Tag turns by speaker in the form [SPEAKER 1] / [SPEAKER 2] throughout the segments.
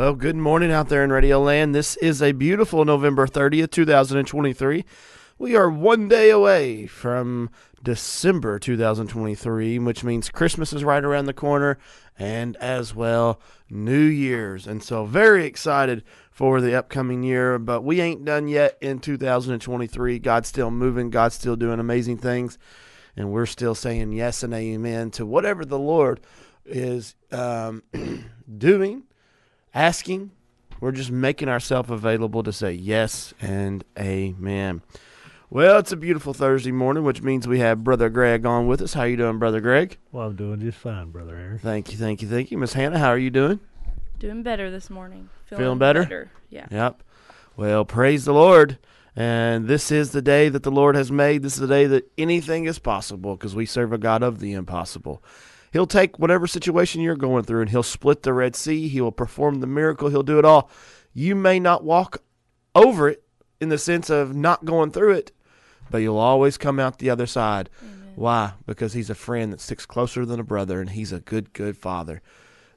[SPEAKER 1] Well, good morning out there in Radio Land. This is a beautiful November 30th, 2023. We are one day away from December 2023, which means Christmas is right around the corner and as well New Year's. And so, very excited for the upcoming year, but we ain't done yet in 2023. God's still moving, God's still doing amazing things, and we're still saying yes and amen to whatever the Lord is um, doing, asking. We're just making ourselves available to say yes and amen. Well, it's a beautiful Thursday morning, which means we have Brother Greg on with us. How you doing, Brother Greg?
[SPEAKER 2] Well, I'm doing just fine, Brother Aaron.
[SPEAKER 1] Thank you, thank you, thank you. Miss Hannah, how are you doing?
[SPEAKER 3] Doing better this morning.
[SPEAKER 1] Feeling better?
[SPEAKER 3] Yeah.
[SPEAKER 1] Yep. Well, praise the Lord. And this is the day that the Lord has made. This is the day that anything is possible because we serve a God of the impossible. He'll take whatever situation you're going through and he'll split the Red Sea. He will perform the miracle. He'll do it all. You may not walk over it in the sense of not going through it, but you'll always come out the other side.
[SPEAKER 3] Amen.
[SPEAKER 1] Why? Because he's a friend that sticks closer than a brother, and he's a good, good father.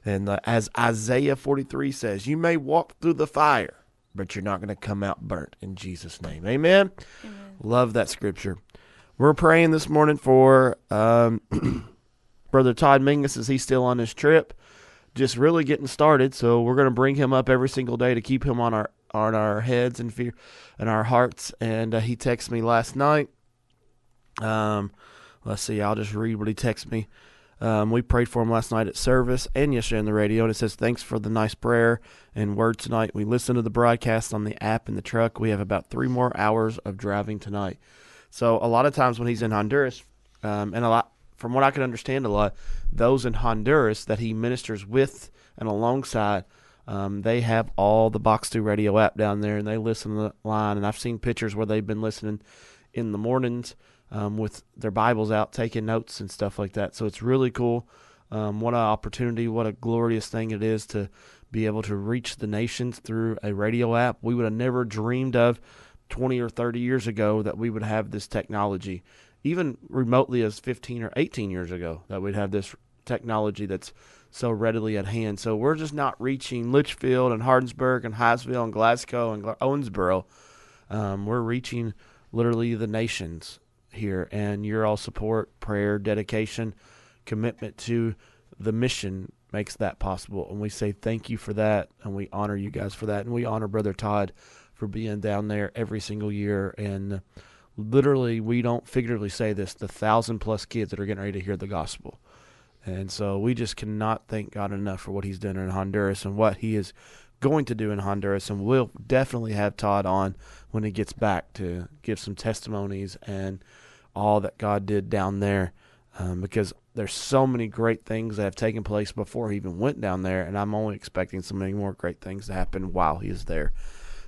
[SPEAKER 1] And uh, as Isaiah 43 says, you may walk through the fire, but you're not going to come out burnt in Jesus' name. Amen.
[SPEAKER 3] Amen.
[SPEAKER 1] Love that scripture. We're praying this morning for um, Brother Todd Mingus is he still on his trip, just really getting started. So we're going to bring him up every single day to keep him on our on our heads and fear and our hearts. And uh, he texted me last night. Um, let's see, I'll just read what he texted me. Um, we prayed for him last night at service and yesterday on the radio, and it says, Thanks for the nice prayer and word tonight. We listened to the broadcast on the app in the truck. We have about three more hours of driving tonight. So, a lot of times when he's in Honduras, um, and a lot, from what I can understand, a lot, those in Honduras that he ministers with and alongside, um, they have all the Box 2 radio app down there and they listen to the line. And I've seen pictures where they've been listening in the mornings um, with their Bibles out, taking notes and stuff like that. So it's really cool. Um, what an opportunity, what a glorious thing it is to be able to reach the nations through a radio app. We would have never dreamed of 20 or 30 years ago that we would have this technology, even remotely as 15 or 18 years ago, that we'd have this technology that's so readily at hand. So we're just not reaching Leitchfield and Hardinsburg and Hiseville and Glasgow and Owensboro. Um, we're reaching literally the nations here, and your all support, prayer, dedication, commitment to the mission makes that possible. And we say thank you for that, and we honor you guys for that, and we honor Brother Todd for being down there every single year. And literally, we don't figuratively say this: the thousand plus kids that are getting ready to hear the gospel. And so we just cannot thank God enough for what He's done in Honduras and what He is going to do in Honduras. And we'll definitely have Todd on when he gets back to give some testimonies and all that God did down there. Um, because there's so many great things that have taken place before he even went down there, and I'm only expecting so many more great things to happen while he is there.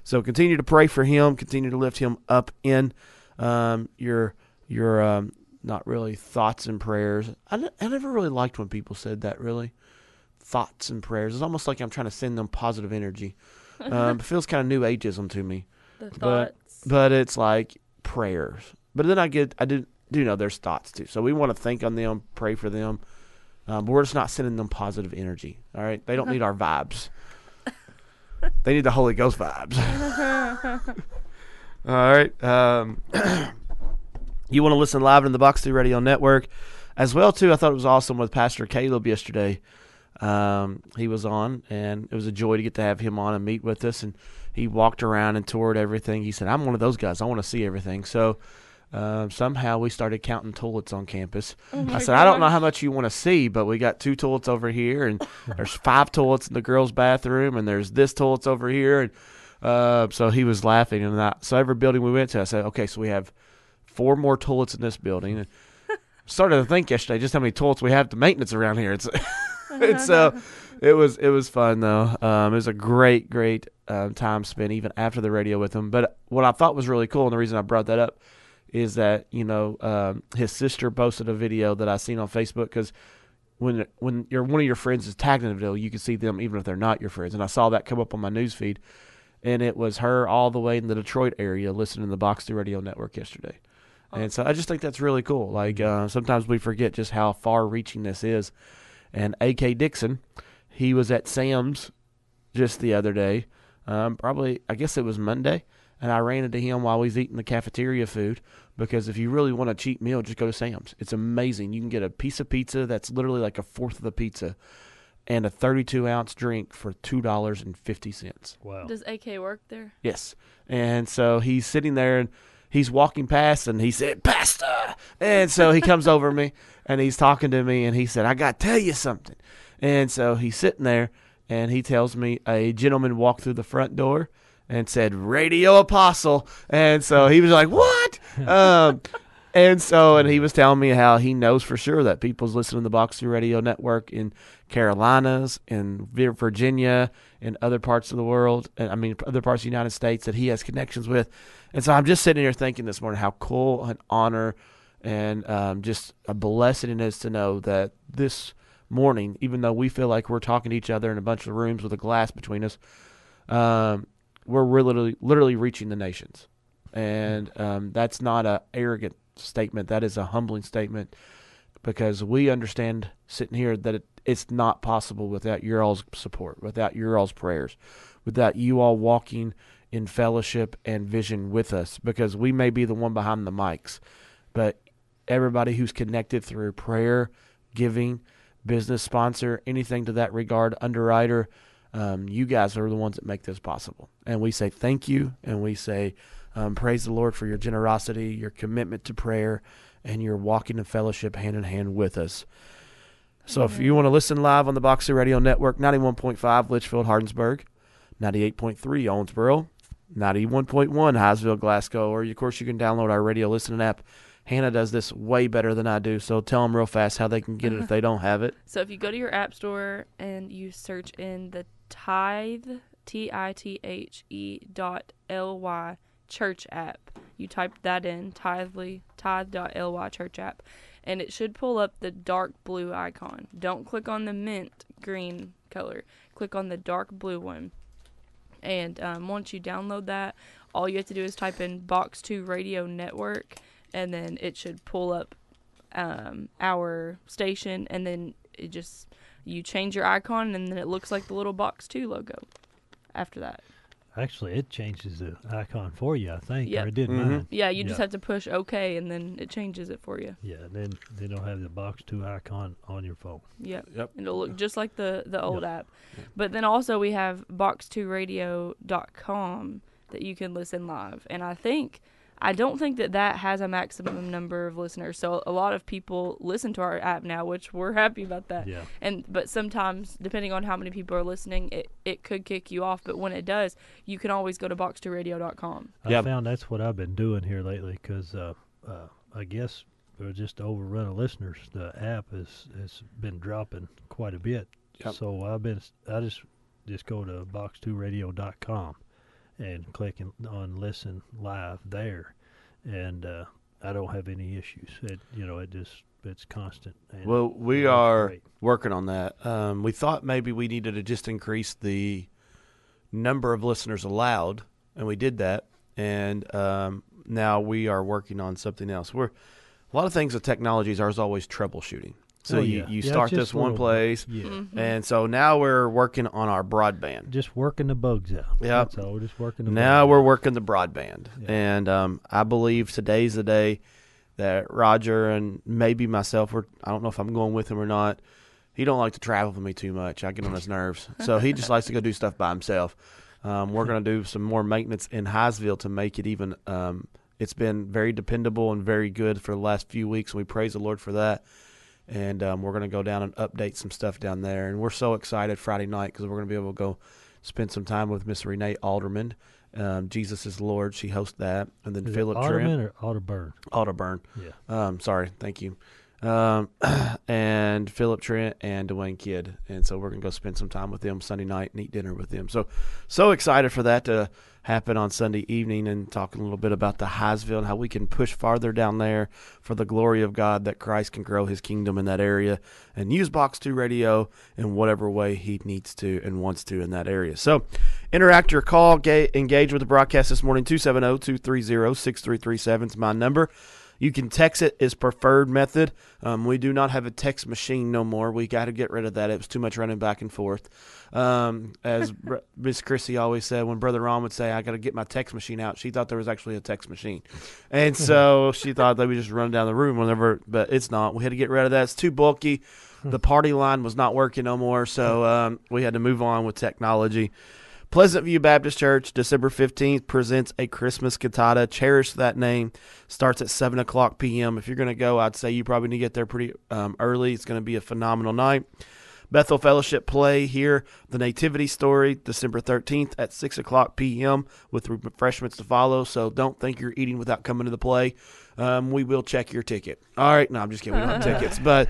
[SPEAKER 1] So continue to pray for him, continue to lift him up in um, your your um, not really thoughts and prayers. I, I never really liked when people said that. Really, thoughts and prayers. It's almost like I'm trying to send them positive energy. Um, it feels kind of new ageism to me,
[SPEAKER 3] The
[SPEAKER 1] but
[SPEAKER 3] thoughts.
[SPEAKER 1] but it's like prayers. But then I get I do do know there's thoughts too. So we want to think on them, pray for them. Um, but we're just not sending them positive energy. All right, they don't need our vibes. They need the Holy Ghost vibes. all right. Um, you want to listen live in the Box 2 Radio Network as well too. I thought it was awesome with Pastor Caleb yesterday. Um, he was on, and it was a joy to get to have him on and meet with us. And he walked around and toured everything. He said, "I'm one of those guys. I want to see everything." So um, somehow we started counting toilets on campus.
[SPEAKER 3] Oh
[SPEAKER 1] I said, "I don't know how much you want to see, but we got two toilets over here, and there's five toilets in the girls' bathroom, and there's this toilets over here." And uh, so he was laughing, and I, so every building we went to, I said, "Okay, so we have four more toilets in this building." And started to think yesterday just how many toilets we have to maintenance around here. It's it's uh, it was it was fun though. Um, it was a great great um, time spent even after the radio with him. But what I thought was really cool, and the reason I brought that up is that you know um, his sister posted a video that I seen on Facebook because when when your one of your friends is tagged in a video, you can see them even if they're not your friends. And I saw that come up on my news feed, and it was her all the way in the Detroit area listening to the Box 2 Radio Network yesterday. And so I just think that's really cool. Like uh, sometimes we forget just how far reaching this is. And A.K. Dixon, he was at Sam's just the other day. Um, probably, I guess it was Monday, and I ran into him while he was eating the cafeteria food. Because if you really want a cheap meal, just go to Sam's. It's amazing. You can get a piece of pizza that's literally like a fourth of the pizza, and a 32 ounce drink for two dollars and fifty cents.
[SPEAKER 2] Wow.
[SPEAKER 3] Does AK work there?
[SPEAKER 1] Yes. And so he's sitting there and he's walking past and he said, Pastor. And so he comes over me and he's talking to me and he said, I got to tell you something. And so he's sitting there and he tells me a gentleman walked through the front door and said, Radio Apostle. And so he was like, What? um, and so, and he was telling me how he knows for sure that people's listening to the Box Two Radio Network in Carolinas, in Virginia, in other parts of the world, and I mean other parts of the United States that he has connections with. And so I'm just sitting here thinking this morning how cool, an honor, and um, just a blessing it is to know that this morning, even though we feel like we're talking to each other in a bunch of rooms with a glass between us, um, we're literally literally reaching the nations, and um, that's not a arrogant statement. That is a humbling statement because we understand sitting here that it, it's not possible without your all's support, without your all's prayers, without you all walking in fellowship and vision with us. Because we may be the one behind the mics, but everybody who's connected through prayer, giving, business sponsor, anything to that regard, underwriter, um, you guys are the ones that make this possible. And we say thank you, and we say um, praise the Lord for your generosity, your commitment to prayer, and your walking in fellowship hand in hand with us. So if you want to listen live on the Box 2 Radio Network, 91.5 Leitchfield, Hardinsburg, 98.3 Owensboro, 91.1 Hiseville, Glasgow, or of course you can download our radio listening app. Hannah does this way better than I do, so tell them real fast how they can get it if they don't have it.
[SPEAKER 3] So if you go to your app store and you search in the Tithe T I T H E dot L Y church app, you type that in Tithely Tithe dot L Y church app, and it should pull up the dark blue icon. Don't click on the mint green color. Click on the dark blue one. And um, once you download that, all you have to do is type in Box 2 Radio Network, and then it should pull up um, our station, and then it just you change your icon, and then it looks like the little Box 2 logo. After that,
[SPEAKER 2] Actually, it changes the icon for you, I think.
[SPEAKER 3] Yep.
[SPEAKER 2] Or it did
[SPEAKER 1] Mhm.
[SPEAKER 2] mine.
[SPEAKER 3] yeah, you just have to push OK, and then it changes it for you.
[SPEAKER 2] Yeah, then they don't have the box two icon on your phone.
[SPEAKER 3] Yep.
[SPEAKER 1] Yep.
[SPEAKER 3] It'll look just like the the old
[SPEAKER 2] Yep.
[SPEAKER 3] app. But then also we have box2radio.com that you can listen live. And I think I don't think that that has a maximum number of listeners. So a lot of people listen to our app now, which we're happy about that.
[SPEAKER 2] Yeah.
[SPEAKER 3] And but sometimes depending on how many people are listening, it it could kick you off, but when it does, you can always go to box2radio.com.
[SPEAKER 2] I
[SPEAKER 1] Yep.
[SPEAKER 2] found that's what I've been doing here lately because uh, uh, I guess we're just overrun of listeners. The app has has been dropping quite a bit.
[SPEAKER 1] Yep.
[SPEAKER 2] So I've been I just just go to box2radio.com and click in- on listen live there, and uh, I don't have any issues. It you know it just it's constant. And
[SPEAKER 1] Well, we are
[SPEAKER 2] great.
[SPEAKER 1] working on that. Um, we thought maybe we needed to just increase the number of listeners allowed, and we did that. And um, now we are working on something else. We're a lot of things with technologies are always troubleshooting. So
[SPEAKER 2] Oh,
[SPEAKER 1] you,
[SPEAKER 2] yeah.
[SPEAKER 1] you
[SPEAKER 2] Yeah,
[SPEAKER 1] start this one place,
[SPEAKER 2] Yeah.
[SPEAKER 3] Mhm.
[SPEAKER 1] and so now we're working on our broadband.
[SPEAKER 2] Just working the bugs out.
[SPEAKER 1] Yep.
[SPEAKER 2] That's all. We're just working the
[SPEAKER 1] Now
[SPEAKER 2] bugs
[SPEAKER 1] we're
[SPEAKER 2] out.
[SPEAKER 1] working the broadband,
[SPEAKER 2] Yeah.
[SPEAKER 1] and um, I believe today's the day that Roger and maybe myself. Were, I don't know if I'm going with him or not. He don't like to travel with me too much. I get on his nerves, so he just likes to go do stuff by himself. Um, we're going to do some more maintenance in Hiseville to make it even. Um, it's been very dependable and very good for the last few weeks, and we praise the Lord for that. And um, we're going to go down and update some stuff down there, and we're so excited Friday night because we're going to be able to go spend some time with Miss Renee Alderman. Um, Jesus is Lord. She hosts that, and then
[SPEAKER 2] Is
[SPEAKER 1] Philip
[SPEAKER 2] Alderman
[SPEAKER 1] Trent,
[SPEAKER 2] or Otterburn?
[SPEAKER 1] Otterburn.
[SPEAKER 2] Yeah.
[SPEAKER 1] Um, sorry, thank you. Um, and Philip Trent and Dwayne Kidd, and so we're gonna go spend some time with them Sunday night and eat dinner with them. So, so excited for that to happen on Sunday evening, and talking a little bit about the Hiseville and how we can push farther down there for the glory of God, that Christ can grow His kingdom in that area, and use Box Two Radio in whatever way He needs to and wants to in that area. So, interact your call, engage with the broadcast this morning. 270-230-6337 is my number. You can text it is preferred method. Um, we do not have a text machine no more. We got to get rid of that. It was too much running back and forth. Um, as Miss Chrissy always said, when Brother Ron would say, "I got to get my text machine out," she thought there was actually a text machine, and so she thought they would just run down the room whenever. But it's not. We had to get rid of that. It's too bulky. The party line was not working no more, so um, we had to move on with technology. Pleasant View Baptist Church, December 15th, presents a Christmas cantata. Cherish that name. Starts at 7 o'clock p.m. If you're going to go, I'd say you probably need to get there pretty um, early. It's going to be a phenomenal night. Bethel Fellowship play here, the Nativity Story, December 13th at 6 o'clock p.m. with refreshments to follow. So don't think you're eating without coming to the play. Um, we will check your ticket. All right. No, I'm just kidding. We don't have tickets. But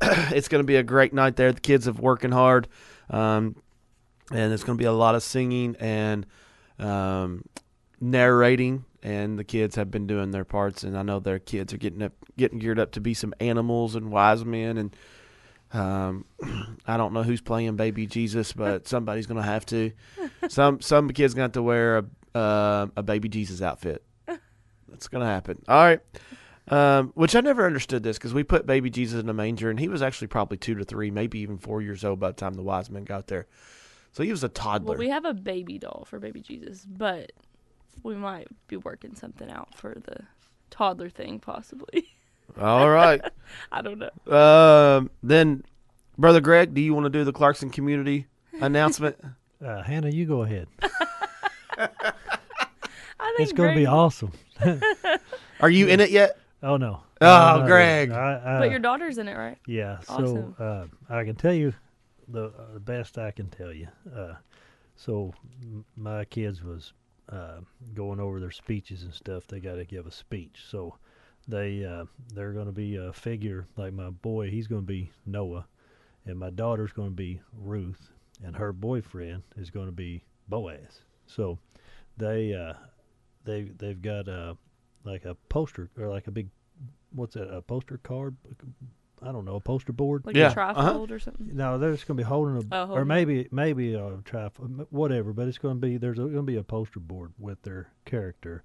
[SPEAKER 1] it's going to be a great night there. The kids have working hard. Um, and there's going to be a lot of singing and um, narrating. And the kids have been doing their parts, and I know their kids are getting up, getting geared up to be some animals and wise men. And um, I don't know who's playing Baby Jesus, but somebody's going to have to. Some some kids going to have to wear a uh, a Baby Jesus outfit. That's going to happen. All right. Um, which I never understood this because we put baby Jesus in a manger, and he was actually probably two to three, maybe even four years old by the time the wise men got there. So he was a toddler.
[SPEAKER 3] Well, we have a baby doll for baby Jesus, but we might be working something out for the toddler thing, possibly.
[SPEAKER 1] All right.
[SPEAKER 3] I don't know.
[SPEAKER 1] Um, then, brother Greg, do you want to do the Clarkson community announcement?
[SPEAKER 2] Uh, Hannah, you go ahead.
[SPEAKER 3] I think
[SPEAKER 2] It's going to be awesome.
[SPEAKER 1] Are you in it yet?
[SPEAKER 2] Oh no.
[SPEAKER 1] Oh,
[SPEAKER 2] I'm
[SPEAKER 1] Greg.
[SPEAKER 2] ready. I, I,
[SPEAKER 3] But your daughter's in it, right?
[SPEAKER 2] yeah.
[SPEAKER 3] Awesome.
[SPEAKER 2] So uh, I can tell you the uh, best I can tell you. Uh, so m- my kids was uh, going over their speeches and stuff. They got to give a speech. So they uh, they're going to be a figure like my boy. He's going to be Noah, and my daughter's going to be Ruth, and her boyfriend is going to be Boaz. So they uh, they they've got a like a poster or like a big what's that a poster card I don't know a poster board
[SPEAKER 3] Like
[SPEAKER 1] Yeah,
[SPEAKER 3] a trifold
[SPEAKER 1] uh-huh.
[SPEAKER 3] or something.
[SPEAKER 2] no they're gonna be holding a
[SPEAKER 3] Oh,
[SPEAKER 2] or
[SPEAKER 3] holding.
[SPEAKER 2] maybe maybe a tri whatever but it's gonna be there's gonna be a poster board with their character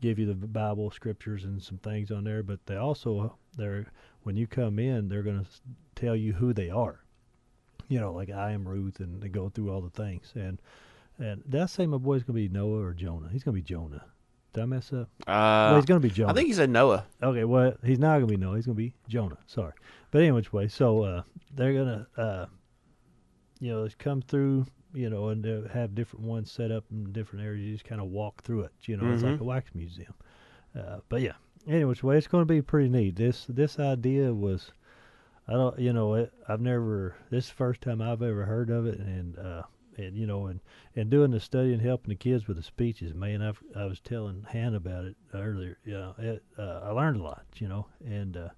[SPEAKER 2] give you the Bible scriptures and some things on there but they also they're when you come in they're gonna tell you who they are you know like I am Ruth and they go through all the things and and did I say my boy's gonna be Noah or Jonah he's gonna be Jonah did I mess up well
[SPEAKER 1] Uh,
[SPEAKER 2] he's gonna be Jonah
[SPEAKER 1] I think he said Noah.
[SPEAKER 2] Okay, well, he's not gonna be Noah. He's gonna be Jonah. Sorry, but anyway, which way? So uh, they're gonna, uh, you know, come through, you know, and have different ones set up in different areas. You just kind of walk through it. You know, it's like
[SPEAKER 1] Mhm.
[SPEAKER 2] a wax museum. Uh, but yeah, anyway, which way? It's gonna be pretty neat. This this idea was, I don't, you know, it, I've never. This is the first time I've ever heard of it, and uh, and you know, and and doing the study and helping the kids with the speeches, man, I've I was telling Han about it earlier. You know, it, uh, I learned a lot. You know, and uh,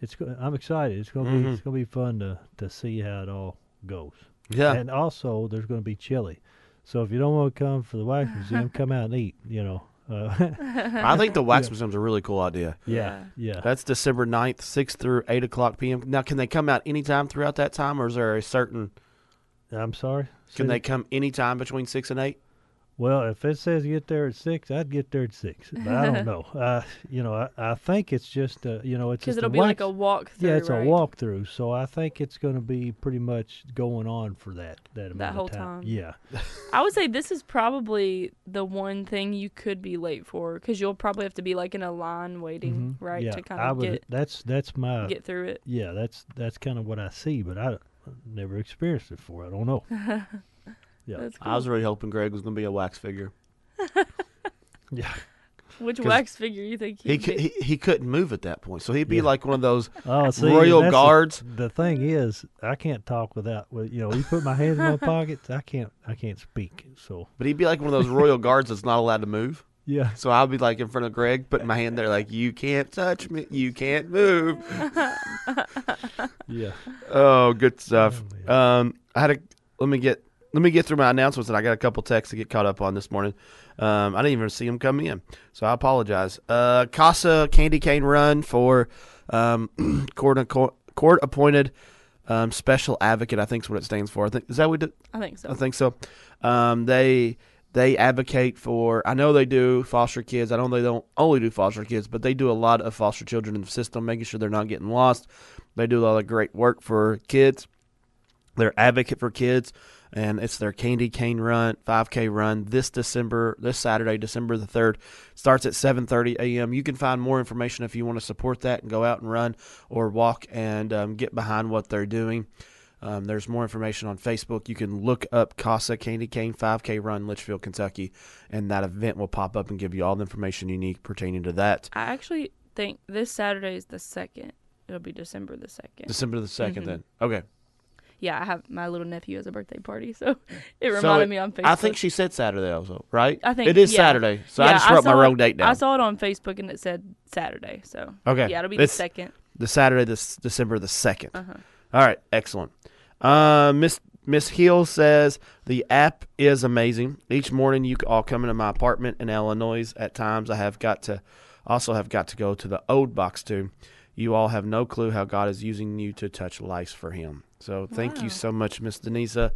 [SPEAKER 2] it's I'm excited. It's gonna be it's gonna be fun to to see how it all goes.
[SPEAKER 1] Yeah.
[SPEAKER 2] And also, there's gonna be chili. So if you don't want to come for the wax museum, come out and eat. You know. Uh,
[SPEAKER 1] I think the Wax
[SPEAKER 2] Yeah.
[SPEAKER 1] Museum's a really cool idea.
[SPEAKER 2] yeah, yeah.
[SPEAKER 1] That's December 9th, 6 through 8 o'clock p.m. Now, can they come out anytime throughout that time, or is there a certain.
[SPEAKER 2] I'm sorry.
[SPEAKER 1] Can
[SPEAKER 2] Say
[SPEAKER 1] they
[SPEAKER 2] that-
[SPEAKER 1] come anytime between 6 and 8?
[SPEAKER 2] Well, if it says get there at six, I'd get there at six. But I don't know. Uh, you know, I, I think it's just uh, you know it's
[SPEAKER 3] Because it'll
[SPEAKER 2] a
[SPEAKER 3] be like a walk through.
[SPEAKER 2] yeah, it's
[SPEAKER 3] right?
[SPEAKER 2] a walkthrough. So I think it's going to be pretty much going on for that that amount
[SPEAKER 3] whole
[SPEAKER 2] of time.
[SPEAKER 3] time.
[SPEAKER 2] Yeah,
[SPEAKER 3] I would say this is probably the one thing you could be late for because you'll probably have to be like in a line waiting,
[SPEAKER 2] Mhm.
[SPEAKER 3] right,
[SPEAKER 2] Yeah,
[SPEAKER 3] to kind
[SPEAKER 2] I
[SPEAKER 3] of
[SPEAKER 2] would.
[SPEAKER 3] get
[SPEAKER 2] That's that's my
[SPEAKER 3] get through it.
[SPEAKER 2] yeah. That's that's kind of what I see, but I never experienced it before. I don't know. Yeah.
[SPEAKER 3] Cool.
[SPEAKER 1] I was really hoping Greg was going to be a wax figure.
[SPEAKER 2] Yeah.
[SPEAKER 3] Which wax figure you think
[SPEAKER 1] He,
[SPEAKER 3] he'd be?
[SPEAKER 1] he he couldn't move at that point, so he'd be
[SPEAKER 2] Yeah.
[SPEAKER 1] like one of those
[SPEAKER 2] Oh, see,
[SPEAKER 1] royal
[SPEAKER 2] that's the-
[SPEAKER 1] guards.
[SPEAKER 2] The, thing is, I can't talk without. You know, you put my hands in my pockets, I can't. I can't speak. So
[SPEAKER 1] But he'd be like one of those royal guards that's not allowed to move.
[SPEAKER 2] Yeah.
[SPEAKER 1] So I'll be like in front of Greg, putting my hand there, like you can't touch me, you can't move.
[SPEAKER 2] Yeah.
[SPEAKER 1] Oh, good stuff.
[SPEAKER 2] Oh.
[SPEAKER 1] Um, I had a let me get let me get through my announcements, and I got a couple texts to get caught up on this morning. Um, I didn't even see them come in, so I apologize. Uh, Casa Candy Cane Run for um, court court appointed um, special advocate. I think is what it stands for. I think is that what we did.
[SPEAKER 3] I think so.
[SPEAKER 1] I think so. Um, they they advocate for. I know they do foster kids. I know they don't only do foster kids, but they do a lot of foster children in the system, making sure they're not getting lost. They do a lot of great work for kids. They're advocate for kids, and it's their Candy Cane Run 5K run this December, this Saturday, December the third, starts at 7:30 a.m. You can find more information if you want to support that and go out and run or walk and um, get behind what they're doing. Um, there's more information on Facebook. You can look up Casa Candy Cane 5K Run, Leitchfield, Kentucky, and that event will pop up and give you all the information you need pertaining to that.
[SPEAKER 3] I actually think this Saturday is the second. It'll be December the second.
[SPEAKER 1] December the 2nd
[SPEAKER 3] Mhm.
[SPEAKER 1] then. Okay.
[SPEAKER 3] Yeah, I have my little nephew has a birthday party, so it
[SPEAKER 1] So
[SPEAKER 3] reminded
[SPEAKER 1] it-
[SPEAKER 3] me on Facebook.
[SPEAKER 1] I think she said Saturday also, right?
[SPEAKER 3] I think-
[SPEAKER 1] it is
[SPEAKER 3] yeah.
[SPEAKER 1] Saturday. So I
[SPEAKER 3] Yeah,
[SPEAKER 1] just
[SPEAKER 3] I
[SPEAKER 1] wrote my wrong date down.
[SPEAKER 3] I saw it on Facebook and it said Saturday. So
[SPEAKER 1] okay.
[SPEAKER 3] yeah, it'll be the second.
[SPEAKER 1] the Saturday, this December the 2nd.
[SPEAKER 3] Uh huh.
[SPEAKER 1] All right, excellent. Uh, Miss Miss Hill says the app is amazing. Each morning, you all come into my apartment in Illinois. At times, I have got to also have got to go to the old box too. You all have no clue how God is using you to touch lives for Him. So thank
[SPEAKER 3] Wow.
[SPEAKER 1] you so much, Miss Denisa.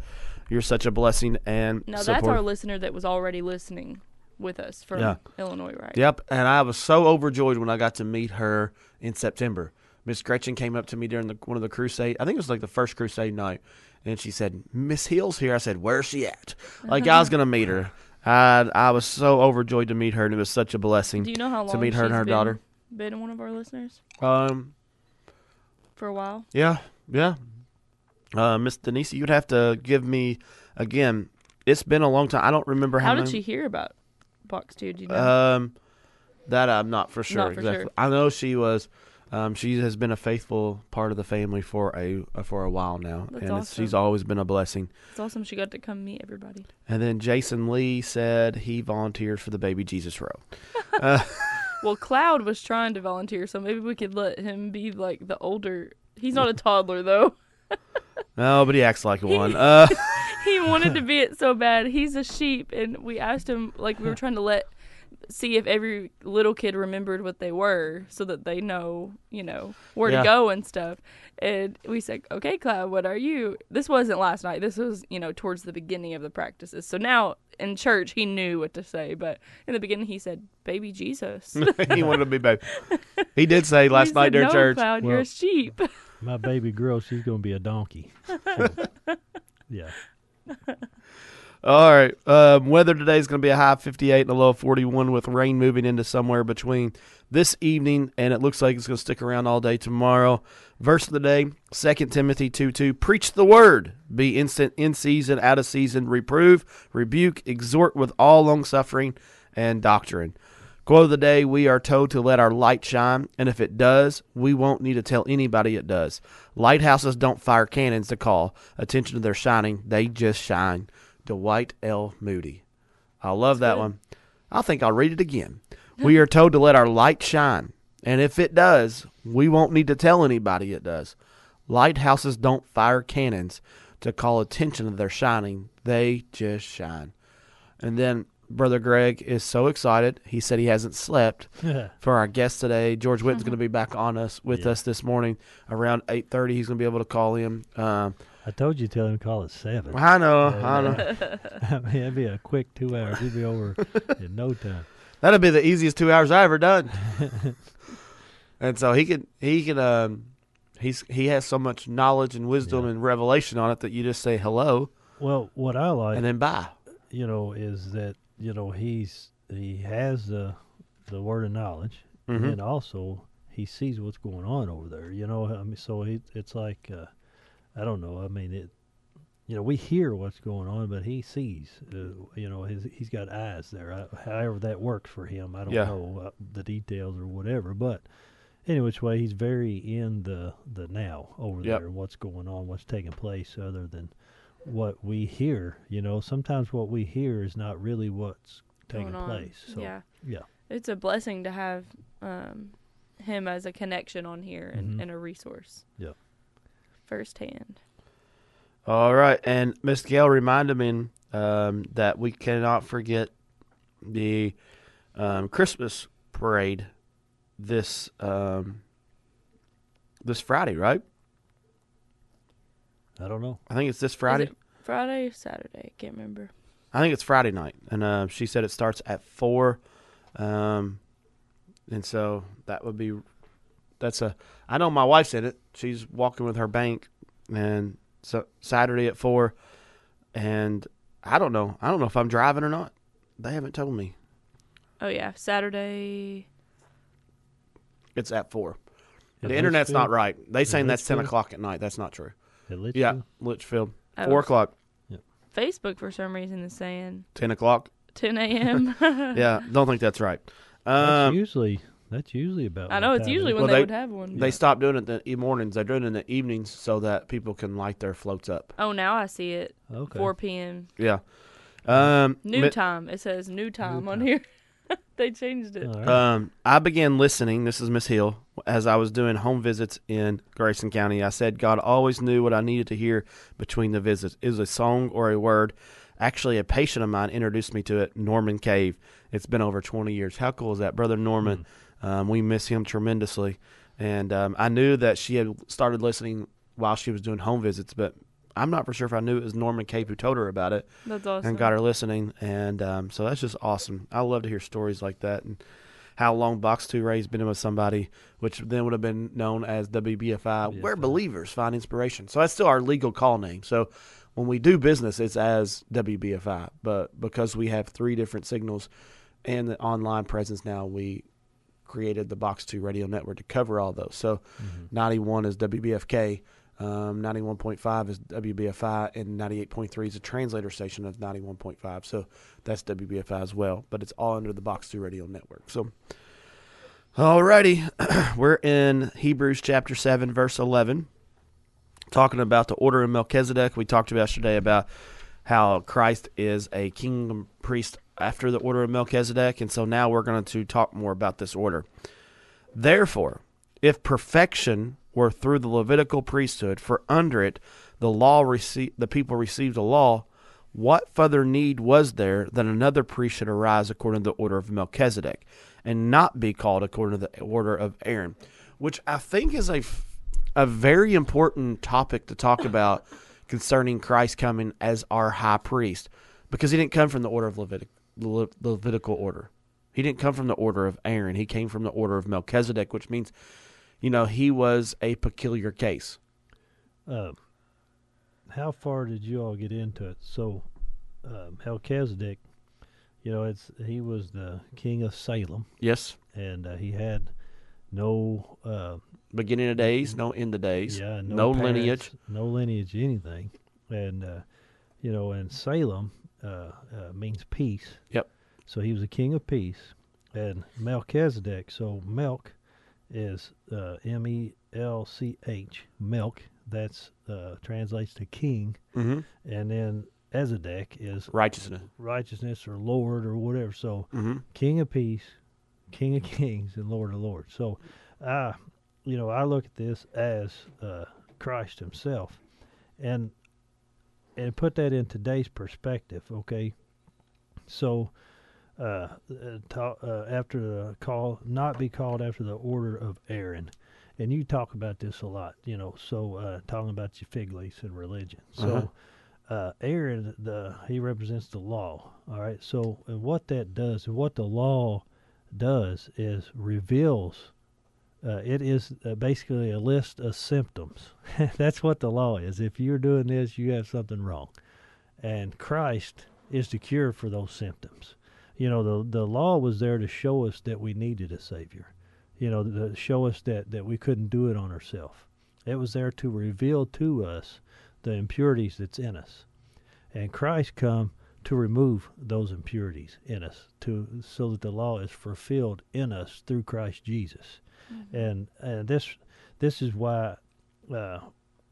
[SPEAKER 1] You're such a blessing and
[SPEAKER 3] Now that's
[SPEAKER 1] support-
[SPEAKER 3] our listener that was already listening with us from
[SPEAKER 1] Yeah.
[SPEAKER 3] Illinois, right?
[SPEAKER 1] Yep, and I was so overjoyed when I got to meet her in September. Miss Gretchen came up to me during the, one of the crusade. I think it was like the first crusade night, and she said, "Miss Hill's here." I said, "Where's she at?" Like I was gonna meet her. I I was so overjoyed to meet her, and it was such a blessing
[SPEAKER 3] Do you know how long
[SPEAKER 1] to meet her and her
[SPEAKER 3] been,
[SPEAKER 1] daughter.
[SPEAKER 3] Been one of our listeners
[SPEAKER 1] Um,
[SPEAKER 3] for a while.
[SPEAKER 1] yeah, yeah. Uh, Miss Denise, you'd have to give me again. It's been a long time. I don't remember how,
[SPEAKER 3] How did she hear about Box Two? Do you know?
[SPEAKER 1] Um, that I'm not for sure.
[SPEAKER 3] Not for
[SPEAKER 1] exactly.
[SPEAKER 3] sure.
[SPEAKER 1] I know she was. Um, she has been a faithful part of the family for a uh, for a while now,
[SPEAKER 3] That's
[SPEAKER 1] and it's, she's always been a blessing.
[SPEAKER 3] it's awesome she got to come meet everybody.
[SPEAKER 1] And then Jason Lee said he volunteers for the Baby Jesus Row.
[SPEAKER 3] Well, Cloud was trying to volunteer, so maybe we could let him be like the older. He's not a toddler though.
[SPEAKER 1] No, but he acts like one. Uh,
[SPEAKER 3] he wanted to be it so bad. He's a sheep, and we asked him like we were trying to let see if every little kid remembered what they were, so that they know you know where
[SPEAKER 1] Yeah.
[SPEAKER 3] to go and stuff. And we said, "Okay, Cloud, what are you?" This wasn't last night. This was you know towards the beginning of the practices. So now in church he knew what to say, but in the beginning he said, "Baby Jesus."
[SPEAKER 1] he wanted to be baby. He did say last
[SPEAKER 3] We
[SPEAKER 1] night
[SPEAKER 3] said,
[SPEAKER 1] during
[SPEAKER 3] no,
[SPEAKER 1] church.
[SPEAKER 3] Cloud, you're a sheep.
[SPEAKER 2] My baby girl, she's gonna be a donkey. So, yeah.
[SPEAKER 1] All right. Um, weather today is going to be a high 58 and a low 41 with rain moving into somewhere between this evening and it looks like it's going to stick around all day tomorrow. Verse of the day, 2 Timothy 2 2. Preach the word. Be instant in season, out of season. Reprove, rebuke, exhort with all long suffering and doctrine. Quote of the day, we are told to let our light shine, and if it does, we won't need to tell anybody it does. Lighthouses don't fire cannons to call attention to their shining, they just shine. Dwight L. Moody. I love that
[SPEAKER 3] good.
[SPEAKER 1] one. I think I'll read it again. we are told to let our light shine, and if it does, we won't need to tell anybody it does. Lighthouses don't fire cannons to call attention to their shining, they just shine. And then Brother Greg is so excited. He said he hasn't slept for our guest today. George Witten's going to be back on us with
[SPEAKER 2] Yeah.
[SPEAKER 1] us this morning around eight thirty. He's going to be able to call him. Um,
[SPEAKER 2] I told you tell him to call it seven.
[SPEAKER 1] I know,
[SPEAKER 2] Yeah,
[SPEAKER 1] I know.
[SPEAKER 2] I mean, it'd be a quick two hours. He'd be over in no time.
[SPEAKER 1] That'll be the easiest two hours I ever done. and so he can he can um he's he has so much knowledge and wisdom
[SPEAKER 2] Yeah.
[SPEAKER 1] and revelation on it that you just say hello
[SPEAKER 2] Well, what I like,
[SPEAKER 1] and then bye.
[SPEAKER 2] you know, is that you know he's he has the the word of knowledge,
[SPEAKER 1] Mhm.
[SPEAKER 2] and also he sees what's going on over there. You know, I mean, so he it's like uh, I don't know. I mean, it. You know, we hear what's going on, but he sees. Uh, you know, his, he's got eyes there. I, however, that works for him. I don't
[SPEAKER 1] Yeah.
[SPEAKER 2] know uh, the details or whatever, but any which way, he's very in the the now over
[SPEAKER 1] Yep.
[SPEAKER 2] there. What's going on? What's taking place? Other than what we hear. You know, sometimes what we hear is not really what's taking
[SPEAKER 3] going on.
[SPEAKER 2] place. So
[SPEAKER 3] yeah,
[SPEAKER 2] yeah.
[SPEAKER 3] it's a blessing to have um, him as a connection on here and,
[SPEAKER 2] Mhm.
[SPEAKER 3] and a resource.
[SPEAKER 2] Yeah.
[SPEAKER 3] Firsthand.
[SPEAKER 1] All right, and Miss Gail reminded me um, that we cannot forget the um, Christmas parade this um, this Friday, right?
[SPEAKER 2] I don't know.
[SPEAKER 1] I think it's this Friday.
[SPEAKER 3] Friday or Saturday? I can't remember.
[SPEAKER 1] I think it's Friday night, and uh, she said it starts at four, um, and so that would be that's a. I know my wife's in it. She's walking with her bank, and so Saturday at four, and I don't know. I don't know if I'm driving or not. They haven't told me.
[SPEAKER 3] Oh yeah, Saturday.
[SPEAKER 1] It's at four.
[SPEAKER 2] At
[SPEAKER 1] the internet's not right. They saying that's ten o'clock at night. That's not true.
[SPEAKER 2] At
[SPEAKER 1] Yeah,
[SPEAKER 2] Leitchfield?
[SPEAKER 1] Leitchfield,
[SPEAKER 3] Oh,
[SPEAKER 1] four o'clock,
[SPEAKER 3] Facebook for some reason is saying
[SPEAKER 1] ten o'clock.
[SPEAKER 3] 10 a.m.
[SPEAKER 1] Yeah, don't think that's right.
[SPEAKER 2] That's
[SPEAKER 1] Um,
[SPEAKER 2] usually that's usually about.
[SPEAKER 3] I know it's usually when
[SPEAKER 1] Well,
[SPEAKER 3] they,
[SPEAKER 1] they-
[SPEAKER 3] would have one.
[SPEAKER 1] They stopped doing it in the e- mornings. They're doing it in the evenings so that people can light their floats up.
[SPEAKER 3] Oh, now I see it.
[SPEAKER 2] okay.
[SPEAKER 3] 4 p.m.
[SPEAKER 1] Yeah. Um,
[SPEAKER 3] New
[SPEAKER 1] mi-
[SPEAKER 3] time. It says new time on
[SPEAKER 2] time.
[SPEAKER 3] here. they changed it.
[SPEAKER 2] All right.
[SPEAKER 1] um, I began listening. This is Miss Hill. As I was doing home visits in Grayson County, I said God always knew what I needed to hear between the visits. Is a song or a word. Actually, a patient of mine introduced me to it, Norman Cave. It's been over 20 years. How cool is that, Brother Norman? Um, we miss him tremendously. And um, I knew that she had started listening while she was doing home visits, but I'm not for sure if I knew it was Norman Cave who told her about it.
[SPEAKER 3] That's awesome.
[SPEAKER 1] and got her listening. And um, so that's just awesome. I love to hear stories like that and how long Box 2 Ray's been with somebody, which then would have been known as WBFI, where believers find inspiration. So that's still our legal call name. So when we do business, it's as WBFI. But because we have three different signals and the online presence now, we created the Box 2 radio network to cover all those. So
[SPEAKER 2] Mhm.
[SPEAKER 1] 91 is WBFK. Um, 91.5 is WBFI, and 98.3 is a translator station of 91.5. So that's WBFI as well, but it's all under the Box 2 Radio Network. So, alrighty, we're in Hebrews chapter 7, verse 11, talking about the order of Melchizedek. We talked yesterday about how Christ is a kingdom priest after the order of Melchizedek, and so now we're going to talk more about this order. Therefore, if perfection were through the Levitical priesthood, for under it the law received the people received the law, what further need was there that another priest should arise according to the order of Melchizedek, and not be called according to the order of Aaron? Which I think is a a very important topic to talk about concerning Christ coming as our high priest, because he didn't come from the order of Levitic, Le- Levitical order. He didn't come from the order of Aaron. He came from the order of Melchizedek, which means, you know, he was a peculiar case.
[SPEAKER 2] Uh, how far did you all get into it? So, um, Melchizedek, you know, it's he was the king of Salem,
[SPEAKER 1] Yes,
[SPEAKER 2] and uh, he had no, uh,
[SPEAKER 1] beginning of days, no end of days,
[SPEAKER 2] yeah, no,
[SPEAKER 1] no
[SPEAKER 2] parents,
[SPEAKER 1] lineage.
[SPEAKER 2] no lineage, anything, and uh, you know, and Salem uh, uh, means peace.
[SPEAKER 1] Yep.
[SPEAKER 2] So he was a king of peace, and Melchizedek. So Melch is uh, M E L C H, Melch. That's uh, translates to king,
[SPEAKER 1] Mm-hmm.
[SPEAKER 2] and then Ezedek is
[SPEAKER 1] Righteousness.
[SPEAKER 2] righteousness or Lord or whatever. So
[SPEAKER 1] Mm-hmm.
[SPEAKER 2] King of Peace, King of Kings, and Lord of Lords. So, I, you know, I look at this as uh, Christ Himself, and and put that in today's perspective. Okay, so. Uh, uh, ta- uh, after the call, not be called after the order of Aaron, and you talk about this a lot, you know. So uh, talking about your fig leaves and religion. So
[SPEAKER 1] Uh-huh.
[SPEAKER 2] uh, Aaron, the he represents the law. All right. So and what that does, and what the law does, is reveals. Uh, it is uh, basically a list of symptoms. That's what the law is. If you're doing this, you have something wrong, and Christ is the cure for those symptoms. You know, the the law was there to show us that we needed a savior. You know, to show us that that we couldn't do it on ourselves. It was there to reveal to us the impurities that's in us. And Christ come to remove those impurities in us to so that the law is fulfilled in us through Christ Jesus. And and this this is why uh,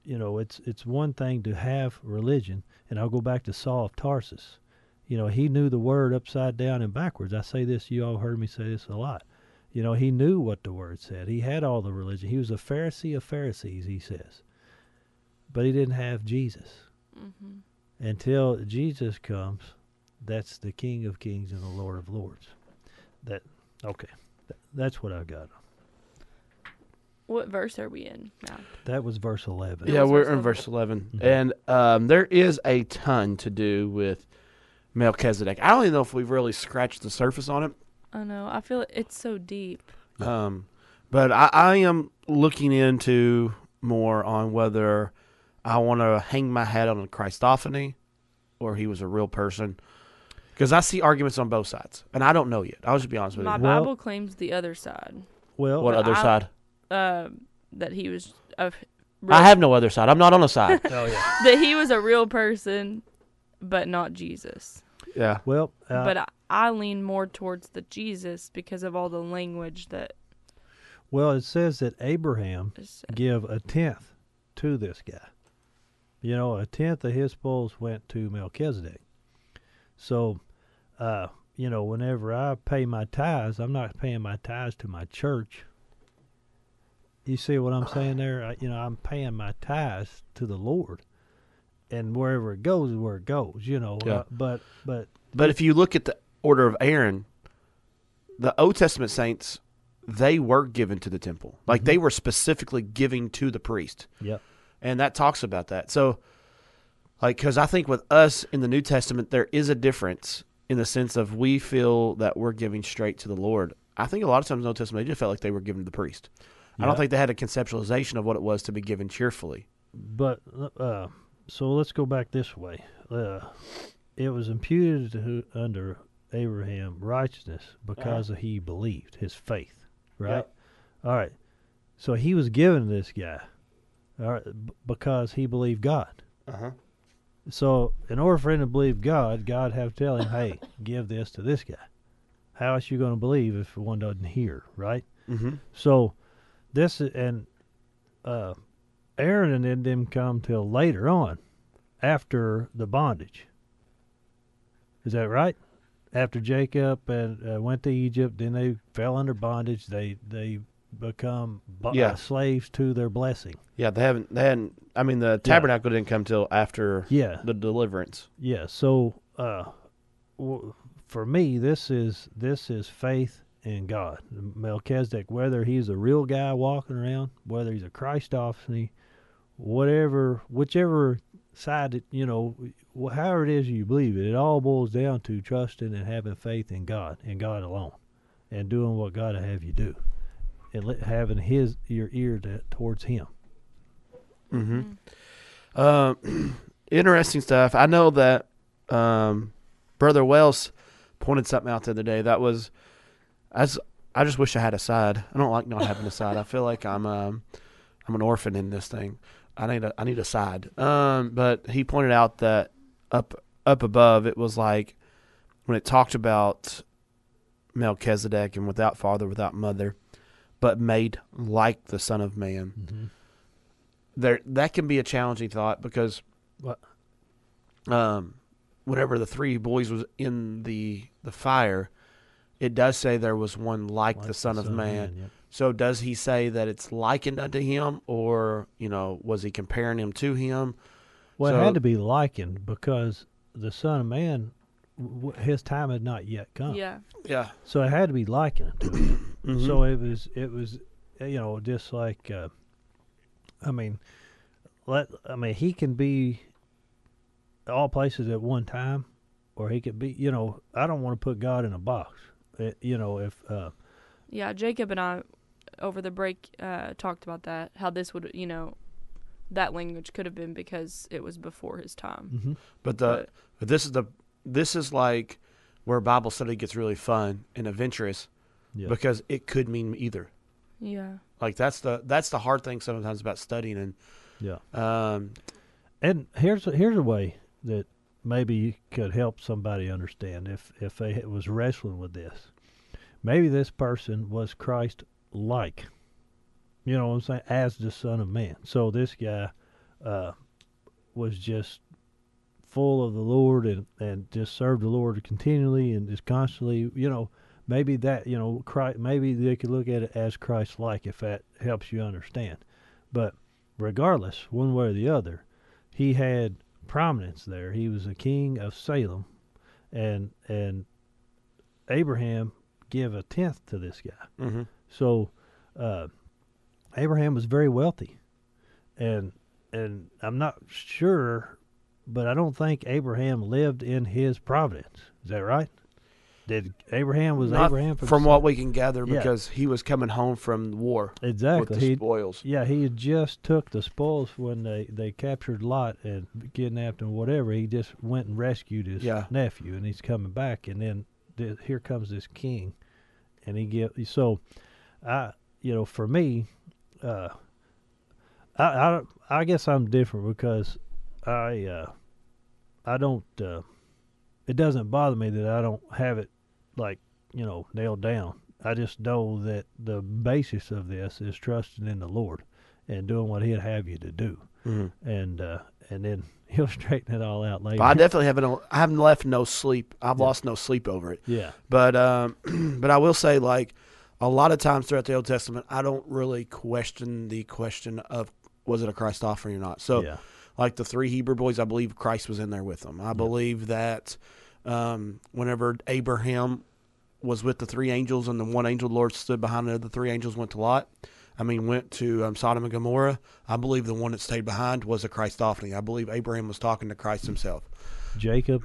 [SPEAKER 2] you know it's it's one thing to have religion and I'll go back to Saul of Tarsus. You know, he knew the word upside down and backwards. I say this, you all heard me say this a lot. You know, he knew what the word said. He had all the religion. He was a Pharisee of Pharisees, he says. But he didn't have Jesus
[SPEAKER 3] hmm
[SPEAKER 2] until Jesus comes, that's the King of Kings and the Lord of Lords. That okay, Th- that's what I got.
[SPEAKER 3] What verse are we in now?
[SPEAKER 2] That was verse eleven.
[SPEAKER 1] Yeah, we're
[SPEAKER 3] verse
[SPEAKER 1] in verse 11.
[SPEAKER 2] Mhm.
[SPEAKER 1] And um, there is a ton to do with Melchizedek. I don't even know if we've really scratched the surface on it.
[SPEAKER 3] I know. I feel it's so deep.
[SPEAKER 1] Um, but I, I am looking into more on whether I want to hang my hat on a Christophany or he was a real person. Because I see arguments on both sides, and I don't know yet. I'll just be honest with
[SPEAKER 3] My
[SPEAKER 1] you.
[SPEAKER 2] Well-
[SPEAKER 3] Bible claims the other side.
[SPEAKER 2] Well,
[SPEAKER 1] What other
[SPEAKER 3] I-
[SPEAKER 1] side?
[SPEAKER 3] Um, that he was
[SPEAKER 1] I have no other side. I'm not on a side.
[SPEAKER 2] oh yeah.
[SPEAKER 3] that he was a real person, but not Jesus.
[SPEAKER 1] yeah.
[SPEAKER 2] Well, uh,
[SPEAKER 3] but I, I lean more towards the Jesus because of all the language that
[SPEAKER 2] well, it says that Abraham
[SPEAKER 3] said.
[SPEAKER 2] give a tenth to this guy. You know, a tenth of his spoils went to Melchizedek. So, uh, you know, whenever I pay my tithes, I'm not paying my tithes to my church. You see what I'm saying there? I, you know, I'm paying my tithes to the Lord, and wherever it goes is where it goes. You know,
[SPEAKER 1] Yeah.
[SPEAKER 2] uh, but but
[SPEAKER 1] But if you look at the order of Aaron, the Old Testament saints, they were given to the temple. Like they were specifically giving to the priest.
[SPEAKER 2] yep,
[SPEAKER 1] and that talks about that. So, like, because I think with us in the New Testament, there is a difference in the sense of we feel that we're giving straight to the Lord. I think a lot of times in the Old Testament, they just felt like they were given to the priest. I don't think they had a conceptualization of what it was to be given cheerfully.
[SPEAKER 2] But uh, so let's go back this way. Uh, it was imputed to, under Abraham righteousness because of he believed his faith, right?
[SPEAKER 1] Yep.
[SPEAKER 2] All right. So he was given this guy, all right, b- because he believed God.
[SPEAKER 1] Uh huh.
[SPEAKER 2] So in order for him to believe God, God have to tell him, "Hey, give this to this guy." How else you going to believe if one doesn't hear, right?
[SPEAKER 1] Mm-hmm.
[SPEAKER 2] So this and uh, Aaron and then didn't come till later on, after the bondage. Is that right? After Jacob and uh, went to Egypt, then they fell under bondage. They they become bo-
[SPEAKER 1] Yeah.
[SPEAKER 2] uh, slaves to their blessing.
[SPEAKER 1] Yeah, they haven't. They hadn't. I mean, the tabernacle didn't come till after
[SPEAKER 2] Yeah,
[SPEAKER 1] the deliverance.
[SPEAKER 2] yeah. So uh, w- for me, this is this is faith in God. Melchizedek, whether he's a real guy walking around, whether he's a Christophany, whatever, whichever side it, you know, however it is you believe it, it all boils down to trusting and having faith in God and God alone, and doing what God will have you do, and let, having His your ear to, towards Him.
[SPEAKER 1] Mm-hmm. Um, interesting stuff. I know that um, Brother Wells pointed something out the other day that was as I just wish I had a side. I don't like not having a side. I feel like I'm um, I'm an orphan in this thing. I need a I need a side. Um, but he pointed out that up up above it was like when it talked about Melchizedek and without father, without mother, but made like the Son of Man
[SPEAKER 2] Mm-hmm.
[SPEAKER 1] there that can be a challenging thought because
[SPEAKER 2] What?
[SPEAKER 1] um whenever the three boys was in the the fire it does say there was one like, the son of man
[SPEAKER 2] yep.
[SPEAKER 1] so does he say that it's likened unto him or you know was he comparing him to him
[SPEAKER 2] Well,
[SPEAKER 1] So-
[SPEAKER 2] it had to be likened because the Son of Man, w- w- his time had not yet come.
[SPEAKER 3] Yeah.
[SPEAKER 1] yeah
[SPEAKER 2] So it had to be likened to him.
[SPEAKER 1] Mhm.
[SPEAKER 2] So it was, it was, uh, you know, just like, uh, I mean, let, I mean, he can be all places at one time, or he could be, you know, I don't want to put God in a box. Uh, you know, if, uh,
[SPEAKER 3] Yeah, Jacob and I over the break uh, talked about that. How this would, you know, that language could have been because it was before his time.
[SPEAKER 2] mhm.
[SPEAKER 1] but the
[SPEAKER 3] But-
[SPEAKER 1] but this is the this is like where bible study gets really fun and adventurous
[SPEAKER 2] yeah.
[SPEAKER 1] because it could mean either
[SPEAKER 3] Yeah.
[SPEAKER 1] like that's the that's the hard thing sometimes about studying and
[SPEAKER 2] yeah.
[SPEAKER 1] um
[SPEAKER 2] And here's here's a way that maybe could help somebody understand if if they was wrestling with this. Maybe this person was Christ like. You know what I'm saying? As the Son of Man. So this guy uh, was just full of the Lord and, and just served the Lord continually and just constantly, you know, maybe that, you know, Christ, maybe they could look at it as Christ like if that helps you understand. But regardless, one way or the other, he had prominence there. He was a king of Salem, and and Abraham give a tenth to this guy.
[SPEAKER 1] mhm.
[SPEAKER 2] So uh, Abraham was very wealthy, and and I'm not sure but I don't think Abraham lived in his providence. Is that right? Did Abraham was
[SPEAKER 1] Not
[SPEAKER 2] Abraham from,
[SPEAKER 1] from what we can gather,
[SPEAKER 2] Yeah.
[SPEAKER 1] because he was coming home from war
[SPEAKER 2] exactly
[SPEAKER 1] with the
[SPEAKER 2] he
[SPEAKER 1] spoils.
[SPEAKER 2] yeah he had just took the spoils when they they captured Lot and kidnapped him whatever he just went and rescued his
[SPEAKER 1] Yeah.
[SPEAKER 2] nephew and he's coming back and then th- here comes this king and he get so I you know for me uh I I I guess I'm different because I uh I don't uh it doesn't bother me that I don't have it like you know nailed down. I just know that the basis of this is trusting in the Lord and doing what He'd have you to do,
[SPEAKER 1] Mhm.
[SPEAKER 2] and uh, and then He'll straighten it all out later.
[SPEAKER 1] I definitely haven't. I haven't left no sleep. I've
[SPEAKER 2] Yeah.
[SPEAKER 1] lost no sleep over it.
[SPEAKER 2] yeah,
[SPEAKER 1] But um, but I will say, like a lot of times throughout the Old Testament, I don't really question the question of was it a Christophany or not. So,
[SPEAKER 2] yeah,
[SPEAKER 1] like the three Hebrew boys, I believe Christ was in there with them. I believe that um, whenever Abraham was with the three angels and the one angel, the Lord stood behind the other three angels, went to Lot. I mean, went to um, Sodom and Gomorrah. I believe the one that stayed behind was a Christophany. I believe Abraham was talking to Christ himself.
[SPEAKER 2] Jacob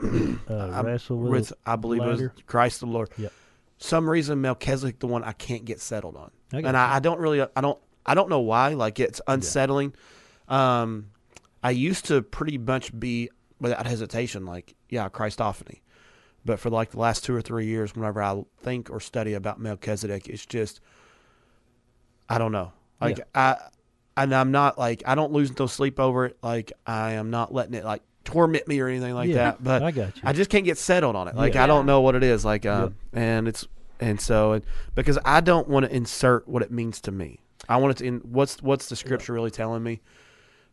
[SPEAKER 2] uh,
[SPEAKER 1] I-
[SPEAKER 2] wrestled with,
[SPEAKER 1] with I believe it was. Christ the Lord.
[SPEAKER 2] Yep.
[SPEAKER 1] Some reason Melchizedek the one I can't get settled on,
[SPEAKER 2] I
[SPEAKER 1] and. I, I don't really I don't I don't know why. Like it's unsettling. Um, I used to pretty much be without hesitation like yeah Christophany, but for like the last two or three years, whenever I think or study about Melchizedek, it's just I don't know. Like
[SPEAKER 2] Yeah.
[SPEAKER 1] I and I'm not like I don't lose no sleep over it. Like I am not letting it like torment me or anything like
[SPEAKER 2] yeah,
[SPEAKER 1] that. But
[SPEAKER 2] I got you.
[SPEAKER 1] I just can't get settled on it. Like
[SPEAKER 2] Yeah.
[SPEAKER 1] I don't know what it is. Like um, and it's and so and because I don't want to insert what it means to me. I want it to. In, what's what's the scripture really telling me?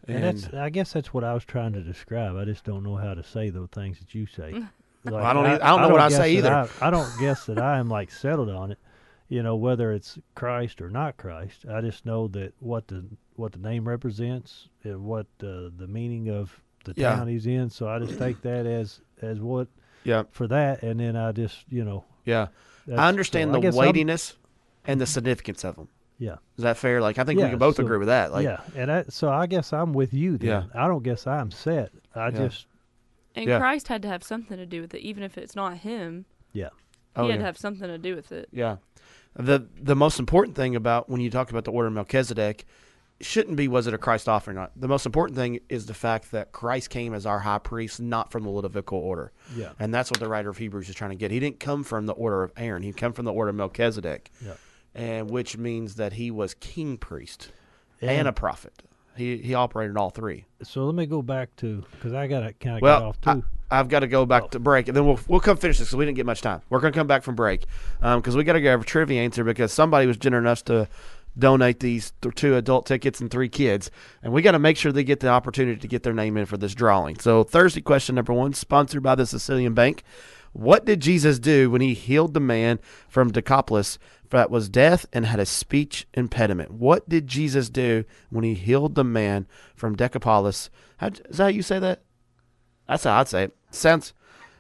[SPEAKER 2] and that's I guess that's what I was trying to describe. I just don't know how to say those things that you say. Like,
[SPEAKER 1] I don't e- I don't know what I say either.
[SPEAKER 2] I, I don't guess that I am like settled on it. You know whether it's Christ or not Christ. I just know that what the what the name represents and what uh, the meaning of the
[SPEAKER 1] Yeah.
[SPEAKER 2] town he's in. So I just take that as as what
[SPEAKER 1] yeah
[SPEAKER 2] for that, and then I just you know.
[SPEAKER 1] yeah. I understand
[SPEAKER 2] so I
[SPEAKER 1] the
[SPEAKER 2] I'm-
[SPEAKER 1] weightiness and the significance of them.
[SPEAKER 2] Yeah.
[SPEAKER 1] Is that fair? Like I think we can both
[SPEAKER 2] so-
[SPEAKER 1] agree with that. Like
[SPEAKER 2] yeah, and I, so I guess I'm with you. Then.
[SPEAKER 1] Yeah.
[SPEAKER 2] I don't guess I'm set. I
[SPEAKER 1] Yeah.
[SPEAKER 2] just
[SPEAKER 3] And
[SPEAKER 1] Yeah.
[SPEAKER 3] Christ had to have something to do with it, even if it's not him.
[SPEAKER 2] yeah.
[SPEAKER 1] oh,
[SPEAKER 3] he had
[SPEAKER 1] yeah.
[SPEAKER 3] to have something to do with it.
[SPEAKER 1] Yeah. The the most important thing about when you talk about the order of Melchizedek shouldn't be was it a Christophany or not. The most important thing is the fact that Christ came as our high priest, not from the Levitical order.
[SPEAKER 2] Yeah.
[SPEAKER 1] And that's what the writer of Hebrews is trying to get. He didn't come from the order of Aaron. He came from the order of Melchizedek.
[SPEAKER 2] Yeah.
[SPEAKER 1] And which means that he was king priest and, a prophet. He he operated all three.
[SPEAKER 2] so let me go back to because I got to kind of get
[SPEAKER 1] Well,
[SPEAKER 2] off
[SPEAKER 1] I,
[SPEAKER 2] too.
[SPEAKER 1] I've got to go back
[SPEAKER 2] Oh.
[SPEAKER 1] to break, and then we'll we'll come finish this because we didn't get much time. We're going to come back from break um, because we got to get a trivia answer because somebody was generous enough to donate these th- two adult tickets and three kids, and we got to make sure they get the opportunity to get their name in for this drawing. So Thursday question number one, sponsored by the Sicilian Bank. What did Jesus do when he healed the man from Decapolis that was deaf and had a speech impediment? What did Jesus do when he healed the man from Decapolis? How, is that how you say that? That's how I'd say it. Sounds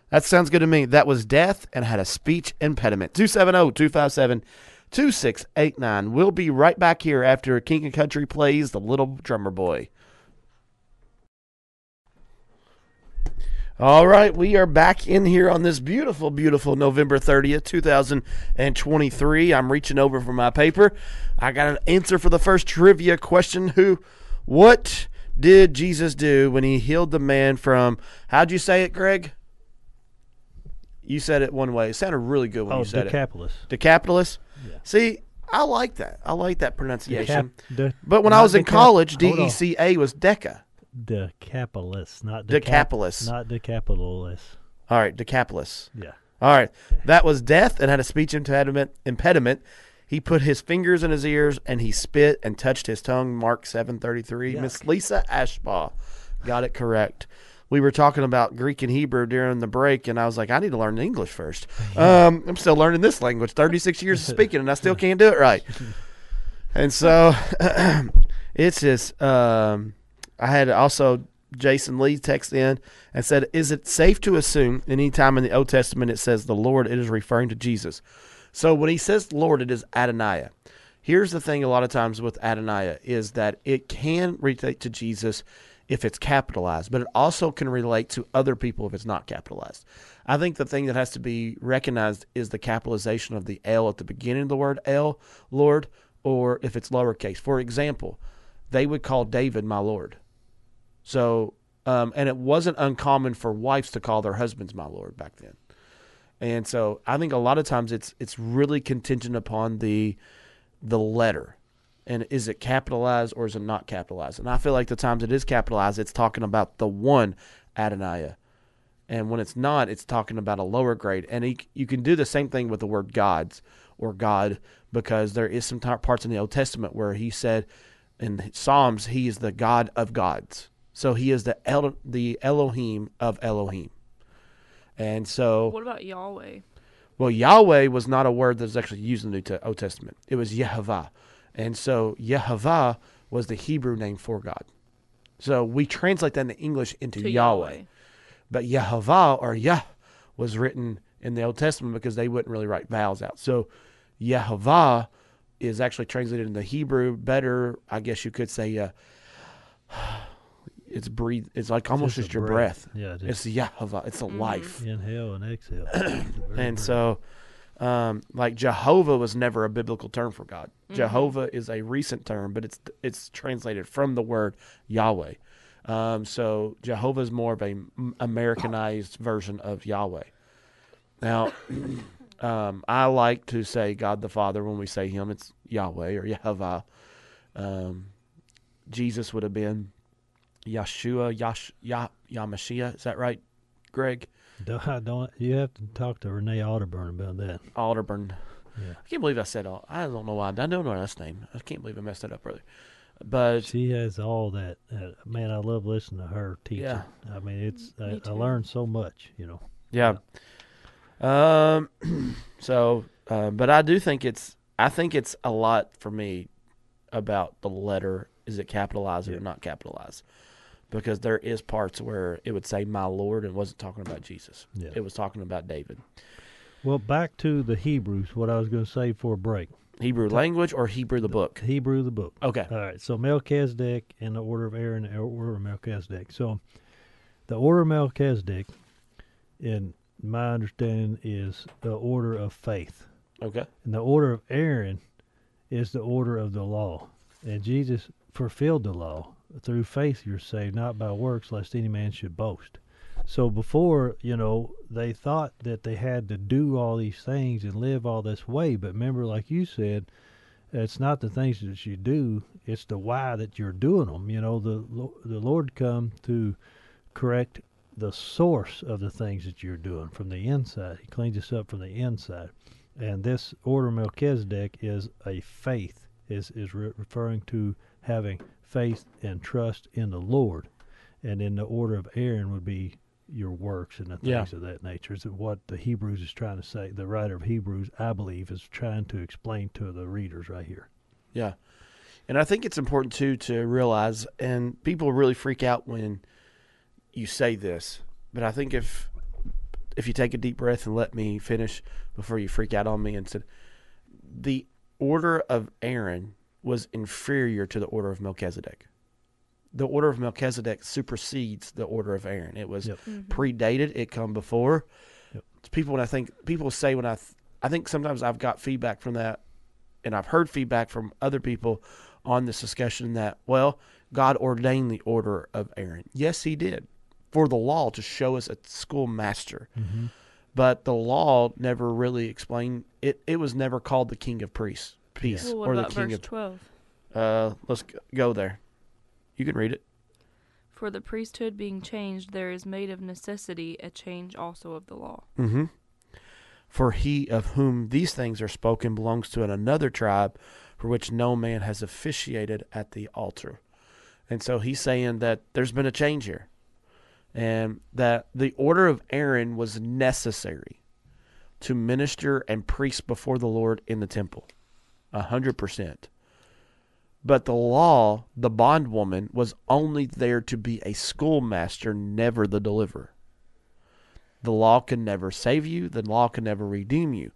[SPEAKER 1] that sounds good to me. That was deaf and had a speech impediment. oh, 270-257-2689. We'll be right back here after King and Country plays The Little Drummer Boy. All right, we are back in here on this beautiful, beautiful November 30th, 2023. I'm reaching over for my paper. I got an answer for the first trivia question. Who, what did Jesus do when he healed the man from, how'd you say it, Greg? You said it one way. It sounded really good when
[SPEAKER 2] Oh,
[SPEAKER 1] you said
[SPEAKER 2] Decapolis.
[SPEAKER 1] it. Decapolis?
[SPEAKER 2] Yeah.
[SPEAKER 1] See, I like that. I like that pronunciation.
[SPEAKER 2] Decap- de-
[SPEAKER 1] but when I was in college. DECA was Deca.
[SPEAKER 2] Decapolis, not decap-
[SPEAKER 1] Decapolis.
[SPEAKER 2] not Decapolis.
[SPEAKER 1] All right, Decapolis.
[SPEAKER 2] Yeah.
[SPEAKER 1] All right. That was death and had a speech impediment. impediment. He put his fingers in his ears and he spit and touched his tongue. Mark 733. Miss Lisa Ashbaugh got it correct. We were talking about Greek and Hebrew during the break, and I was like, I need to learn English first. Um, I'm still learning this language. 36 years of speaking, and I still can't do it right. And so it's just, um, I had also Jason Lee text in and said, Is it safe to assume anytime in the Old Testament it says the Lord, it is referring to Jesus? So when he says Lord, it is Adonai. Here's the thing a lot of times with Adonai is that it can relate to Jesus if it's capitalized, but it also can relate to other people if it's not capitalized. I think the thing that has to be recognized is the capitalization of the L at the beginning of the word L, Lord, or if it's lowercase. For example, they would call David my Lord. So, um, and it wasn't uncommon for wives to call their husbands my Lord back then. And so I think a lot of times it's it's really contingent upon the the letter. And is it capitalized or is it not capitalized? And I feel like the times it is capitalized, it's talking about the one Adonaiah. And when it's not, it's talking about a lower grade. And he, you can do the same thing with the word gods or God because there is some parts in the Old Testament where he said in Psalms, he is the God of gods. So he is the El, the Elohim of Elohim. And so
[SPEAKER 3] What about Yahweh?
[SPEAKER 1] well, Yahweh was not a word that was actually used in the New Te- Old Testament. It was Yehovah. And so Yehovah was the Hebrew name for God. So we translate that into English into Yahweh.
[SPEAKER 3] Yahweh.
[SPEAKER 1] But Yehovah or Yah was written in the Old Testament because they wouldn't really write vowels out. So Yehovah is actually translated in the Hebrew better, I guess you could say uh, it's breathe it's like almost just,
[SPEAKER 2] a
[SPEAKER 1] your breath.
[SPEAKER 2] Yeah,
[SPEAKER 1] It's
[SPEAKER 2] just
[SPEAKER 1] Yehovah. It's a
[SPEAKER 3] Mhm.
[SPEAKER 1] life.
[SPEAKER 2] inhale and exhale. It's a very
[SPEAKER 1] And so, um, like Jehovah was never a biblical term for God.
[SPEAKER 3] Mhm.
[SPEAKER 1] Jehovah is a recent term, but it's it's translated from the word Yahweh. Um, so Jehovah is more of a m- Americanized version of Yahweh. Now, um, I like to say God the Father when we say Him. It's Yahweh or Yehovah. Um, Jesus would have been Yeshua, Yash, Yah, Yamashia. Is that right, Greg?
[SPEAKER 2] don't, I don't you have to talk to Renee Otterburn about that.
[SPEAKER 1] Alderburn.
[SPEAKER 2] Yeah.
[SPEAKER 1] I can't believe I said all. I don't know why. I don't know her last name. I can't believe I messed that up earlier. But
[SPEAKER 2] She has all that. Uh, man, I love listening to her teaching.
[SPEAKER 1] Yeah.
[SPEAKER 2] I mean, it's
[SPEAKER 3] Me
[SPEAKER 2] I, I learned so much. You know.
[SPEAKER 1] yeah. Um. So, uh, but I do think it's. I think it's a lot for me about the letter. Is it capitalized
[SPEAKER 2] Yeah.
[SPEAKER 1] or not capitalized? Because there is parts where it would say "my Lord" and wasn't talking about Jesus.
[SPEAKER 2] Yeah.
[SPEAKER 1] It was talking about David.
[SPEAKER 2] Well, back to the Hebrews. What I was going to say for a break.
[SPEAKER 1] Hebrew language or Hebrew the book.
[SPEAKER 2] Hebrew, the book.
[SPEAKER 1] Okay.
[SPEAKER 2] All right. So Melchizedek and the order of Aaron, the order of Melchizedek. So the order of Melchizedek, in my understanding, is the order of faith.
[SPEAKER 1] Okay.
[SPEAKER 2] And the order of Aaron is the order of the law. And Jesus fulfilled the law. Through faith you're saved, not by works, lest any man should boast. So before, you know, they thought that they had to do all these things and live all this way. But remember, like you said, it's not the things that you do; it's the why that you're doing them. You know, the the Lord come to correct the source of the things that you're doing from the inside. He cleans us up from the inside. And this order Melchizedek is a faith, is is re- referring to having faith and trust in the Lord. And in the order of Aaron would be your works and the
[SPEAKER 1] Yeah.
[SPEAKER 2] things of that nature. Is what the Hebrews is trying to say. The writer of Hebrews, I believe, is trying to explain to the readers right here.
[SPEAKER 1] Yeah. And I think it's important too to realize and people really freak out when you say this, but I think if if you take a deep breath and let me finish before you freak out on me and said the order of Aaron was inferior to the order of Melchizedek. The order of Melchizedek supersedes the order of Aaron. It was
[SPEAKER 2] Yep.
[SPEAKER 3] Mhm.
[SPEAKER 1] predated. It come before.
[SPEAKER 2] Yep.
[SPEAKER 1] People when I think people say when I th- I think sometimes I've got feedback from that, and I've heard feedback from other people on this discussion that well God ordained the order of Aaron. Yes, He did for the law to show us a schoolmaster,
[SPEAKER 2] Mm-hmm.
[SPEAKER 1] but the law never really explained it. It was never called the King of Priests, peace,
[SPEAKER 3] Well, what
[SPEAKER 1] or the
[SPEAKER 3] about
[SPEAKER 1] King
[SPEAKER 3] verse
[SPEAKER 1] of.
[SPEAKER 3] 12?
[SPEAKER 1] Uh, let's go there. You can read it.
[SPEAKER 3] For the priesthood being changed, there is made of necessity a change also of the law.
[SPEAKER 1] Mm-hmm. For he of whom these things are spoken belongs to another tribe for which no man has officiated at the altar. And so he's saying that there's been a change here. And that the order of Aaron was necessary to minister and priest before the Lord in the temple. A hundred percent. But the law, the bondwoman, was only there to be a schoolmaster, never the deliverer. The law can never save you, the law can never redeem you.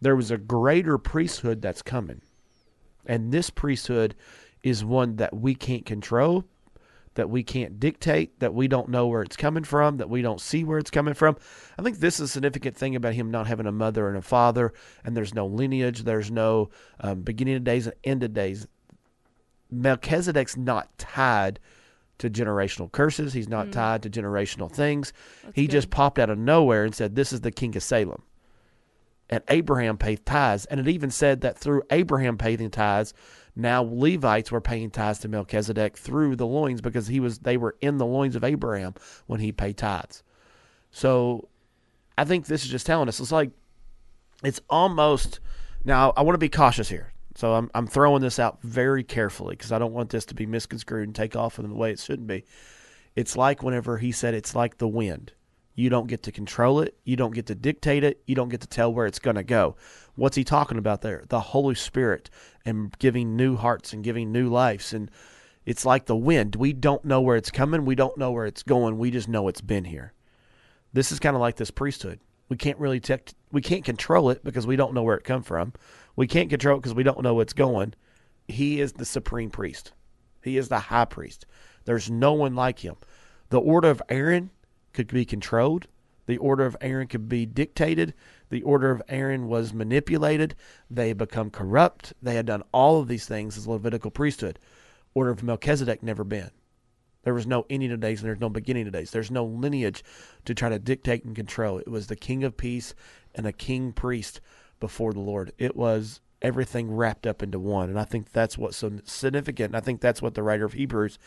[SPEAKER 1] There was a greater priesthood that's coming. And this priesthood is one that we can't control, that we can't dictate, that we don't know where it's coming from, that we don't see where it's coming from. I think this is a significant thing about him not having a mother and a father, and there's no lineage, there's no um, beginning of days and end of days. Melchizedek's not tied to generational curses. He's not
[SPEAKER 3] Mm.
[SPEAKER 1] tied to generational things.
[SPEAKER 3] That's
[SPEAKER 1] he
[SPEAKER 3] good.
[SPEAKER 1] just popped out of nowhere and said, This is the king of Salem. And Abraham paid tithes. And it even said that through Abraham paying tithes, now Levites were paying tithes to Melchizedek through the loins because he was they were in the loins of Abraham when he paid tithes. So I think this is just telling us it's like it's almost now I want to be cautious here. So I'm I'm throwing this out very carefully because I don't want this to be misconstrued and take off in the way it shouldn't be. It's like whenever he said it's like the wind. You don't get to control it. You don't get to dictate it. You don't get to tell where it's going to go. What's he talking about there? The Holy Spirit and giving new hearts and giving new lives. And it's like the wind. We don't know where it's coming. We don't know where it's going. We just know it's been here. This is kind of like this priesthood. We can't really tech, we can't control it because we don't know where it come from. We can't control it because we don't know what's going. He is the supreme priest. He is the high priest. There's no one like him. The order of Aaron could be controlled. The order of Aaron could be dictated. The order of Aaron was manipulated. They had become corrupt. They had done all of these things as Levitical priesthood. Order of Melchizedek never been. There was no ending of days and there's no beginning of days. There's no lineage to try to dictate and control. It was the king of peace and a king priest before the Lord. It was everything wrapped up into one. And I think that's what's so significant. And I think that's what the writer of Hebrews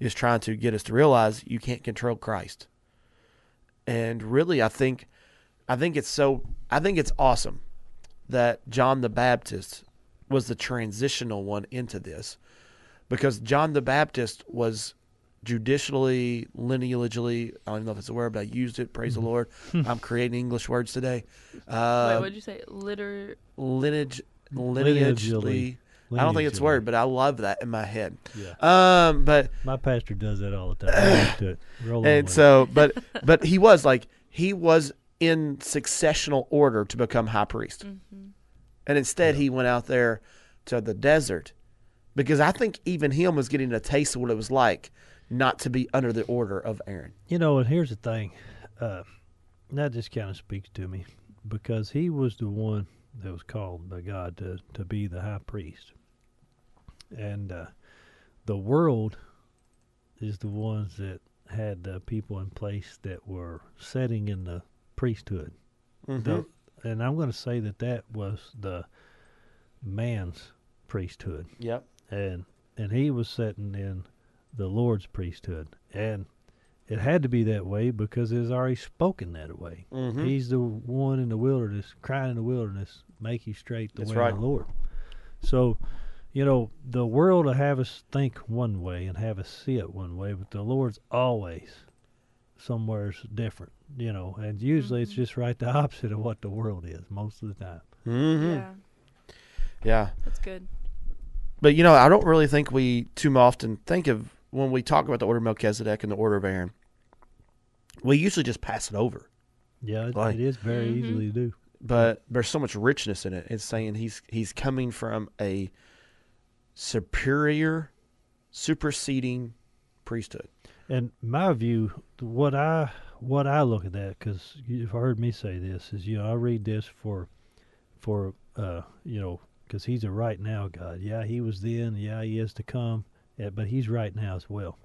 [SPEAKER 1] is trying to get us to realize you can't control Christ. And really I think I think it's so I think it's awesome that John the Baptist was the transitional one into this because John the Baptist was judicially, lineagely, I don't even know if it's a word, but I used it. Praise the Lord. I'm creating English words today.
[SPEAKER 3] Wait,
[SPEAKER 1] Uh,
[SPEAKER 3] what'd you say? Liter.
[SPEAKER 1] lineage,
[SPEAKER 2] Lineagely.
[SPEAKER 1] Lineagely. I don't think it's a word, but I love that in my head.
[SPEAKER 2] Yeah.
[SPEAKER 1] Um, but
[SPEAKER 2] My pastor does that all the time. I'm to. Roll
[SPEAKER 1] and
[SPEAKER 2] with
[SPEAKER 1] so, but but he was like he was in successional order to become high priest,
[SPEAKER 3] Mm-hmm.
[SPEAKER 1] and instead he went out there to the desert because I think even him was getting a taste of what it was like not to be under the order of Aaron.
[SPEAKER 2] You know, and here's the thing. Uh, that just kind of speaks to me because he was the one that was called by God to, to be the high priest. And uh, the world is the ones that had uh, people in place that were setting in the priesthood. The- and I'm going to say that that was the man's priesthood.
[SPEAKER 1] Yep.
[SPEAKER 2] and and he was setting in the Lord's priesthood, and it had to be that way because it was already spoken that way.
[SPEAKER 1] Mm-hmm.
[SPEAKER 2] He's the one in the wilderness, crying in the wilderness, make you straight the
[SPEAKER 1] That's
[SPEAKER 2] way
[SPEAKER 1] right.
[SPEAKER 2] of the Lord. So, you know, the world will have us think one way and have us see it one way, but the Lord's always somewhere's different, you know, and usually it's
[SPEAKER 3] Mhm.
[SPEAKER 2] just right the opposite of what the world is most of the time.
[SPEAKER 1] Mm-hmm.
[SPEAKER 3] Yeah,
[SPEAKER 1] yeah.
[SPEAKER 3] that's good.
[SPEAKER 1] But you know, I don't really think we too often think of when we talk about the order of Melchizedek and the order of Aaron. We usually just pass it over.
[SPEAKER 2] Yeah, it,
[SPEAKER 1] Right.
[SPEAKER 2] it is very
[SPEAKER 3] Mhm.
[SPEAKER 2] easily to do.
[SPEAKER 1] But there's so much richness in it. It's saying he's he's coming from a superior, superseding priesthood.
[SPEAKER 2] And my view, what I what I look at that, because you've heard me say this, is you know I read this for for uh you know because he's a right now God. Yeah, he was then. Yeah, he is to come. Yeah, but he's right now as well.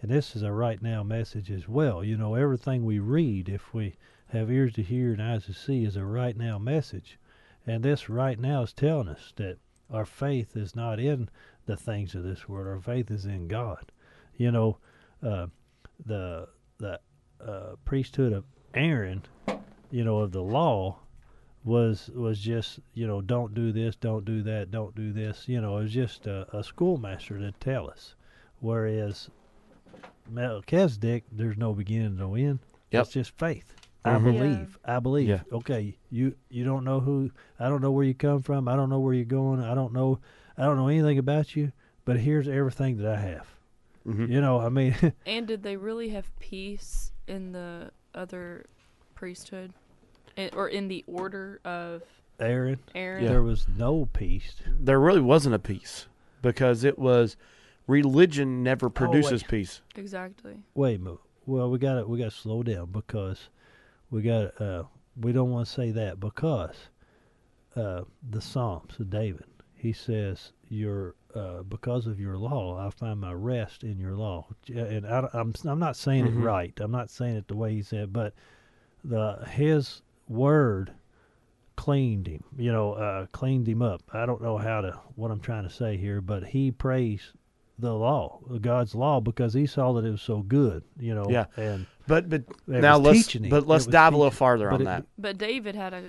[SPEAKER 2] And this is a right now message as well. You know, everything we read, if we have ears to hear and eyes to see, is a right now message. And this right now is telling us that our faith is not in the things of this world. Our faith is in God. You know, uh, the the uh, priesthood of Aaron, you know, of the law, was was just you know don't do this, don't do that, don't do this. You know, it was just a, a schoolmaster to tell us. Whereas Melchizedek, there's no beginning, no end.
[SPEAKER 1] Yep.
[SPEAKER 2] It's just faith. I
[SPEAKER 1] Mhm.
[SPEAKER 3] Yeah.
[SPEAKER 2] believe. I believe.
[SPEAKER 1] Yeah.
[SPEAKER 2] Okay, you you don't know who. I don't know where you come from. I don't know where you're going. I don't know. I don't know anything about you. But here's everything that I have.
[SPEAKER 1] Mm-hmm.
[SPEAKER 2] You know, I mean,
[SPEAKER 3] And did they really have peace in the other priesthood, in, or in the order of
[SPEAKER 2] Aaron,
[SPEAKER 3] Aaron?
[SPEAKER 2] there was no peace.
[SPEAKER 1] There really wasn't a peace because it was Religion never produces peace.
[SPEAKER 3] Exactly.
[SPEAKER 2] Wait a minute. Well, we got to we got to slow down because we got uh we don't want to say that because uh the Psalms of David. He says your uh because of your law I find my rest in your law. And I, am I'm not saying
[SPEAKER 1] Mhm.
[SPEAKER 2] it right. I'm not saying it the way he said but the his word cleaned him you know uh cleaned him up. I don't know how to what I'm trying to say here but he praised the law God's law because he saw that it was so good you know
[SPEAKER 1] Yeah.
[SPEAKER 2] and
[SPEAKER 1] But but
[SPEAKER 2] it
[SPEAKER 1] now
[SPEAKER 2] was
[SPEAKER 1] let's but let's
[SPEAKER 2] It was
[SPEAKER 1] dive a little farther
[SPEAKER 2] but
[SPEAKER 1] on
[SPEAKER 2] it-
[SPEAKER 1] that.
[SPEAKER 3] But David had a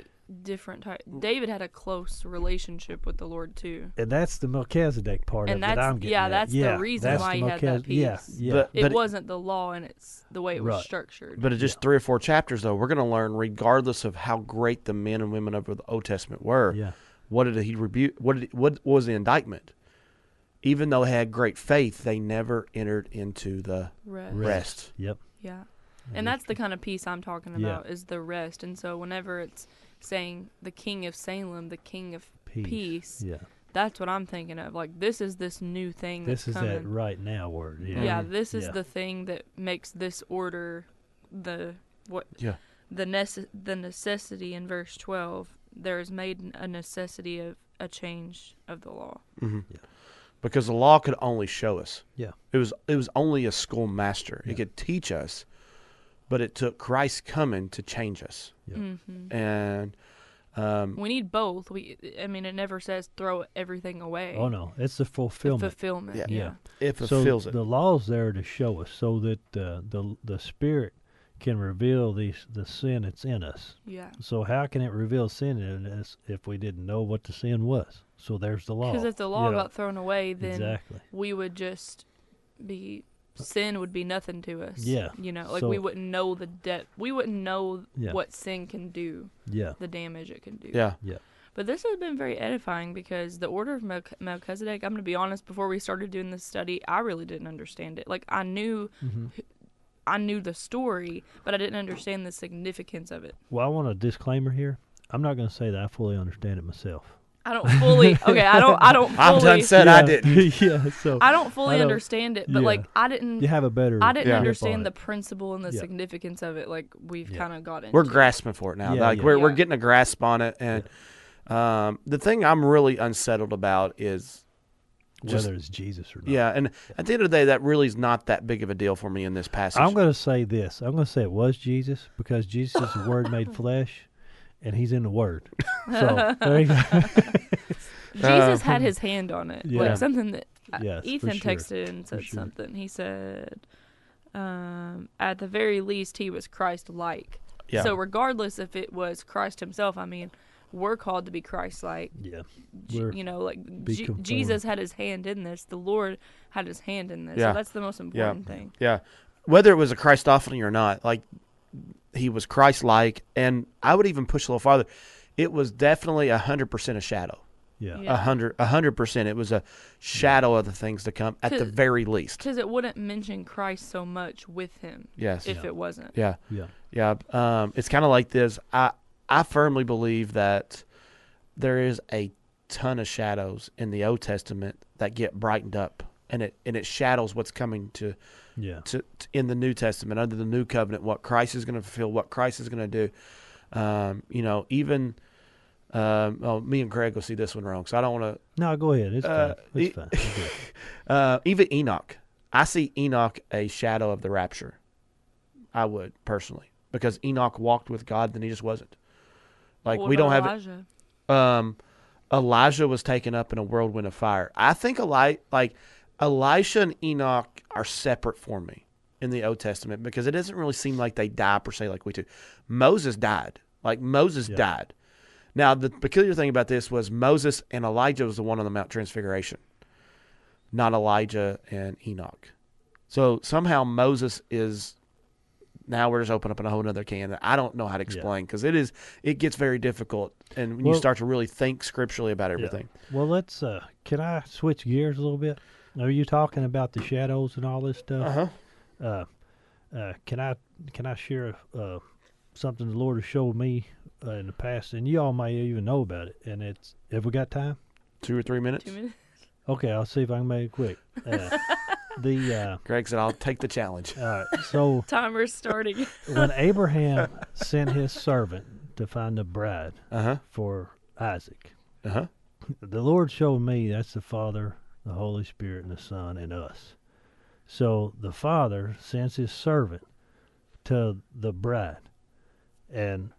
[SPEAKER 3] different type. David had a close relationship with the Lord too.
[SPEAKER 2] And that's the Melchizedek part
[SPEAKER 3] And
[SPEAKER 2] of it.
[SPEAKER 3] that's-
[SPEAKER 2] I'm getting
[SPEAKER 3] yeah,
[SPEAKER 2] at.
[SPEAKER 3] that's the reason
[SPEAKER 2] that's
[SPEAKER 3] why
[SPEAKER 2] the
[SPEAKER 3] he had that
[SPEAKER 2] Melchiz- Yeah,
[SPEAKER 3] peace.
[SPEAKER 2] yeah.
[SPEAKER 1] But-
[SPEAKER 3] It wasn't the law and it's the way it was
[SPEAKER 2] Right.
[SPEAKER 3] structured.
[SPEAKER 1] But in just three or four chapters, though, we're going to learn, regardless of how great the men and women of the Old Testament were,
[SPEAKER 2] yeah,
[SPEAKER 1] what did he rebuke? What did, what was the indictment? Even though they had great faith, they never entered into the
[SPEAKER 3] rest.
[SPEAKER 1] rest.
[SPEAKER 2] yep.
[SPEAKER 3] Yeah. And that's the kind of peace I'm talking
[SPEAKER 2] Yeah.
[SPEAKER 3] about is the rest. And so whenever it's saying the king of Salem, the king of
[SPEAKER 2] peace.
[SPEAKER 3] peace,
[SPEAKER 2] Yeah,
[SPEAKER 3] that's what I'm thinking of. Like this is this new thing
[SPEAKER 2] this is
[SPEAKER 3] that's
[SPEAKER 2] that
[SPEAKER 3] coming.
[SPEAKER 2] right now word. Yeah,
[SPEAKER 3] yeah. This is
[SPEAKER 2] Yeah.
[SPEAKER 3] the thing that makes this order the what
[SPEAKER 1] Yeah.
[SPEAKER 3] the nece- the necessity in verse 12 there is made a necessity of a change of the law.
[SPEAKER 1] Mm-hmm.
[SPEAKER 2] Yeah.
[SPEAKER 1] Because the law could only show us.
[SPEAKER 2] Yeah.
[SPEAKER 1] It was it was only a schoolmaster.
[SPEAKER 2] Yeah.
[SPEAKER 1] It could teach us, but it took Christ coming to change us.
[SPEAKER 2] Yeah.
[SPEAKER 3] hmm
[SPEAKER 1] And um,
[SPEAKER 3] We need both. We I mean it never says throw everything away.
[SPEAKER 2] Oh no, it's the
[SPEAKER 3] The
[SPEAKER 2] fulfillment.
[SPEAKER 3] fulfillment.
[SPEAKER 1] Yeah.
[SPEAKER 3] Yeah.
[SPEAKER 2] Yeah.
[SPEAKER 1] it
[SPEAKER 2] so
[SPEAKER 1] fulfills it.
[SPEAKER 2] the law's there to show us, so that uh, the the Spirit can reveal these the sin that's in us.
[SPEAKER 3] Yeah.
[SPEAKER 2] So how can it reveal sin in us if we didn't know what the sin was? So there's the law.
[SPEAKER 3] Because if the
[SPEAKER 2] you
[SPEAKER 3] law
[SPEAKER 2] know.
[SPEAKER 3] got thrown away, then
[SPEAKER 2] exactly.
[SPEAKER 3] we would just be sin would be nothing to us.
[SPEAKER 2] Yeah.
[SPEAKER 3] You know, like we wouldn't know the depth. We wouldn't know
[SPEAKER 2] Yeah.
[SPEAKER 3] what sin can do,
[SPEAKER 2] Yeah.
[SPEAKER 3] the damage it can do.
[SPEAKER 1] yeah. Yeah.
[SPEAKER 3] But this has been very edifying because the order of Melchizedek. I'm going to be honest. Before we started doing this study, I really didn't understand it. Like I knew,
[SPEAKER 2] hmm
[SPEAKER 3] I knew the story, but I didn't understand the significance of it.
[SPEAKER 2] Well, I want a disclaimer here. I'm not going to say that I fully understand it myself.
[SPEAKER 3] I don't fully. okay, I don't. I don't fully.
[SPEAKER 1] I'm done said I didn't.
[SPEAKER 2] yeah. So
[SPEAKER 3] I don't fully
[SPEAKER 2] I don't-
[SPEAKER 3] understand it, but
[SPEAKER 2] yeah.
[SPEAKER 3] like I didn't.
[SPEAKER 2] you have a better.
[SPEAKER 3] I didn't
[SPEAKER 1] Yeah.
[SPEAKER 3] understand the principle and the
[SPEAKER 2] Yeah.
[SPEAKER 3] significance of it like we've
[SPEAKER 2] Yeah.
[SPEAKER 3] kind of got into.
[SPEAKER 1] We're grasping for it now.
[SPEAKER 2] Yeah,
[SPEAKER 1] like
[SPEAKER 2] yeah.
[SPEAKER 1] we're we're getting a grasp on it, and um, the thing I'm really unsettled about is just
[SPEAKER 2] whether it's Jesus or not.
[SPEAKER 1] yeah. And at the end of the day, that really is not that big of a deal for me in this passage.
[SPEAKER 2] I'm going to say this. I'm going to say it was Jesus because Jesus is the Word made flesh, and He's in the Word. So there you go.
[SPEAKER 3] Jesus
[SPEAKER 1] Uh,
[SPEAKER 3] had his hand on it,
[SPEAKER 2] Yeah.
[SPEAKER 3] like something that uh,
[SPEAKER 2] Yes,
[SPEAKER 3] Ethan
[SPEAKER 2] sure.
[SPEAKER 3] texted and said
[SPEAKER 2] sure.
[SPEAKER 3] something. He said, um, "At the very least, he was Christ-like."
[SPEAKER 1] yeah.
[SPEAKER 3] So regardless if it was Christ himself, I mean, we're called to be Christ-like.
[SPEAKER 2] yeah,
[SPEAKER 3] J-
[SPEAKER 2] We're-
[SPEAKER 3] you know, like
[SPEAKER 2] be
[SPEAKER 3] Jesus had his hand in this. The Lord had his hand in this.
[SPEAKER 1] Yeah.
[SPEAKER 3] So that's the most important thing.
[SPEAKER 1] Yeah. Whether it was a Christophany or not, like he was Christ like, and I would even push a little farther. It was definitely a hundred percent a shadow.
[SPEAKER 2] yeah,
[SPEAKER 1] A
[SPEAKER 3] Yeah.
[SPEAKER 1] hundred a hundred percent. It was a shadow of the things to come at the very least.
[SPEAKER 3] Because it wouldn't mention Christ so much with him
[SPEAKER 1] Yes.
[SPEAKER 3] if
[SPEAKER 2] Yeah.
[SPEAKER 3] it wasn't.
[SPEAKER 1] Yeah.
[SPEAKER 2] yeah,
[SPEAKER 1] Yeah. Um, it's kind of like this. I I firmly believe that there is a ton of shadows in the Old Testament that get brightened up, and it and it shadows what's coming to
[SPEAKER 2] yeah,
[SPEAKER 1] to, to in the New Testament under the New Covenant, what Christ is going to fulfill, what Christ is going to do. Um, you know, even um, oh, me and Craig will see this one wrong, so I don't want to.
[SPEAKER 2] No, go ahead. It's
[SPEAKER 1] Uh,
[SPEAKER 2] fine. It's fine. It's.
[SPEAKER 1] Uh, even Enoch, I see Enoch a shadow of the rapture. I would personally, because Enoch walked with God, then he just wasn't. Like
[SPEAKER 3] What
[SPEAKER 1] we don't
[SPEAKER 3] about
[SPEAKER 1] have
[SPEAKER 3] Elijah?
[SPEAKER 1] um, Elijah was taken up in a whirlwind of fire. I think Eli- like Elisha and Enoch are separate for me in the Old Testament because it doesn't really seem like they die per se like we do. Moses died. Like Moses
[SPEAKER 2] Yeah.
[SPEAKER 1] died. Now the peculiar thing about this was Moses and Elijah was the one on the Mount Transfiguration, not Elijah and Enoch. So somehow Moses is now we're just opening up a whole other can. that I don't know how to explain because it is it gets very difficult, and when you start to really think scripturally about everything.
[SPEAKER 2] Well, let's. Uh, can I switch gears a little bit? Are you talking about the shadows and all this stuff?
[SPEAKER 1] huh.
[SPEAKER 2] Uh, uh, can I can I share uh, something the Lord has showed me uh, in the past, and you all may even know about it. And it's have we got time?
[SPEAKER 1] Two or three minutes.
[SPEAKER 3] Two minutes.
[SPEAKER 2] Okay, I'll see if I can make it quick. Uh, the uh,
[SPEAKER 1] Greg said, "I'll take the challenge."
[SPEAKER 2] all right, so
[SPEAKER 3] Timer's starting.
[SPEAKER 2] when Abraham sent his servant to find a bride
[SPEAKER 1] Uh huh.
[SPEAKER 2] for Isaac,
[SPEAKER 1] Uh huh.
[SPEAKER 2] the Lord showed me that's the Father, the Holy Spirit, and the Son, and us. So the Father sends his servant to the bride, and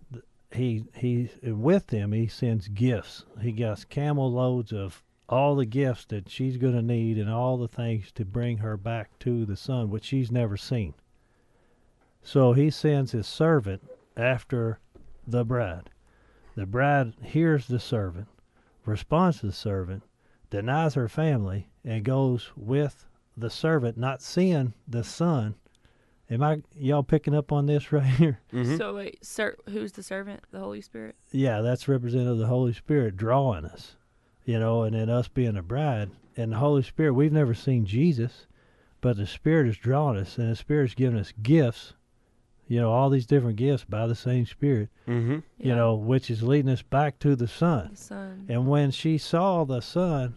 [SPEAKER 2] he he with him he sends gifts. He got camel loads of all the gifts that she's going to need and all the things to bring her back to the Son, which she's never seen. So he sends his servant after the bride. The bride hears the servant responds to the servant, denies her family, and goes with the servant, not seeing the son. Am I y'all picking up on this right here?
[SPEAKER 1] Mm-hmm.
[SPEAKER 3] So wait, sir, who's the servant? The Holy Spirit.
[SPEAKER 2] Yeah, that's representative of the Holy Spirit drawing us, you know, and then us being a bride. And the Holy Spirit, we've never seen Jesus, but the Spirit is drawing us, and the Spirit's giving us gifts, you know, all these different gifts by the same Spirit,
[SPEAKER 1] mm-hmm.
[SPEAKER 2] you
[SPEAKER 3] Yeah.
[SPEAKER 2] know, which is leading us back to the Son.
[SPEAKER 3] the Son.
[SPEAKER 2] And when she saw the son,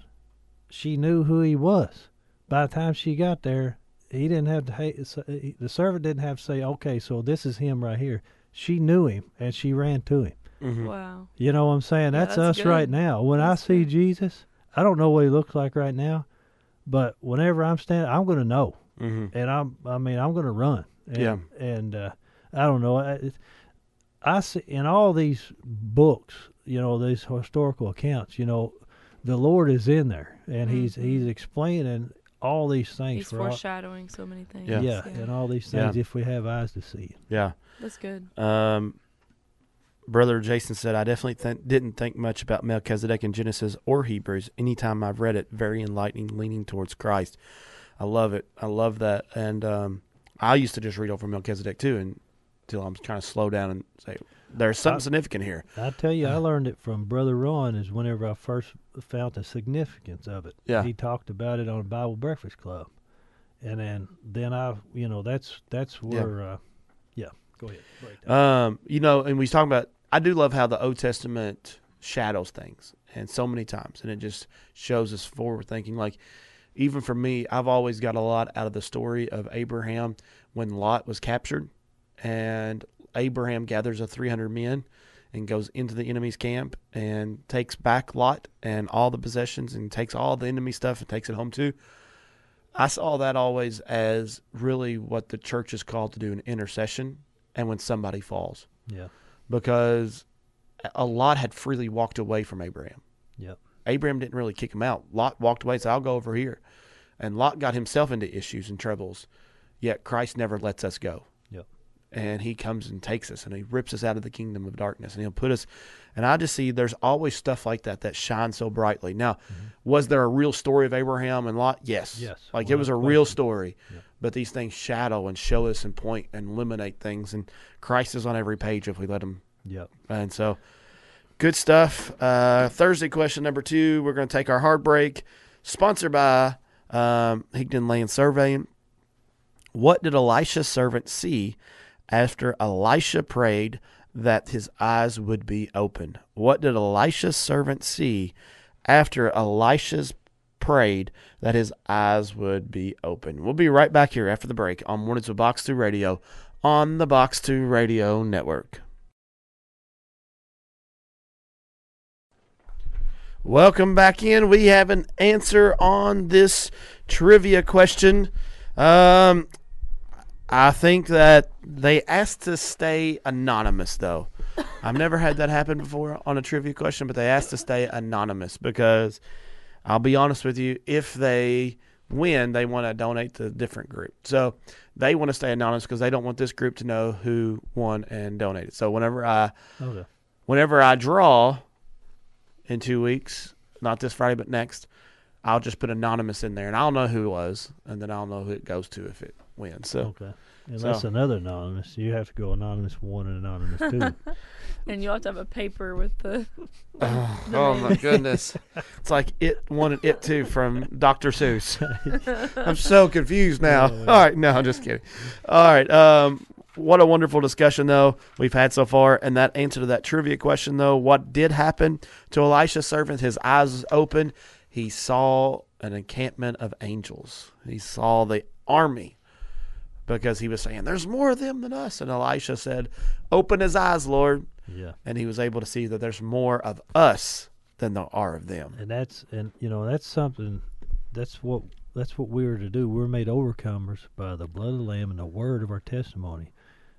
[SPEAKER 2] she knew who he was. By the time she got there, he didn't have to. ha- s- he- The servant didn't have to say, "Okay, so this is him right here." She knew him, and she ran to him.
[SPEAKER 1] Mm-hmm.
[SPEAKER 3] Wow.
[SPEAKER 2] You know what I'm saying?
[SPEAKER 3] Yeah,
[SPEAKER 2] that's,
[SPEAKER 3] that's
[SPEAKER 2] us right now. When
[SPEAKER 3] That's
[SPEAKER 2] I see
[SPEAKER 3] good.
[SPEAKER 2] Jesus, I don't know what he looks like right now, but whenever I'm standing, I'm going to know,
[SPEAKER 1] Mm-hmm.
[SPEAKER 2] and I'm. I mean, I'm going to run. And,
[SPEAKER 1] Yeah.
[SPEAKER 2] And uh, I don't know. I, I see in all these books, you know, these historical accounts, you know, the Lord is in there, and He's
[SPEAKER 3] Mhm.
[SPEAKER 2] He's explaining all these things
[SPEAKER 3] He's
[SPEAKER 2] for all,
[SPEAKER 3] foreshadowing so many things.
[SPEAKER 1] Yeah.
[SPEAKER 2] yeah, and all these
[SPEAKER 1] Yeah.
[SPEAKER 2] things if we have eyes to see.
[SPEAKER 1] Yeah.
[SPEAKER 3] That's good.
[SPEAKER 1] Um, Brother Jason said, I definitely th- didn't think much about Melchizedek in Genesis or Hebrews. Anytime I've read it, very enlightening, leaning towards Christ. I love it. I love that. And um, I used to just read over Melchizedek too, and until I'm kind of slow down and say, there's something
[SPEAKER 2] I-
[SPEAKER 1] significant here.
[SPEAKER 2] I tell you, I learned it from Brother Ron. Is whenever I first found the significance of it.
[SPEAKER 1] Yeah.
[SPEAKER 2] He talked about it on a Bible Breakfast Club, and then then I, you know, that's that's
[SPEAKER 1] Yeah.
[SPEAKER 2] where, uh, yeah. Go ahead.
[SPEAKER 1] Um, you know, and we was talking about. I do love how the Old Testament shadows things, and so many times, and it just shows us forward thinking. Like, even for me, I've always got a lot out of the story of Abraham when Lot was captured, and Abraham gathers a three hundred men and goes into the enemy's camp and takes back Lot and all the possessions and takes all the enemy stuff and takes it home too. I saw that always as really what the church is called to do an intercession and when somebody falls
[SPEAKER 2] yeah.
[SPEAKER 1] because a Lot had freely walked away from Abraham.
[SPEAKER 2] Yep.
[SPEAKER 1] Abraham didn't really kick him out. Lot walked away and said, I'll go over here. And Lot got himself into issues and troubles, yet Christ never lets us go.
[SPEAKER 2] Yep.
[SPEAKER 1] And he comes and takes us and he rips us out of the kingdom of darkness and he'll put us. And I just see there's always stuff like that that shines so brightly. Now, mm-hmm. was there a real story of Abraham and Lot? Yes.
[SPEAKER 2] Yes,
[SPEAKER 1] Like it was a real story.
[SPEAKER 2] Yep.
[SPEAKER 1] But these things shadow and show us and point and illuminate things. And Christ is on every page if we let him
[SPEAKER 2] Yep.
[SPEAKER 1] and so, good stuff. Uh, Thursday question number two. We're going to take our hard break. Sponsored by um, Higdon Land Surveying. What did Elisha's servant see after Elisha prayed that his eyes would be open? What did Elisha's servant see after Elisha's prayed that his eyes would be open? We'll be right back here after the break on Mornings with Box 2 Radio on the Box 2 Radio Network. Welcome back in. We have an answer on this trivia question. Um, I think that they asked to stay anonymous, though. I've never had that happen before on a trivia question, but they asked to stay anonymous because I'll be honest with you, if they win, they want to donate to a different group. So they want to stay anonymous because they don't want this group to know who won and donated. So whenever I
[SPEAKER 2] Okay.
[SPEAKER 1] whenever I draw in two weeks, not this Friday but next, I'll just put anonymous in there, and I'll know who it was, and then I'll know who it goes to if it wins. So
[SPEAKER 2] Okay. Unless
[SPEAKER 1] So-
[SPEAKER 2] another anonymous, you have to go anonymous one and anonymous two.
[SPEAKER 3] And you'll have to have a paper with the.
[SPEAKER 1] oh,
[SPEAKER 3] the
[SPEAKER 1] oh
[SPEAKER 3] name.
[SPEAKER 1] my goodness, it's like it one and it two from Dr. Seuss. I'm so confused now. All right, no, I'm just kidding. All right, um, what a wonderful discussion though we've had so far, and that answer to that trivia question though, what did happen to Elisha's servant? His eyes opened. He saw an encampment of angels. He saw the army because he was saying, There's more of them than us. And Elisha said, Open his eyes, Lord.
[SPEAKER 2] Yeah.
[SPEAKER 1] And he was able to see that there's more of us than there are of them.
[SPEAKER 2] and that's and you know that's something that's what that's what we are to do we're made overcomers by the blood of the lamb and the word of our testimony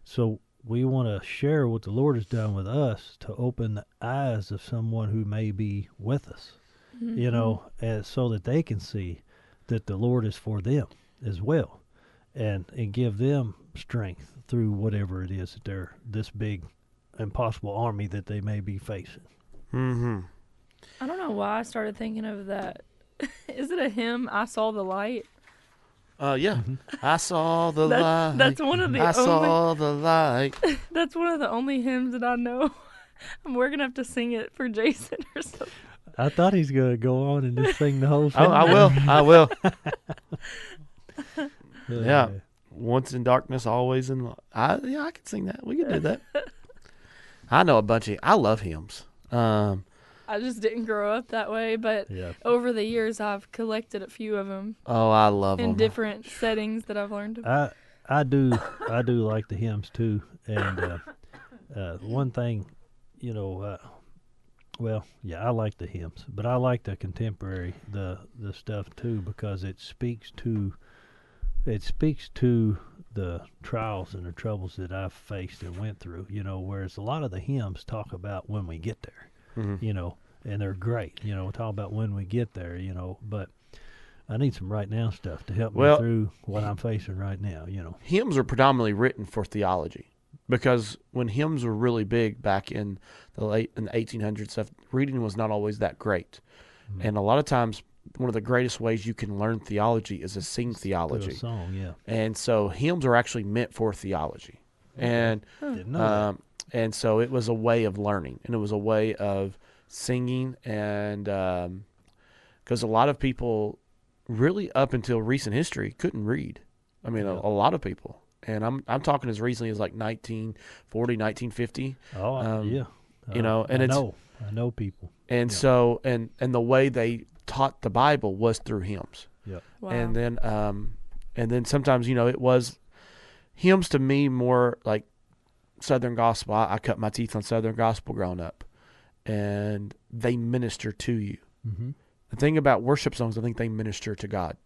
[SPEAKER 2] so we want to share what the lord has done with us to open the eyes of someone who may be with us you mm-hmm. know and so that they can see that the lord is for them as well and and give them strength through whatever it is that they're this big impossible army that they may be facing
[SPEAKER 1] Mm-hmm.
[SPEAKER 3] I don't know why I started thinking of that. Is it a hymn? I saw the light.
[SPEAKER 1] Uh, yeah. I saw the
[SPEAKER 3] That-
[SPEAKER 1] light.
[SPEAKER 3] that's one of the
[SPEAKER 1] I
[SPEAKER 3] only.
[SPEAKER 1] saw the light.
[SPEAKER 3] That's one of the only hymns that I know. We're gonna have to sing it for Jason or something.
[SPEAKER 2] I thought he's gonna go on and just sing the whole
[SPEAKER 1] Oh,
[SPEAKER 2] song.
[SPEAKER 1] I will. I will.
[SPEAKER 2] Uh,
[SPEAKER 1] Yeah. Once in darkness, always in light. I yeah, I can sing that. We can do that. I know a bunch of. I love hymns. Um.
[SPEAKER 3] I just didn't grow up that way, but
[SPEAKER 2] Yeah.
[SPEAKER 3] over the years I've collected a few of them
[SPEAKER 1] Oh, I love them.
[SPEAKER 3] in
[SPEAKER 1] them.
[SPEAKER 3] different settings that I've learned.
[SPEAKER 2] I I do I do like the hymns too, and uh, uh, one thing, you know, uh, well, yeah, I like the hymns, but I like the contemporary the the stuff too because it speaks to it speaks to the trials and the troubles that I've faced and went through. You know, whereas a lot of the hymns talk about when we get there.
[SPEAKER 1] Mhm.
[SPEAKER 2] you know, and they're great, you know, talk about when we get there, you know, but I need some right now stuff to help
[SPEAKER 1] Well-
[SPEAKER 2] me through what I'm facing right now, you know.
[SPEAKER 1] Hymns are predominantly written for theology, because when hymns were really big back in the late in the 1800s, stuff reading was not always that great,
[SPEAKER 2] Mm-hmm.
[SPEAKER 1] and a lot of times one of the greatest ways you can learn theology is to sing theology.
[SPEAKER 2] a song, yeah.
[SPEAKER 1] and so hymns are actually meant for theology and
[SPEAKER 2] Didn't know that.
[SPEAKER 1] um, and so it was a way of learning and it was a way of singing and because a lot of people really up until recent history couldn't read i mean
[SPEAKER 2] Yeah.
[SPEAKER 1] a, a lot of people and i'm i'm talking as recently as like 1940 1950
[SPEAKER 2] Oh,
[SPEAKER 1] um,
[SPEAKER 2] yeah.
[SPEAKER 1] you
[SPEAKER 2] Uh,
[SPEAKER 1] know, and
[SPEAKER 2] I
[SPEAKER 1] it's-
[SPEAKER 2] know, I know people.
[SPEAKER 1] and
[SPEAKER 2] Yeah.
[SPEAKER 1] so and and the way they taught the bible was through hymns.
[SPEAKER 3] Wow.
[SPEAKER 1] and then um and then sometimes you know it was hymns to me more like southern gospel. I, I cut my teeth on southern gospel growing up and they minister to you.
[SPEAKER 2] Mm-hmm.
[SPEAKER 1] the thing about worship songs i think they minister to god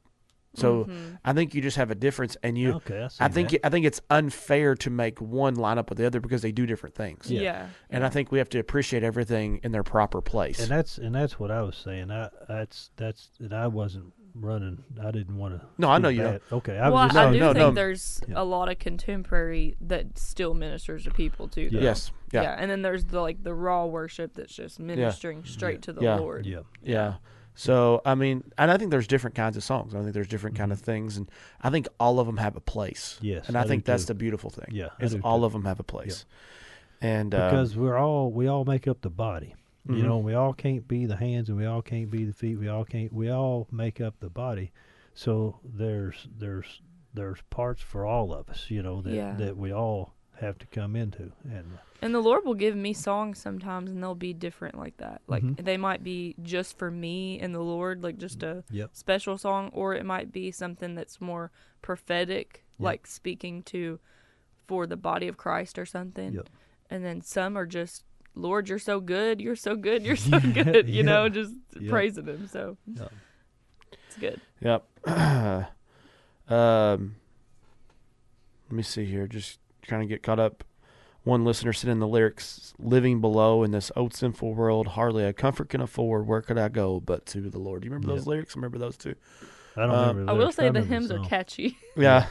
[SPEAKER 1] so
[SPEAKER 3] Mhm.
[SPEAKER 1] i think you just have a difference and you
[SPEAKER 2] okay, I, see
[SPEAKER 1] i think
[SPEAKER 2] that.
[SPEAKER 1] i think it's unfair to make one line up with the other because they do different things
[SPEAKER 2] Yeah.
[SPEAKER 3] yeah.
[SPEAKER 1] and i think we have to appreciate everything in their proper place
[SPEAKER 2] and that's and that's what I was saying. I that's that's and I wasn't running. I didn't want to.
[SPEAKER 1] No, I know you don't.
[SPEAKER 2] Okay, I
[SPEAKER 3] well,
[SPEAKER 2] was just
[SPEAKER 3] I do
[SPEAKER 1] no,
[SPEAKER 3] think
[SPEAKER 1] no.
[SPEAKER 3] there's
[SPEAKER 2] Yeah.
[SPEAKER 3] a lot of contemporary that still ministers to people too. Though.
[SPEAKER 1] yes yeah
[SPEAKER 3] Yeah. and then there's the like the raw worship that's just ministering straight to the
[SPEAKER 1] Yeah.
[SPEAKER 3] Lord.
[SPEAKER 2] yeah.
[SPEAKER 1] Yeah. So I mean, and I think there's different kinds of songs. I think there's different kind of things, and I think all of them have a place.
[SPEAKER 2] Mm-hmm. Yes,
[SPEAKER 1] and I,
[SPEAKER 2] I
[SPEAKER 1] think that's
[SPEAKER 2] too.
[SPEAKER 1] the beautiful thing.
[SPEAKER 2] Yeah,
[SPEAKER 1] is all
[SPEAKER 2] too.
[SPEAKER 1] of them have a place. And uh,
[SPEAKER 2] because we're all we all make up the body. You know, we all can't be the hands and we all can't be the feet. We all can't. We all make up the body. So there's there's there's parts for all of us. You know that
[SPEAKER 3] Yeah.
[SPEAKER 2] that we all have to come into. And
[SPEAKER 3] And the Lord will give me songs sometimes, and they'll be different like that. Like
[SPEAKER 2] Mhm.
[SPEAKER 3] they might be just for me and the Lord, like just a
[SPEAKER 2] yep,
[SPEAKER 3] special song, or it might be something that's more prophetic,
[SPEAKER 2] Yep.
[SPEAKER 3] like speaking to for the body of Christ or something.
[SPEAKER 2] Yep.
[SPEAKER 3] And then some are just, Lord, you're so good, you're so good, you're so good, you know, just
[SPEAKER 2] Yep.
[SPEAKER 3] praising Him. So
[SPEAKER 2] Yep.
[SPEAKER 3] it's good.
[SPEAKER 1] Yep. um, let me see here. Just kind of get caught up. One listener sent in the lyrics: "Living below in this old sinful world, hardly a comfort can afford. Where could I go but to the Lord?" Do you remember those lyrics? Remember those two?
[SPEAKER 2] I don't
[SPEAKER 1] Um,
[SPEAKER 2] remember.
[SPEAKER 3] I will
[SPEAKER 2] lyrics, but
[SPEAKER 3] say the
[SPEAKER 2] remember
[SPEAKER 3] hymns are catchy.
[SPEAKER 1] Yeah.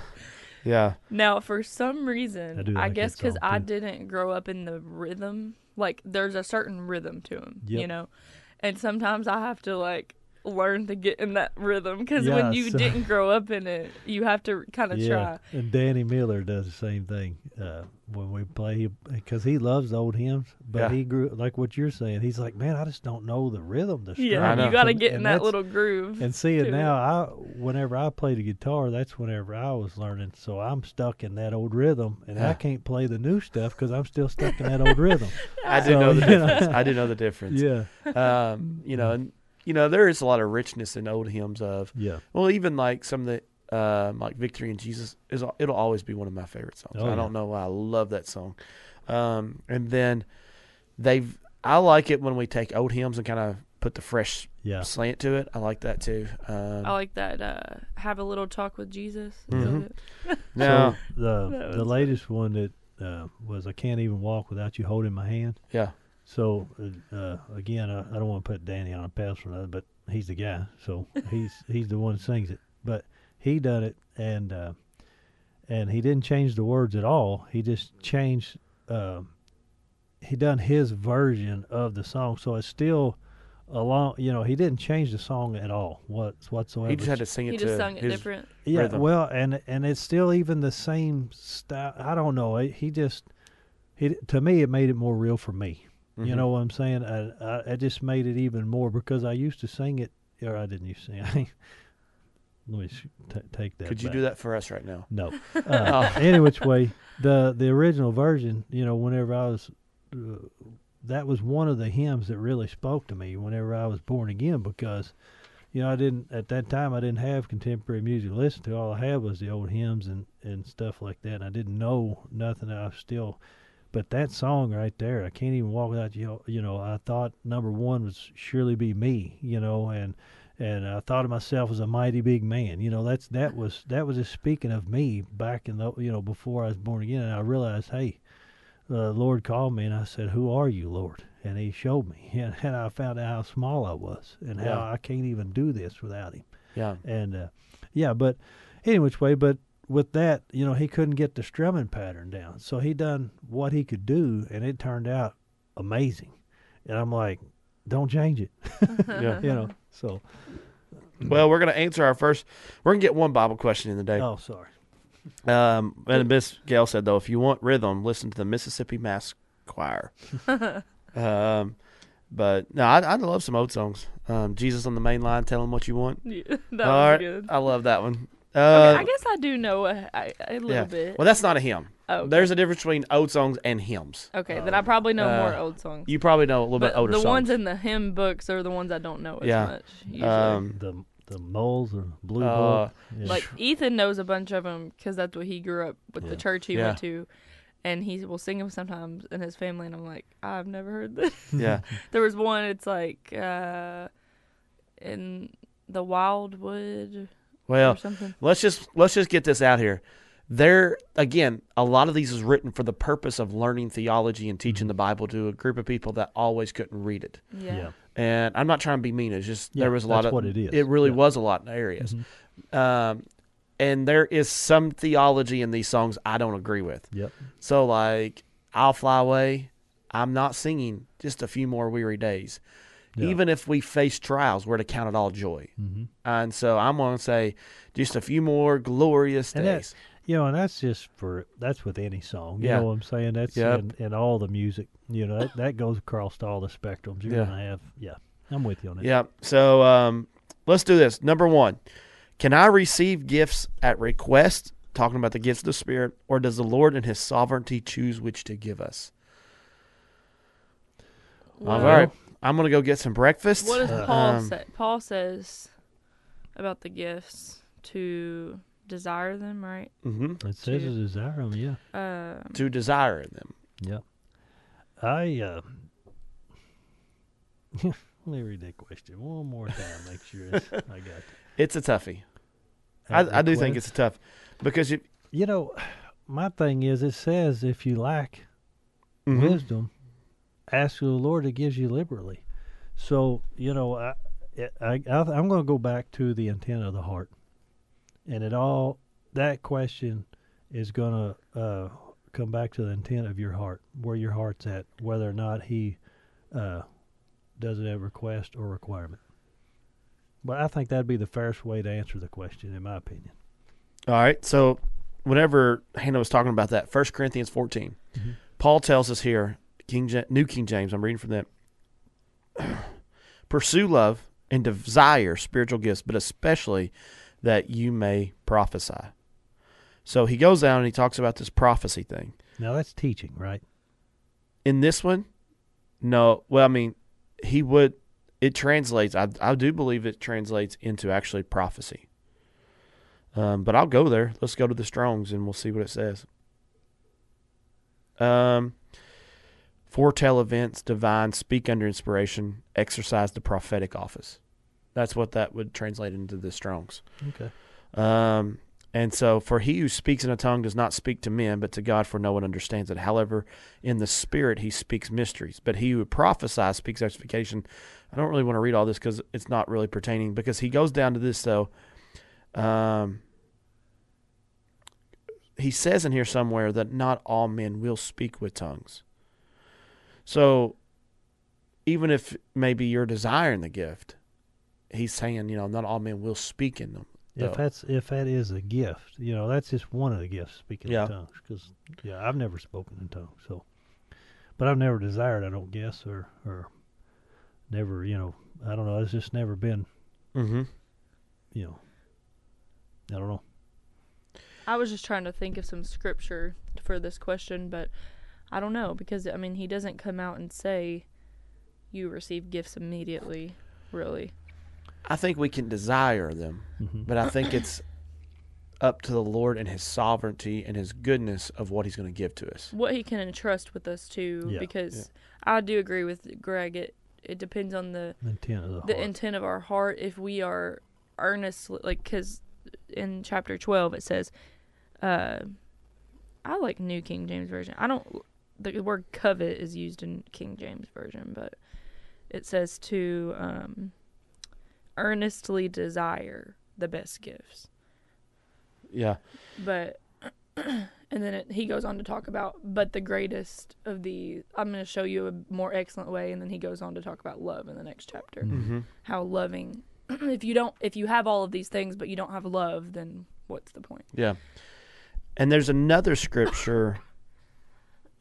[SPEAKER 1] Yeah.
[SPEAKER 3] Now, for some reason,
[SPEAKER 2] I
[SPEAKER 3] I, guess because I didn't grow up in the rhythm, like there's a certain rhythm to them, you know, and sometimes I have to like learn to get in that rhythm because
[SPEAKER 2] Yeah,
[SPEAKER 3] when you
[SPEAKER 2] so-
[SPEAKER 3] didn't grow up in it, you have to kind of
[SPEAKER 2] Yeah,
[SPEAKER 3] try.
[SPEAKER 2] and Danny Miller does the same thing uh, when we play because he loves old hymns. But
[SPEAKER 1] Yeah.
[SPEAKER 2] he grew like what you're saying. He's like, man, I just don't know the rhythm, the
[SPEAKER 3] Yeah, you got to
[SPEAKER 2] And-
[SPEAKER 3] get in
[SPEAKER 2] and
[SPEAKER 3] that little groove.
[SPEAKER 2] And see it now, I whenever I play the guitar, that's whenever I was learning. So I'm stuck in that old rhythm, and
[SPEAKER 1] Yeah.
[SPEAKER 2] I can't play the new stuff because I'm still stuck in that old rhythm.
[SPEAKER 1] I do
[SPEAKER 2] So,
[SPEAKER 1] know the
[SPEAKER 2] you know.
[SPEAKER 1] difference. I do know the difference.
[SPEAKER 2] Yeah,
[SPEAKER 1] Um, you know, and you know, there is a lot of richness in old hymns of
[SPEAKER 2] Yeah.
[SPEAKER 1] well, even like some of the um, like "Victory in Jesus" is it'll always be one of my favorite songs.
[SPEAKER 2] Oh,
[SPEAKER 1] I don't know why I love that song. Um, and then they've I like it when we take old hymns and kind of put the fresh
[SPEAKER 2] Yeah.
[SPEAKER 1] slant to it. I like that too. Um,
[SPEAKER 3] I like that. Uh, have a little talk with Jesus. Is that
[SPEAKER 1] Mhm. now,
[SPEAKER 2] So the the
[SPEAKER 3] was
[SPEAKER 2] latest one that uh, was I can't even walk without you holding my hand.
[SPEAKER 1] yeah,
[SPEAKER 2] So uh, uh, again, I, I don't want to put Danny on a pedestal, nothing, but he's the guy. So he's he's the one that sings it. But he done it, and uh, and he didn't change the words at all. He just changed. Uh, he done his version of the song, so it's still along. You know, he didn't change the song at all. What whatsoever.
[SPEAKER 1] he just had to sing it
[SPEAKER 3] He
[SPEAKER 1] to
[SPEAKER 3] just sung it different.
[SPEAKER 2] Yeah,
[SPEAKER 1] rhythm.
[SPEAKER 2] well, and and it's still even the same style. I don't know. He he just he to me it made it more real for me. You
[SPEAKER 1] Mhm.
[SPEAKER 2] know what I'm saying? I, I it just made it even more because I used to sing it, or I didn't used to sing. Let me t- take that.
[SPEAKER 1] Could you
[SPEAKER 2] back.
[SPEAKER 1] do that for us right now?
[SPEAKER 2] No.
[SPEAKER 1] Oh.
[SPEAKER 2] Uh, any which way, the the original version, you know, whenever I was, uh, that was one of the hymns that really spoke to me whenever I was born again because, you know, I didn't at that time I didn't have contemporary music to listen to. All I had was the old hymns and and stuff like that. And I didn't know nothing. I was still, but that song right there, I can't even walk without you. You know, I thought number one was surely be me. You know, and and I thought of myself as a mighty big man. You know, that's that was that was just speaking of me back in the you know before I was born again, and I realized, hey, the Lord called me, and I said, "Who are you, Lord?" And He showed me, and, and I found out how small I was, and how I can't even do this without Him.
[SPEAKER 1] Yeah,
[SPEAKER 2] And uh, yeah, but any which way, but with that, you know, he couldn't get the strumming pattern down, so he done what he could do, and it turned out amazing. And I'm like, don't change it,
[SPEAKER 1] yeah.
[SPEAKER 2] you know. So,
[SPEAKER 1] Well, we're gonna answer our first. We're gonna get one Bible question in the day.
[SPEAKER 2] oh, sorry.
[SPEAKER 1] Um, and Miss Gail said though, if you want rhythm, listen to the Mississippi Mass Choir. um, but no, I, I love some old songs. Um, Jesus on the main line, tell him what you want.
[SPEAKER 3] Yeah, that
[SPEAKER 1] All right,
[SPEAKER 3] good.
[SPEAKER 1] I love that one. Uh,
[SPEAKER 3] Okay, I guess I do know a, a, a little
[SPEAKER 1] yeah.
[SPEAKER 3] bit.
[SPEAKER 1] well, that's not a hymn.
[SPEAKER 3] Oh, okay.
[SPEAKER 1] There's a difference between old songs and hymns.
[SPEAKER 3] okay, then I probably know more
[SPEAKER 1] uh,
[SPEAKER 3] old songs.
[SPEAKER 1] You probably know a little
[SPEAKER 3] but
[SPEAKER 1] bit older
[SPEAKER 3] the
[SPEAKER 1] songs.
[SPEAKER 3] The ones in the hymn books are the ones I don't know as
[SPEAKER 1] Yeah.
[SPEAKER 3] much. Usually.
[SPEAKER 1] um,
[SPEAKER 2] The the moles or blue
[SPEAKER 1] Uh,
[SPEAKER 2] book. Yeah.
[SPEAKER 3] like Ethan knows a bunch of them because that's what he grew up with
[SPEAKER 2] Yeah.
[SPEAKER 3] the church he
[SPEAKER 1] Yeah.
[SPEAKER 3] went to, and he will sing them sometimes in his family. And I'm like, I've never heard this.
[SPEAKER 1] yeah,
[SPEAKER 3] there was one. It's like uh, in the wildwood
[SPEAKER 1] well, let's just let's just get this out here. There again, a lot of these is written for the purpose of learning theology and teaching the Bible to a group of people that always couldn't read it.
[SPEAKER 3] Yeah.
[SPEAKER 2] yeah.
[SPEAKER 1] And I'm not trying to be mean. It's just
[SPEAKER 2] Yeah,
[SPEAKER 1] there was a lot
[SPEAKER 2] that's
[SPEAKER 1] of
[SPEAKER 2] what it is.
[SPEAKER 1] It really
[SPEAKER 2] Yeah.
[SPEAKER 1] was a lot in areas.
[SPEAKER 2] Mhm.
[SPEAKER 1] Um, and there is some theology in these songs I don't agree with.
[SPEAKER 2] Yep.
[SPEAKER 1] So like, I'll fly away. I'm not singing just a few more weary days.
[SPEAKER 2] Yeah.
[SPEAKER 1] Even if we face trials, we're to count it all joy.
[SPEAKER 2] Mm-hmm.
[SPEAKER 1] And so I'm going to say just a few more glorious
[SPEAKER 2] And
[SPEAKER 1] days.
[SPEAKER 2] You know, and that's just for that's with any song. You
[SPEAKER 1] Yeah.
[SPEAKER 2] know what I'm saying? That's
[SPEAKER 1] Yep.
[SPEAKER 2] in, in all the music. You know, that, that goes across all the spectrums. You're
[SPEAKER 1] Yeah.
[SPEAKER 2] gonna have yeah. I'm with you on that.
[SPEAKER 1] Yeah. So um, let's do this. Number one, can I receive gifts at request? Talking about the gifts of the Spirit, or does the Lord in His sovereignty choose which to give us? All
[SPEAKER 3] Well,
[SPEAKER 1] right. I'm gonna go get some breakfast.
[SPEAKER 3] What does
[SPEAKER 2] Uh,
[SPEAKER 3] Paul
[SPEAKER 1] um,
[SPEAKER 3] say? Paul says about the gifts to desire them, right?
[SPEAKER 1] Mm-hmm.
[SPEAKER 2] It says
[SPEAKER 3] To-
[SPEAKER 2] desire them, yeah.
[SPEAKER 3] Um,
[SPEAKER 1] To desire them.
[SPEAKER 2] Yeah. I uh let me read that question one more time, make sure it's, I got it.
[SPEAKER 1] It's a toughie. I, I do think it's a tough because you.
[SPEAKER 2] you know, my thing is it says if you lack
[SPEAKER 1] Mhm.
[SPEAKER 2] wisdom, ask the Lord that gives you liberally. So you know, I, I, I I'm going to go back to the intent of the heart, and it all that question is going to uh, come back to the intent of your heart, where your heart's at, whether or not He uh, does it at request or requirement. But I think that'd be the fairest way to answer the question, in my opinion.
[SPEAKER 1] All right. So, whenever Hannah was talking about that, First Corinthians 14,
[SPEAKER 2] Mhm.
[SPEAKER 1] Paul tells us here, King Ja- New King James. I'm reading from that. Pursue love and desire spiritual gifts, but especially that you may prophesy. So he goes down and he talks about this prophecy thing.
[SPEAKER 2] Now that's teaching, right?
[SPEAKER 1] In this one, no. Well, I mean, he would. it translates. I I do believe it translates into actually prophecy. Um, but I'll go there. Let's go to the Strong's and we'll see what it says. Um, foretell events, divine, speak under inspiration, exercise the prophetic office. That's what that would translate into the Strong's.
[SPEAKER 2] Okay.
[SPEAKER 1] Um, and so, for he who speaks in a tongue does not speak to men, but to God, for no one understands it. However, in the Spirit he speaks mysteries. But he who prophesies speaks edification. I don't really want to read all this because it's not really pertaining. Because he goes down to this though. Um, he says in here somewhere that not all men will speak with tongues. So, even if maybe you're desiring the gift, he's saying, you know, not all men will speak in them.
[SPEAKER 2] If
[SPEAKER 1] though.
[SPEAKER 2] that's if that is a gift, you know, that's just one of the gifts, speaking
[SPEAKER 1] Yeah.
[SPEAKER 2] in tongues. Because yeah, I've never spoken in tongues, so, but I've never desired. I don't guess, or or never, you know, I don't know. It's just never been,
[SPEAKER 1] Mm-hmm.
[SPEAKER 2] you know, I don't know.
[SPEAKER 3] I was just trying to think of some scripture for this question, but I don't know because I mean he doesn't come out and say you receive gifts immediately, really.
[SPEAKER 1] I think we can desire them,
[SPEAKER 2] hmm
[SPEAKER 1] but I think it's up to the Lord and His sovereignty and His goodness of what He's going to give to us.
[SPEAKER 3] What he can entrust with us too,
[SPEAKER 2] Yeah.
[SPEAKER 3] because I do agree with Greg. It it depends on the
[SPEAKER 2] intent of the,
[SPEAKER 3] the intent of our heart. If we are earnestly like, because in chapter twelve it says, uh, I like New King James version. I don't. The word covet is used in King James version, but it says to um, earnestly desire the best gifts.
[SPEAKER 1] Yeah,
[SPEAKER 3] But and then it, he goes on to talk about but the greatest of the I'm going to show you a more excellent way and then he goes on to talk about love in the next chapter.
[SPEAKER 2] Mhm.
[SPEAKER 1] mm-hmm.
[SPEAKER 3] How loving if you don't if you have all of these things but you don't have love then what's the point?
[SPEAKER 1] yeah. And there's another scripture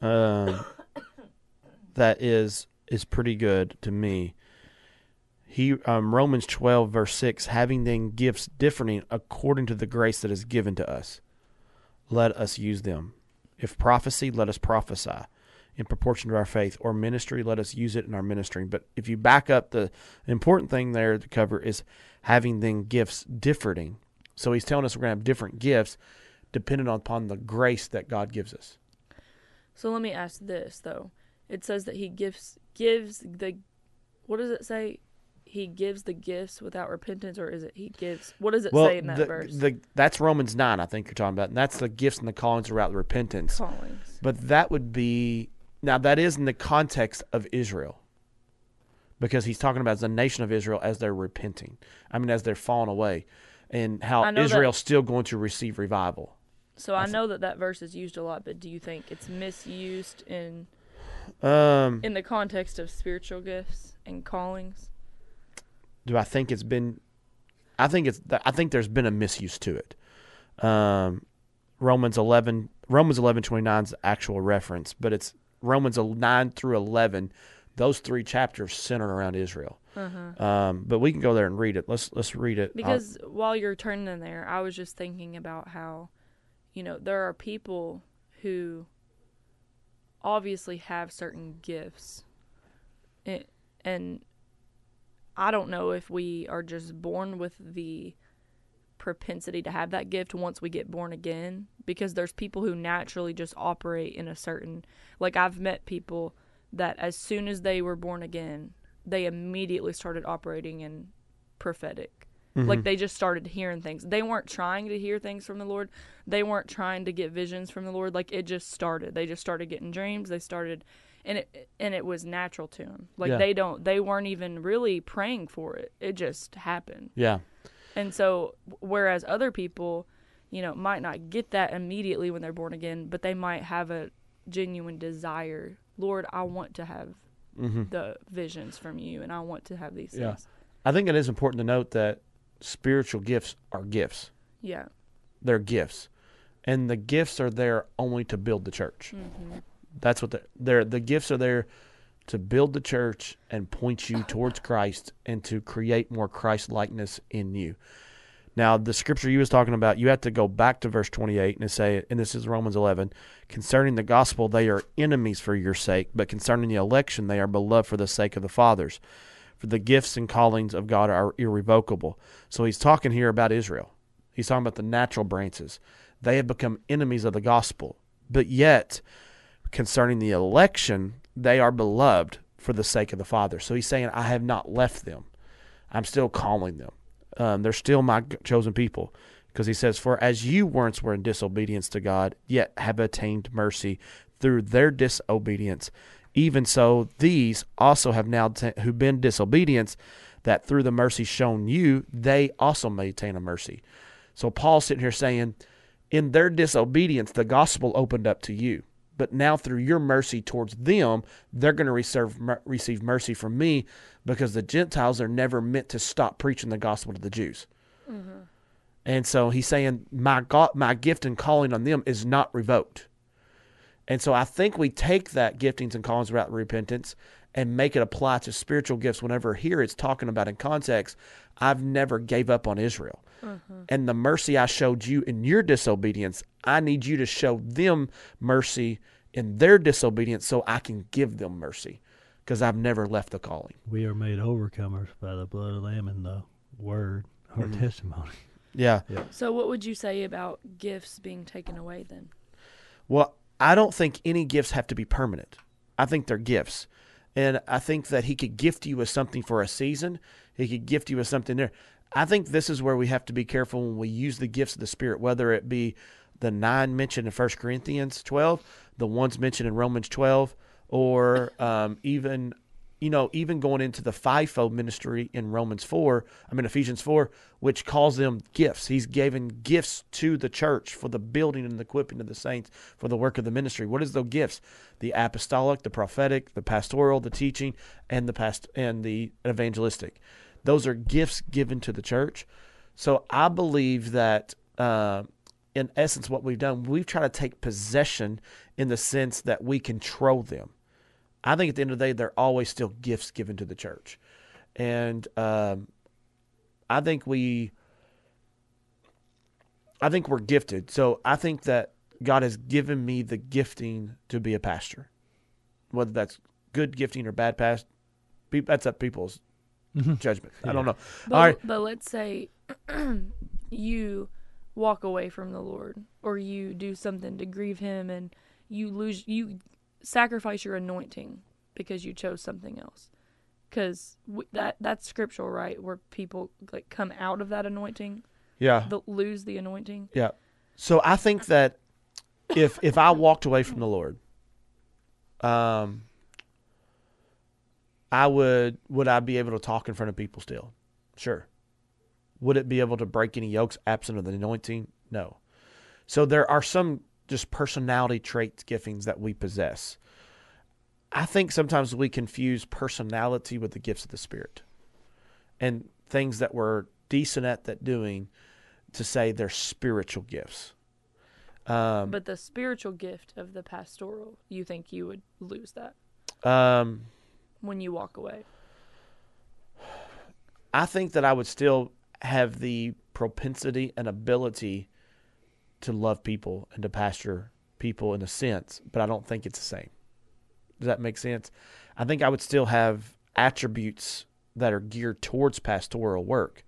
[SPEAKER 1] um, that is is pretty good to me. He um, Romans twelve verse six, having then gifts differing according to the grace that is given to us, let us use them. If prophecy, let us prophesy in proportion to our faith, or ministry, let us use it in our ministry. But if you back up, the important thing there to cover is having then gifts differing. So he's telling us we're going to have different gifts depending upon the grace that God gives us.
[SPEAKER 3] So let me ask this though. It says that he gives gives the what does it say? He gives the gifts without repentance or is it he gives what does it say in that
[SPEAKER 1] the,
[SPEAKER 3] verse?
[SPEAKER 1] the, that's Romans 9, I think you're talking about. And that's the gifts and the callings without repentance.
[SPEAKER 3] callings.
[SPEAKER 1] But that would be now that is in the context of Israel. Because he's talking about the nation of Israel as they're repenting. I mean as they're falling away and how
[SPEAKER 3] I know that-
[SPEAKER 1] Israel's still going to receive revival.
[SPEAKER 3] So I
[SPEAKER 1] thi-
[SPEAKER 3] know that that verse is used a lot, but do you think it's misused in
[SPEAKER 1] Um
[SPEAKER 3] in the context of spiritual gifts and callings?
[SPEAKER 1] do I think it's been I think it's I think there's been a misuse to it. Um Romans 11 Romans 11:29 is the actual reference, but it's Romans 9 through 11. Those three chapters center around Israel.
[SPEAKER 3] Uh-huh.
[SPEAKER 1] Um, but we can go there and read it. Let's let's read it.
[SPEAKER 3] Because while you're turning in there, I was just thinking about how, you know, there are people who obviously have certain gifts. It, and I don't know if we are just born with the propensity to have that gift once we get born again because there's people who naturally just operate in a certain like I've met people that as soon as they were born again, they immediately started operating in prophetic.
[SPEAKER 1] Mhm.
[SPEAKER 3] Like they just started hearing things. They weren't trying to hear things from the Lord. They weren't trying to get visions from the Lord. Like it just started. They just started getting dreams. They started and it and it was natural to them. Like
[SPEAKER 1] Yeah.
[SPEAKER 3] they don't they weren't even really praying for it. It just happened.
[SPEAKER 1] yeah.
[SPEAKER 3] And so whereas other people, you know, might not get that immediately when they're born again, but they might have a genuine desire. Lord, I want to have
[SPEAKER 1] hmm
[SPEAKER 3] the visions from you and I want to have these
[SPEAKER 1] Yeah.
[SPEAKER 3] things.
[SPEAKER 1] I think it is important to note that spiritual gifts are gifts.
[SPEAKER 3] Yeah.
[SPEAKER 1] They're gifts, and the gifts are there only to build the church.
[SPEAKER 3] hmm
[SPEAKER 1] That's what they're, they're the gifts are there to build the church and point you towards Christ and to create more Christ likeness in you. Now, the scripture you was talking about, you have to go back to verse 28 and say, and this is Romans 11, concerning the gospel, they are enemies for your sake, but concerning the election, they are beloved for the sake of the fathers. For the gifts and callings of God are irrevocable. So he's talking here about Israel. He's talking about the natural branches. They have become enemies of the gospel. But yet, concerning the election, they are beloved for the sake of the Father. So he's saying, I have not left them. I'm still calling them. Um, they're still my chosen people. Because he says, For as you once were in disobedience to God, yet have attained mercy through their disobedience, even so these also have now ta- who've been disobedience, that through the mercy shown you, they also may attain a mercy. So Paul's sitting here saying, in their disobedience, the gospel opened up to you. But now, through your mercy towards them, they're going to receive, receive mercy from me because the Gentiles are never meant to stop preaching the gospel to the Jews. Mm-hmm. And so he's saying, my, God, my gift and calling on them is not revoked. And so I think we take that giftings and callings without repentance and make it apply to spiritual gifts whenever here it's talking about in context, I've never gave up on Israel. And the mercy I showed you in your disobedience, I need you to show them mercy in their disobedience so I can give them mercy because I've never left the calling.
[SPEAKER 2] We are made overcomers by the blood of the Lamb and the word, our
[SPEAKER 1] Mhm.
[SPEAKER 2] testimony.
[SPEAKER 1] Yeah.
[SPEAKER 3] So, what would you say about gifts being taken away then?
[SPEAKER 1] Well, I don't think any gifts have to be permanent. I think they're gifts. And I think that he could gift you with something for a season. He could gift you with something there. I think this is where we have to be careful when we use the gifts of the Spirit, whether it be the nine mentioned in 1 Corinthians 12, the ones mentioned in Romans 12, or um, even, you know, even going into the fivefold ministry in Romans 4, I mean, Ephesians 4, which calls them gifts. He's given gifts to the church for the building and the equipping of the saints for the work of the ministry. What is those gifts? The apostolic, the prophetic, the pastoral, the teaching, and the past and the evangelistic. Those are gifts given to the church. So I believe that, uh, in essence, what we've done, we've tried to take possession in the sense that we control them. I think at the end of the day, they're always still gifts given to the church, and um, I think we, I think we're gifted. So I think that God has given me the gifting to be a pastor, whether that's good gifting or bad past. That's up people's judgment. I don't know.
[SPEAKER 3] But,
[SPEAKER 1] All right.
[SPEAKER 3] but let's say you walk away from the Lord or you do something to grieve him and you lose you sacrifice your anointing because you chose something else. Cuz that that's scriptural, right? Where people like come out of that anointing,
[SPEAKER 1] Yeah.
[SPEAKER 3] the, lose the anointing.
[SPEAKER 1] Yeah. So I think that if if I walked away from the Lord, um, I would would I be able to talk in front of people still? Sure. Would it be able to break any yokes absent of the anointing? No. So there are some just personality traits, giftings that we possess. I think sometimes we confuse personality with the gifts of the Spirit, and things that we're decent at that doing to say they're spiritual gifts. Um,
[SPEAKER 3] But the spiritual gift of the pastoral, you think you would lose that
[SPEAKER 1] um,
[SPEAKER 3] when you walk away.
[SPEAKER 1] I think that I would still have the propensity and ability to love people and to pastor people in a sense, but I don't think it's the same. Does that make sense? I think I would still have attributes that are geared towards pastoral work,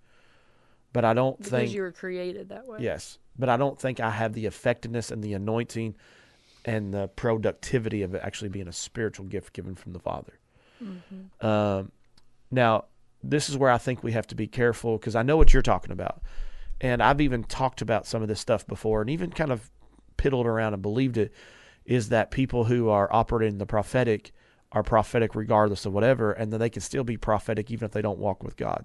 [SPEAKER 1] but I don't
[SPEAKER 3] Because
[SPEAKER 1] think
[SPEAKER 3] you were created that way.
[SPEAKER 1] Yes, but I don't think I have the effectiveness and the anointing and the productivity of it actually being a spiritual gift given from the Father.
[SPEAKER 3] Mm-hmm.
[SPEAKER 1] Um, now, this is where I think we have to be careful because I know what you're talking about, and I've even talked about some of this stuff before, and even kind of piddled around and believed it. Is that people who are operating the prophetic are prophetic regardless of whatever, and then they can still be prophetic even if they don't walk with God.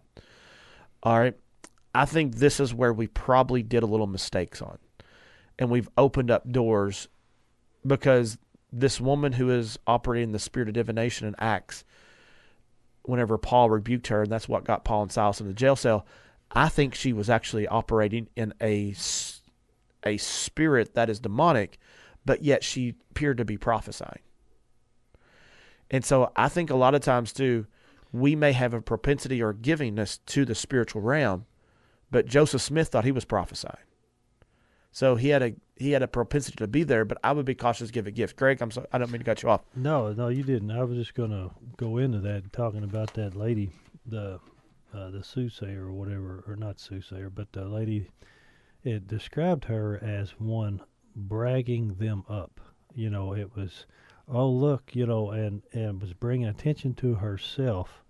[SPEAKER 1] All right. I think this is where we probably did a little mistakes on. And we've opened up doors because this woman who is operating the spirit of divination in Acts, whenever Paul rebuked her, and that's what got Paul and Silas in the jail cell, I think she was actually operating in a a spirit that is demonic, but yet she appeared to be prophesying. And so I think a lot of times, too, we may have a propensity or givingness to the spiritual realm, but Joseph Smith thought he was prophesying. So he had a he had a propensity to be there, but I would be cautious to give a gift. Greg, I'm sorry, I don't mean to cut you off.
[SPEAKER 2] No, no, you didn't. I was just to go into that, talking about that lady the uh, the soothsayer or whatever, or not soothsayer, but the lady, it described her as one bragging them up. You know, it was, oh look, you know, and and was bringing attention to herself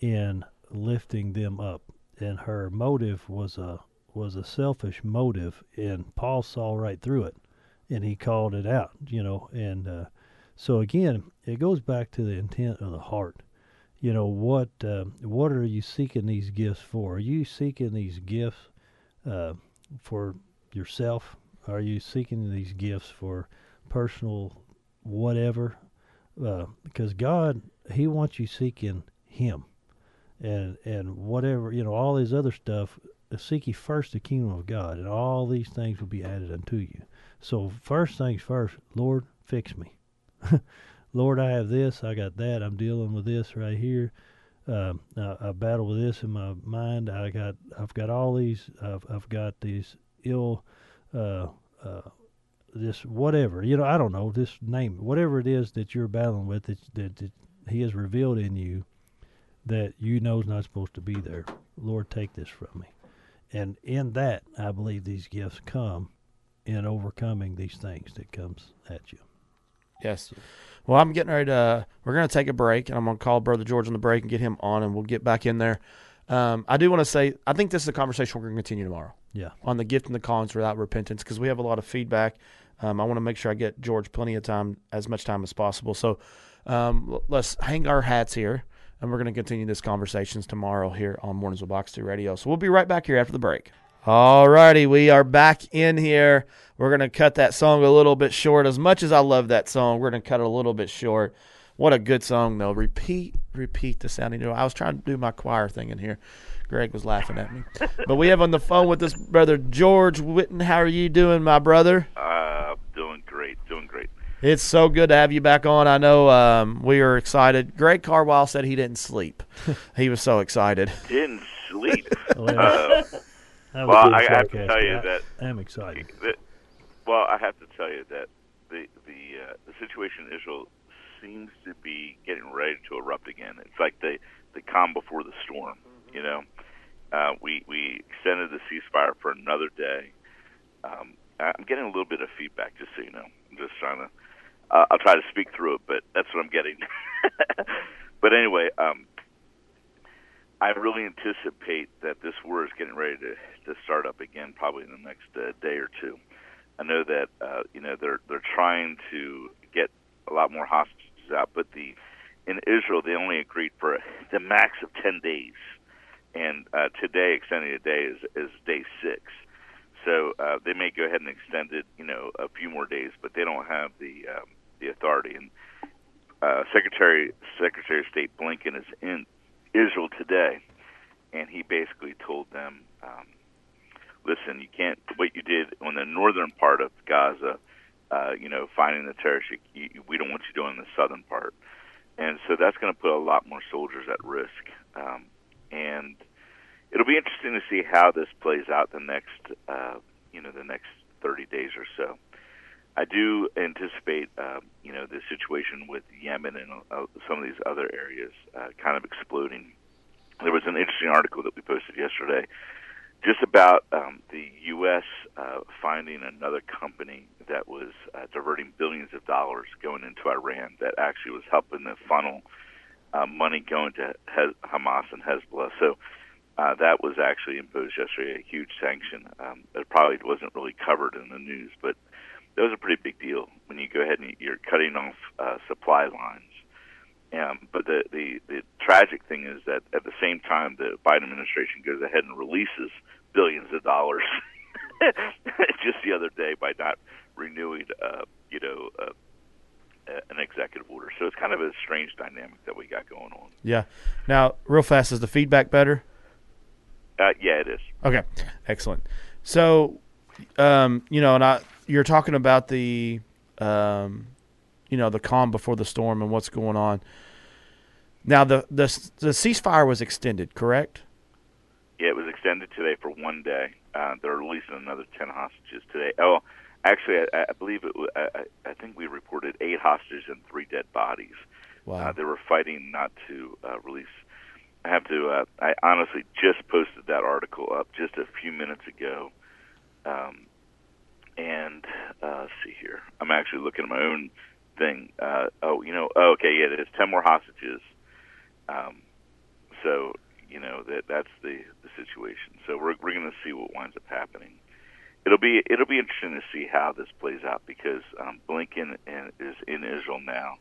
[SPEAKER 2] in lifting them up, and her motive was a was a selfish motive, and Paul saw right through it, and he called it out. You know, and uh, so again, it goes back to the intent of the heart you know what uh, what are you seeking these gifts for? Are you seeking these gifts uh, for yourself? Are you seeking these gifts for personal whatever? Uh, because god he wants you seeking him and and whatever you know all this other stuff uh, seek ye first the kingdom of god and all these things will be added unto you. So first things first lord fix me Lord, I have this, I got that, I'm dealing with this right here. Uh, I, I, battle with this in my mind. I got, I've got all these. I've, I've got these ill, uh, uh, this whatever you know. I don't know. This name, whatever it is that you're battling with, that, that, that He has revealed in you, that you know is not supposed to be there. Lord, take this from me. And in that, I believe these gifts come in overcoming these things that comes at you.
[SPEAKER 1] Yes. Well, I'm getting ready to. We're going to take a break, and I'm going to call Brother George on the break and get him on, and we'll get back in there. Um, I do want to say, I think this is a conversation we're going to continue tomorrow.
[SPEAKER 2] Yeah.
[SPEAKER 1] On the gift and the callings without repentance, because we have a lot of feedback. Um, I want to make sure I get George plenty of time, as much time as possible. So um, let's hang our hats here, and we're going to continue this conversations tomorrow here on Mornings with Box 2 Radio. So we'll be right back here after the break. All righty, we are back in here. We're going to cut that song a little bit short. As much as I love that song, we're going to cut it a little bit short. What a good song, though. Repeat, repeat the sounding. I was trying to do my choir thing in here. Greg was laughing at me. but we have on the phone with us brother George Witten. How are you doing, my brother?
[SPEAKER 4] Uh, I'm doing great, doing great.
[SPEAKER 1] It's so good to have you back on. I know um, we are excited. Greg Carwile said he didn't sleep. he was so excited.
[SPEAKER 4] Didn't sleep. Uh, well I have to tell you that
[SPEAKER 2] I'm excited.
[SPEAKER 4] That, well, I have to tell you that the the uh, the situation in Israel seems to be getting ready to erupt again. It's like the the calm before the storm. Mm-hmm. You know, uh, we we extended the ceasefire for another day. Um, I'm getting a little bit of feedback, just so you know. I'm just trying to. Uh, I'll try to speak through it, but that's what I'm getting. but anyway, um, I really anticipate that this war is getting ready to to start up again, probably in the next uh, day or two. I know that uh, you know they're they're trying to get a lot more hostages out, but the in Israel they only agreed for the max of ten days, and uh, today extending a day is is day six. So uh, they may go ahead and extend it, you know, a few more days, but they don't have the um, the authority. And uh, Secretary Secretary of State Blinken is in Israel today, and he basically told them, um, "Listen, you can't. What you did on the northern part of Gaza, uh, you know, finding the terrorists, you, you, we don't want you doing the southern part." And so that's going to put a lot more soldiers at risk. Um, and it'll be interesting to see how this plays out the next, uh, you know, the next 30 days or so. I do anticipate, uh, you know, the situation with Yemen and uh, some of these other areas uh, kind of exploding. There was an interesting article that we posted yesterday just about um, the U.S. Uh, finding another company that was uh, diverting billions of dollars going into Iran that actually was helping to funnel uh, money going to Hamas and Hezbollah. So uh, that was actually imposed yesterday, a huge sanction. Um, it probably wasn't really covered in the news, but that was a pretty big deal when you go ahead and you're cutting off uh, supply lines. Um, but the, the the tragic thing is that at the same time, the Biden administration goes ahead and releases billions of dollars just the other day by not renewing, uh, you know, uh, an executive order. So it's kind of a strange dynamic that we got going on.
[SPEAKER 1] Yeah. Now, real fast, is the feedback better?
[SPEAKER 4] Uh, yeah, it is.
[SPEAKER 1] Okay, excellent. So, um, you know, and I, you're talking about the, um, you know, the calm before the storm and what's going on. Now, the the the ceasefire was extended, correct?
[SPEAKER 4] Yeah, it was extended today for one day. Uh, they're releasing another ten hostages today. Oh, actually, I, I believe it. I, I think we reported eight hostages and three dead bodies.
[SPEAKER 1] Wow.
[SPEAKER 4] Uh, they were fighting not to uh, release I have to. Uh, I honestly just posted that article up just a few minutes ago, um, and uh, let's see here. I'm actually looking at my own thing. Uh, oh, you know, oh, okay, yeah, there's ten more hostages. Um, so you know that that's the the situation. So we're we're going to see what winds up happening. It'll be it'll be interesting to see how this plays out because um, Blinken in, is in Israel now.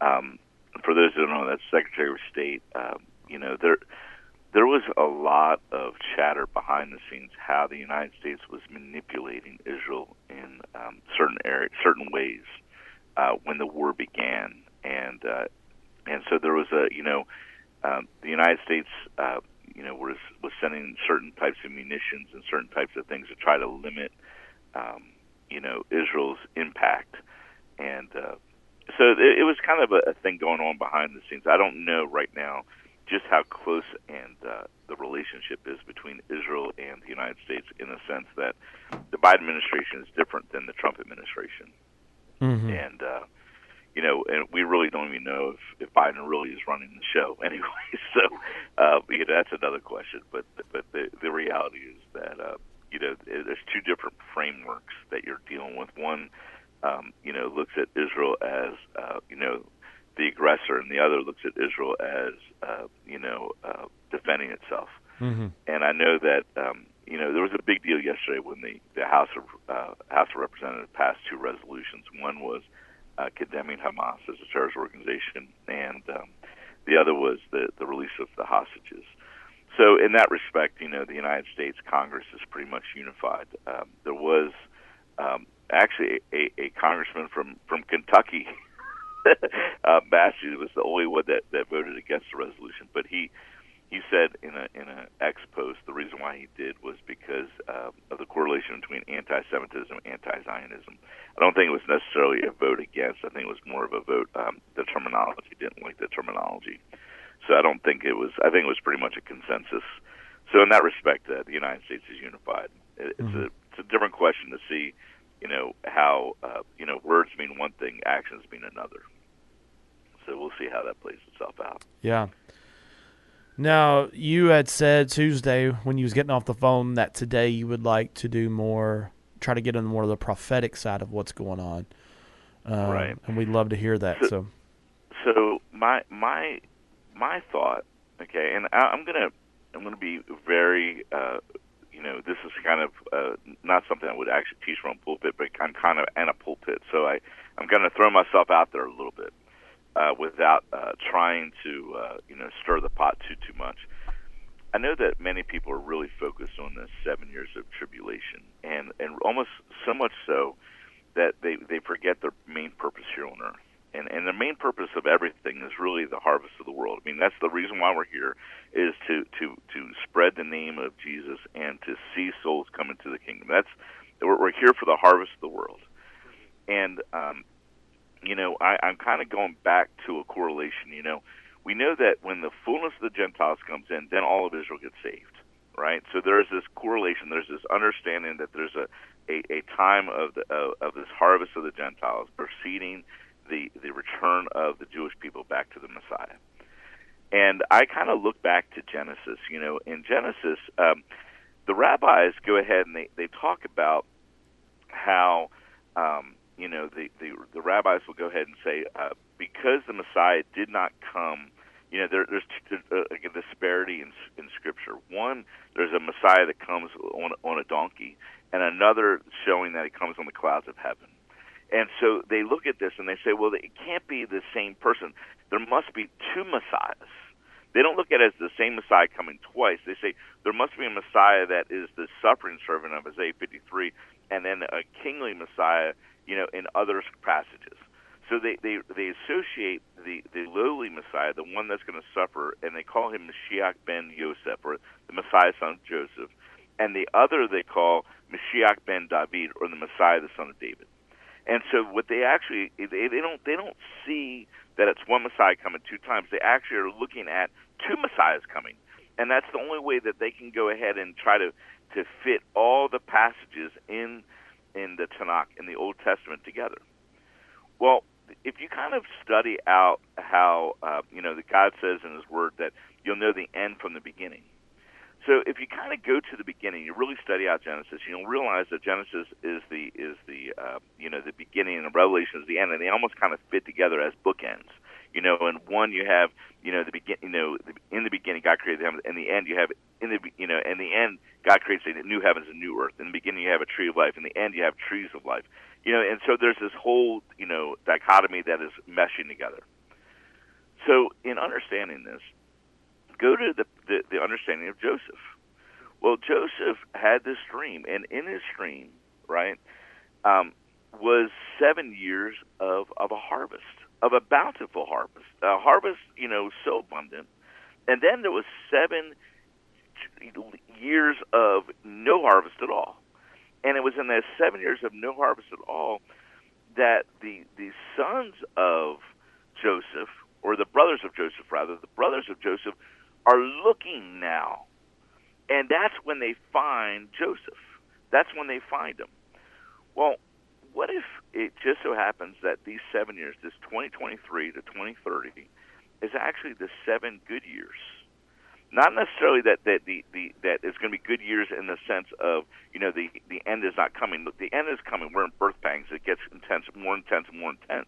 [SPEAKER 4] Um, for those who don't know, that's Secretary of State. Um, you know there there was a lot of chatter behind the scenes how the United States was manipulating Israel in um, certain areas, certain ways uh, when the war began, and uh, and so there was a you know um, the United States uh, you know was was sending certain types of munitions and certain types of things to try to limit um, you know Israel's impact, and uh, so it, it was kind of a, a thing going on behind the scenes. I don't know right now just how close and uh, the relationship is between Israel and the United States in the sense that the Biden administration is different than the Trump administration,
[SPEAKER 1] Mm-hmm.
[SPEAKER 4] and uh, you know, and we really don't even know if, if Biden really is running the show anyway. So, uh, you know, that's another question. But but the the reality is that uh, you know there's two different frameworks that you're dealing with. One, um, you know, looks at Israel as uh, you know the aggressor, and the other looks at Israel as uh, you know uh, defending itself.
[SPEAKER 1] Mm-hmm.
[SPEAKER 4] And I know that um, you know there was a big deal yesterday when the the House of uh, House of Representatives passed two resolutions. One was uh, condemning Hamas as a terrorist organization, and um, the other was the the release of the hostages. So in that respect, you know, the United States Congress is pretty much unified. Um, there was um, actually a, a congressman from from Kentucky. uh, Massie was the only one that, that voted against the resolution, but he he said in a in a X post the reason why he did was because uh, of the correlation between anti-Semitism and anti-Zionism. I don't think it was necessarily a vote against. I think it was more of a vote. Um, the terminology didn't like the terminology, so I don't think it was. I think it was pretty much a consensus. So in that respect, uh, the United States is unified. It, it's
[SPEAKER 1] Mhm.
[SPEAKER 4] a it's a different question to see, you know, how uh, you know words mean one thing, actions mean another. So we'll see how that plays itself out.
[SPEAKER 1] Yeah. Now you had said Tuesday when you was getting off the phone that today you would like to do more, try to get into more of the prophetic side of what's going on. Um,
[SPEAKER 4] Right.
[SPEAKER 1] And we'd love to hear that.
[SPEAKER 4] So-
[SPEAKER 1] So,
[SPEAKER 4] so my my my thought okay and I, i'm gonna i'm gonna be very uh you know this is kind of uh not something i would actually teach from a pulpit but i'm kind of in a pulpit so i i'm gonna throw myself out there a little bit uh without uh trying to uh you know stir the pot too too much I know that many people are really focused on the seven years of tribulation, and and almost so much so that they they forget their main purpose here on earth. And and the main purpose of everything is really the harvest of the world. I mean, that's the reason why we're here is to to to spread the name of Jesus and to see souls come into the kingdom. That's we're, we're here for the harvest of the world. And um, you know, I, I'm kind of going back to a correlation. You know, we know that when the fullness of the Gentiles comes in, then all of Israel gets saved, right? So there's this correlation. There's this understanding that there's a a, a time of the of, of this harvest of the Gentiles preceding the the return of the Jewish people back to the Messiah. And I kind of look back to Genesis. You know, in Genesis, um, the rabbis go ahead and they they talk about how um, you know the, the the rabbis will go ahead and say uh, because the Messiah did not come. You know, there, there's t- uh, a disparity in, in Scripture. One, there's a Messiah that comes on on a donkey, and another showing that he comes on the clouds of heaven. And so they look at this and they say, well, it can't be the same person. There must be two messiahs. They don't look at it as the same Messiah coming twice. They say there must be a Messiah that is the suffering servant of Isaiah 53, and then a kingly Messiah, you know, in other passages. So they they they associate the the lowly Messiah, the one that's going to suffer, and they call him Mashiach ben Yosef, or the Messiah son of Joseph, and the other they call Mashiach ben David, or the Messiah the son of David. And so what they actually they, they don't they don't see that it's one Messiah coming two times. They actually are looking at two Messiahs coming, and that's the only way that they can go ahead and try to to fit all the passages in in the Tanakh in the Old Testament together. Well, if you kind of study out how uh, you know that God says in His Word that you'll know the end from the beginning. So if you kind of go to the beginning, you really study out Genesis, you'll realize that Genesis is the is the uh, you know the beginning and Revelation is the end, and they almost kind of fit together as bookends. You know, in one you have you know the begin you know in the beginning God created them, in the end you have in the you know in the end God creates a new heavens and new earth. In the beginning you have a tree of life, in the end you have trees of life. You know, and so there's this whole you know dichotomy that is meshing together. So in understanding this, go to the, the, the understanding of Joseph. Well, Joseph had this dream, and in his dream, right, um, was seven years of, of a harvest, of a bountiful harvest, a harvest, you know, so abundant. And then there was seven years of no harvest at all. And it was in those seven years of no harvest at all that the the sons of Joseph, or the brothers of Joseph rather, the brothers of Joseph are looking now. And that's when they find Joseph. That's when they find him. Well, what if it just so happens that these seven years, this 2023 to 2030, is actually the seven good years? Not necessarily that that the, the that it's going to be good years in the sense of you know the the end is not coming. But the end is coming. We're in birth pangs. It gets intense, more intense, more intense.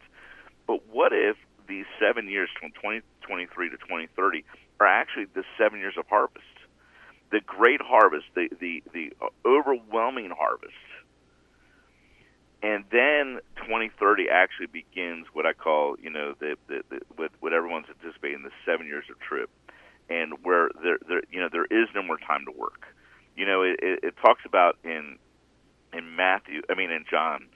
[SPEAKER 4] But what if these seven years from 2023 to 2030 are actually the seven years of harvest, the great harvest, the the the uh, overwhelming harvest. And then 2030 actually begins what I call, you know, the, the, the what, what everyone's anticipating the seven years of trib, and where there, there, you know, there is no more time to work. You know, it, it, it talks about in in Matthew, I mean in John,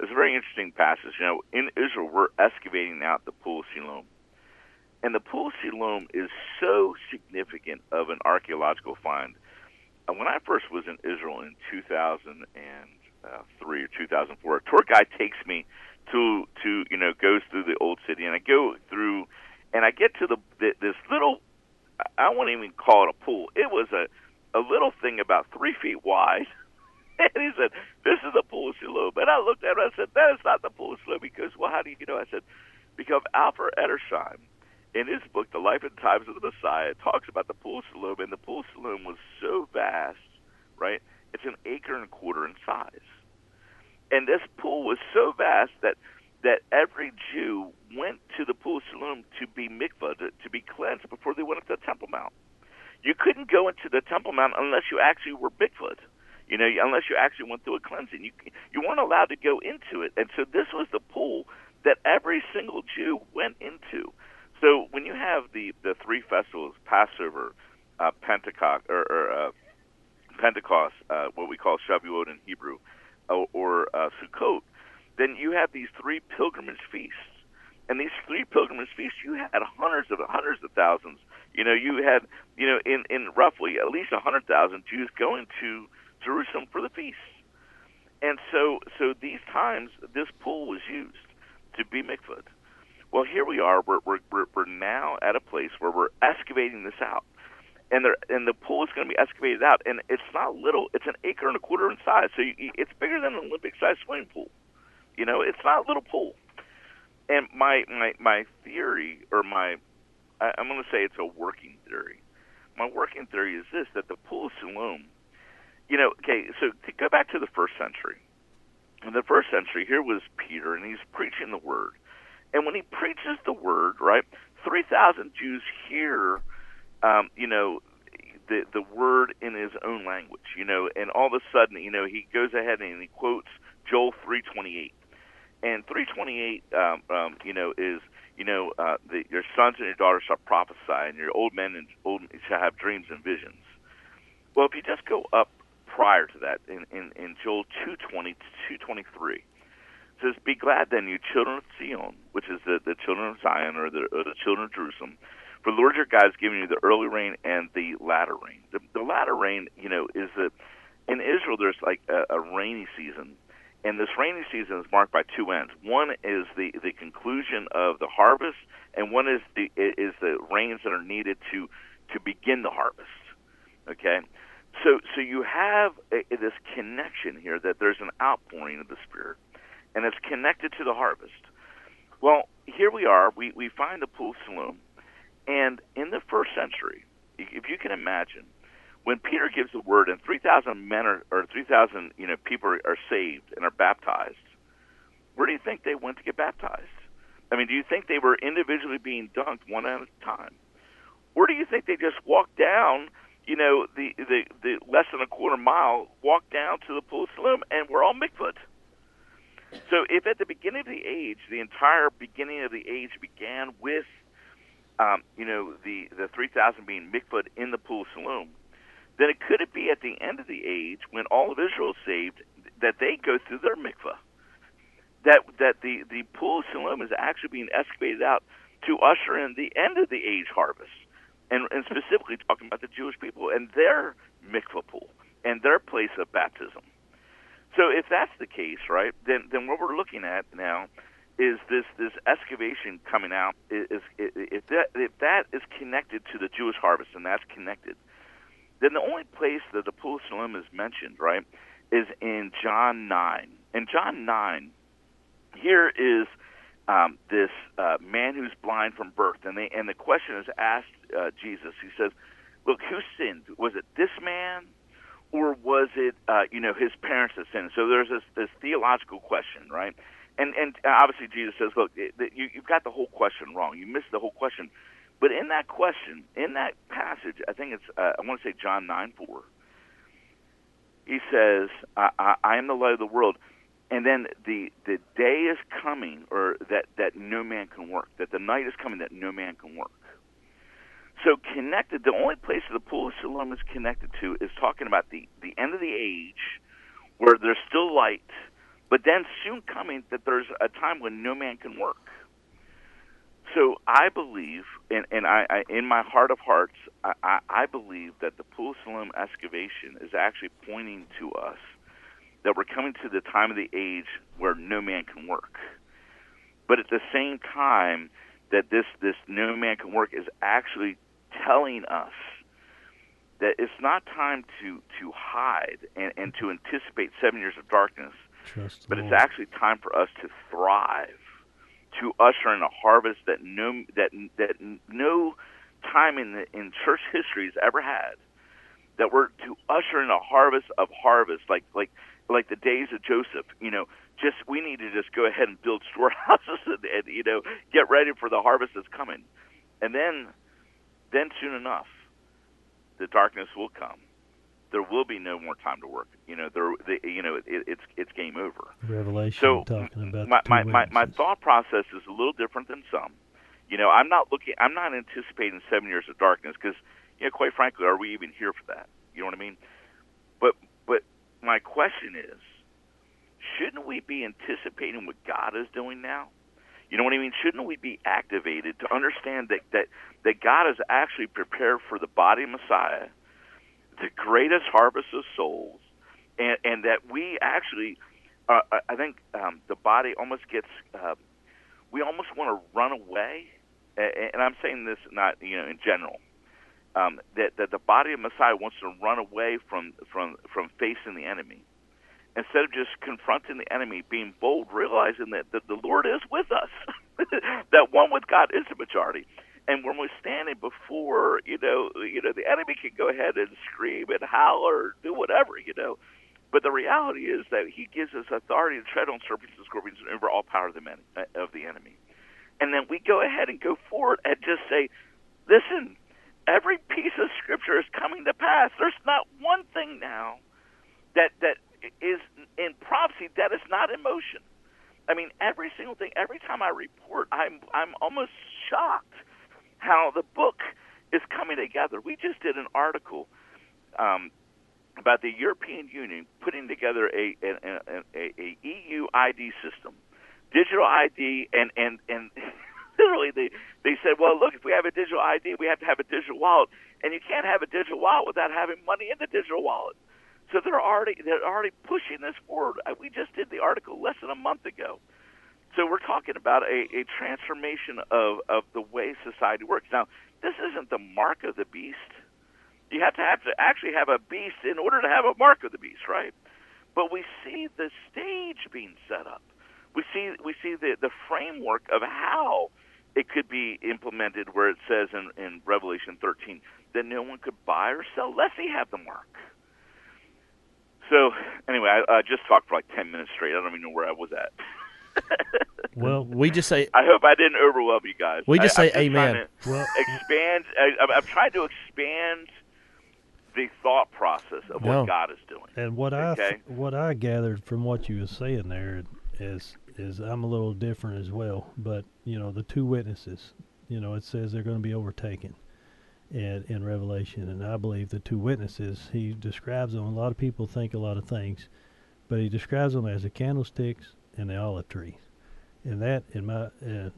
[SPEAKER 4] it's a very interesting passage. You know, in Israel, we're excavating out the pool of Siloam. And the Pool of Siloam is so significant of an archaeological find. Uh, when I first was in Israel in 2003 or 2004, a tour guide takes me to to you know goes through the old city, and I go through, and I get to the, the this little, I won't even call it a pool. It was a a little thing about three feet wide. And he said, "This is the pool Siloam." And I looked at. And I said, "That is not the pool Siloam." Because, well, how do you know? I said, "Because Alfred Edersheim, in his book, The Life and Times of the Messiah, talks about the pool Siloam, and the pool Siloam was so vast, right? It's an acre and a quarter in size. And this pool was so vast that that every Jew went to the pool of Siloam to be mikvah, to, to be cleansed before they went up to the Temple Mount. You couldn't go into the Temple Mount unless you actually were mikvah. You know, unless you actually went through a cleansing, you you weren't allowed to go into it. And so this was the pool that every single Jew went into. So when you have the the three festivals, Passover, uh, Pentecost, or, or uh, Pentecost, uh, what we call Shavuot in Hebrew, or, or uh, Sukkot, then you have these three pilgrimage feasts. And these three pilgrimage feasts, you had hundreds of hundreds of thousands. You know, you had you know in in roughly at least a hundred thousand Jews going to Jerusalem for the feasts. And so so these times, this pool was used to be mikvah. Well, here we are. We're, we're, we're now at a place where we're excavating this out. And, there, and the pool is going to be excavated out, and it's not little. It's an acre and a quarter in size, so you, it's bigger than an Olympic-sized swimming pool. You know, it's not a little pool. And my my my theory, or my, I, I'm going to say it's a working theory. My working theory is this: that the pool of Siloam, you know, okay, so to go back to the first century. In the first century, here was Peter, and he's preaching the word and when he preaches the word, right, 3,000 Jews hear, um, you know, the the word in his own language, you know, and all of a sudden, you know, he goes ahead and he quotes Joel 3:28, and 3:28, um, um, you know, is you know, uh, the, your sons and your daughters shall prophesy, and your old men and old shall have dreams and visions. Well, if you just go up prior to that, in in, in Joel 2:20 to 2:23 says, Be glad then, you children of Zion, which is the, the children of Zion or the, or the children of Jerusalem, for the Lord your God is giving you the early rain and the latter rain. The, the latter rain, you know, is that in Israel there's like a, a rainy season, and this rainy season is marked by two ends. One is the the conclusion of the harvest, and one is the is the rains that are needed to to begin the harvest. Okay, so so you have a, this connection here that there's an outpouring of the Spirit and it's connected to the harvest. Well, here we are. We, we find the pool of Siloam. And in the first century, if you can imagine, when Peter gives the word and 3,000 men are, or 3,000 you know people are, saved and are baptized, where do you think they went to get baptized? I mean, do you think they were individually being dunked one at a time, or do you think they just walked down? You know, the the the less than a quarter mile, walked down to the pool of Siloam, and we're all mikvahs. So, if at the beginning of the age, the entire beginning of the age began with, um, you know, the the three thousand being mikvah in the pool of Siloam, then it could it be at the end of the age when all of Israel is saved that they go through their mikvah, that that the the pool of Siloam is actually being excavated out to usher in the end of the age harvest, and and specifically talking about the Jewish people and their mikvah pool and their place of baptism. So if that's the case, right, then then what we're looking at now is this this excavation coming out is, if that if that is connected to the Jewish harvest and that's connected, then the only place that the pool of Siloam is mentioned, right, is in John nine. And John nine, here is um, this uh, man who's blind from birth, and they and the question is asked uh, Jesus. He says, "Look, who sinned? Was it this man?" or was it uh, you know his parents that sinned? So there's this, this theological question, right? And and obviously Jesus says, look, you, you've got the whole question wrong. You missed the whole question. But in that question, in that passage, I think it's uh, I want to say John nine four. He says, I, I, "I am the light of the world." And then the the day is coming, or that that no man can work. That the night is coming that no man can work. So connected, the only place the pool of Siloam is connected to is talking about the the end of the age, where there's still light, but then soon coming that there's a time when no man can work. So I believe, and, and I, I, in my heart of hearts, I, I, I believe that the pool Siloam excavation is actually pointing to us that we're coming to the time of the age where no man can work. But at the same time, that this this no man can work is actually telling us that it's not time to to hide and, and to anticipate seven years of darkness, but it's actually time for us to thrive, to usher in a harvest that no that that no time in the, in church history has ever had. That we're to usher in a harvest of harvest, like like like the days of Joseph. You know, just we need to just go ahead and build storehouses and, and you know get ready for the harvest that's coming, and then then soon enough, the darkness will come. There will be no more time to work. You know, there, the, you know, it, it's it's game over.
[SPEAKER 2] Revelation
[SPEAKER 4] So
[SPEAKER 2] talking about
[SPEAKER 4] my my, my my thought process is a little different than some. You know, I'm not looking. I'm not anticipating seven years of darkness because, you know, quite frankly, are we even here for that? You know what I mean? But but my question is, shouldn't we be anticipating what God is doing now? You know what I mean? Shouldn't we be activated to understand that that that God has actually prepared for the body of Messiah, the greatest harvest of souls, and and that we actually, uh, I- think um, the body almost gets, uh, we almost want to run away, and I'm saying this not you know in general, um, that that the body of Messiah wants to run away from from from facing the enemy instead of just confronting the enemy, being bold, realizing that, that the Lord is with us, that one with God is the majority. And when we're standing before, you know, you know, the enemy can go ahead and scream and howl or do whatever, you know. But the reality is that He gives us authority to tread on serpents and scorpions and over all power of the, men, uh, of the enemy. And then we go ahead and go forward and just say, listen, every piece of Scripture is coming to pass. There's not one thing now that that is in prophecy that is not in motion. I mean, every single thing. Every time I report, I'm I'm almost shocked how the book is coming together. We just did an article um, about the European Union putting together a, a, a, a, EU ID system, digital ID, and and and literally they they said, well, look, if we have a digital ID, we have to have a digital wallet, and you can't have a digital wallet without having money in the digital wallet. So they're already they're already pushing this forward. Uh, We just did the article less than a month ago. So we're talking about a, a transformation of, of the way society works. Now, this isn't the mark of the beast. You have to have to actually have a beast in order to have a mark of the beast, right? But we see the stage being set up. We see we see the, the framework of how it could be implemented where it says in, in Revelation 13 that no one could buy or sell lest he have the mark. So anyway, I uh, just talked for like ten minutes straight. I don't even know where I was at.
[SPEAKER 2] Well,
[SPEAKER 1] We just say
[SPEAKER 4] I hope I didn't overwhelm you guys.
[SPEAKER 1] We just
[SPEAKER 4] I,
[SPEAKER 1] say amen.
[SPEAKER 2] well,
[SPEAKER 4] expand. I, I'm- I'm trying to expand the thought process of what God is doing.
[SPEAKER 2] and what I what I gathered from what you were saying there is is I'm a little different as well. But you know, the two witnesses, you know, it says they're going to be overtaken, in in Revelation, and I believe the two witnesses. He describes them. A lot of people think a lot of things, but he describes them as the candlesticks and the olive tree, and that in my uh,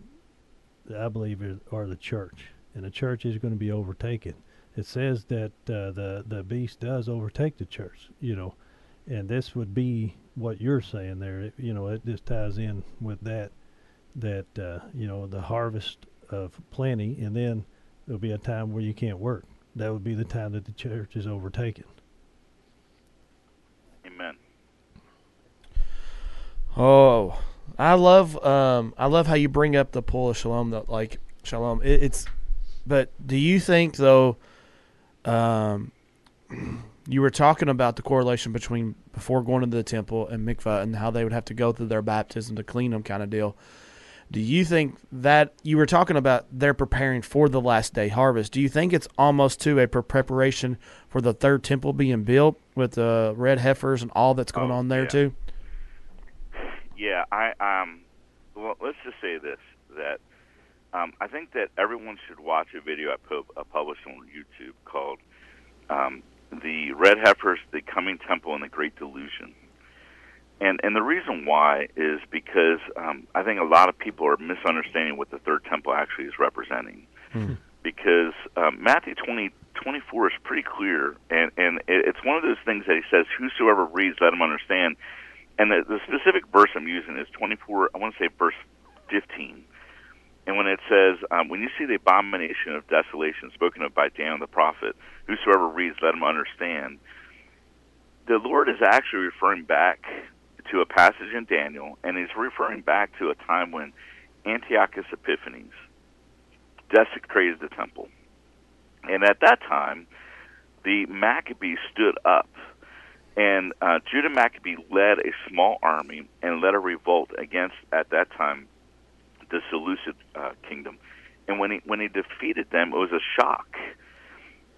[SPEAKER 2] I believe are the church, and the church is going to be overtaken. It says that uh, the the beast does overtake the church, you know, and this would be what you're saying there. It, you know, it just ties in with that that uh, you know the harvest of plenty, and then there'll be a time where you can't work. That would be the time that the church is overtaken.
[SPEAKER 4] Amen.
[SPEAKER 1] Oh, I love um I love how you bring up the pull of shalom. That like shalom. It, it's, but do you think though, um, you were talking about the correlation between before going to the temple and mikvah and how they would have to go through their baptism to clean them, kind of deal. Do you think that you were talking about they're preparing for the last day harvest? Do you think it's almost to a preparation for the third temple being built with the red heifers and all that's going
[SPEAKER 4] Oh,
[SPEAKER 1] on there
[SPEAKER 4] yeah.
[SPEAKER 1] too?
[SPEAKER 4] Yeah, I um. Well, let's just say this: that um, I think that everyone should watch a video I, pu- I published on YouTube called um, "The Red Heifers, the Coming Temple, and the Great Delusion." And and the reason why is because um, I think a lot of people are misunderstanding what the third temple actually is representing.
[SPEAKER 1] Hmm.
[SPEAKER 4] Because um, Matthew 20, 24 is pretty clear, and and it, it's one of those things that he says, "Whosoever reads, let him understand." And the, the specific verse I'm using is 24. I want to say verse 15. And when it says, um, "When you see the abomination of desolation spoken of by Daniel the prophet, whosoever reads, let him understand." The Lord is actually referring back to a passage in Daniel, and he's referring back to a time when Antiochus Epiphanes desecrated the temple. And at that time, the Maccabees stood up, and uh, Judah Maccabee led a small army and led a revolt against, at that time, the Seleucid uh, kingdom. And when he when he defeated them, it was a shock.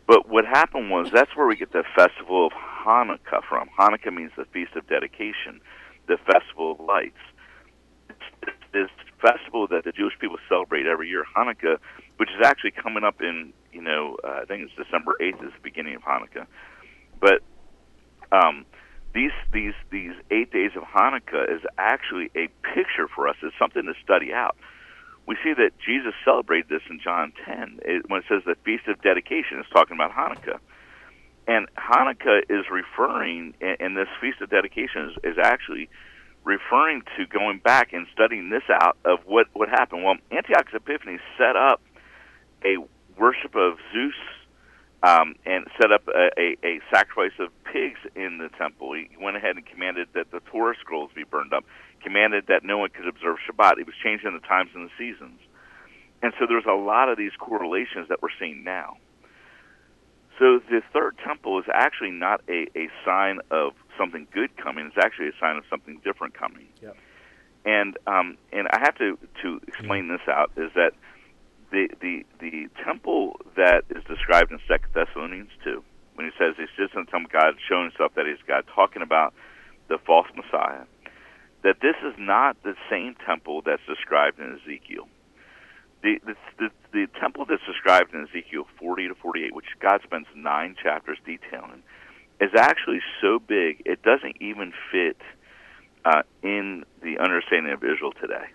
[SPEAKER 4] But what happened was that's where we get the festival of Hanukkah from. Hanukkah means the feast of dedication, the festival of lights. It's this festival that the Jewish people celebrate every year, Hanukkah, which is actually coming up in you know uh, I think it's December eighth is the beginning of Hanukkah, um, these these these eight days of Hanukkah is actually a picture for us. It's something to study out. We see that Jesus celebrated this in John 10 it, when it says the feast of dedication. It's talking about Hanukkah, and Hanukkah is referring, and, this feast of dedication is, is actually referring to going back and studying this out of what what happened. Well, Antiochus Epiphanes set up a worship of Zeus um, and set up a, a, a sacrifice of pigs in the temple. He went ahead and commanded that the Torah scrolls be burned up, commanded that no one could observe Shabbat. He was changing the times and the seasons. And so there's a lot of these correlations that we're seeing now. So the third temple is actually not a, a sign of something good coming. It's actually a sign of something different coming.
[SPEAKER 1] Yep.
[SPEAKER 4] And um, and I have to to explain this out is that the the the temple that is described in Second Thessalonians two, when he says he sits in the temple of God, showing himself that he's God, talking about the false Messiah, that this is not the same temple that's described in Ezekiel. The, the the the temple that's described in Ezekiel 40 to 48, which God spends nine chapters detailing, is actually so big it doesn't even fit uh, in the understanding of Israel today.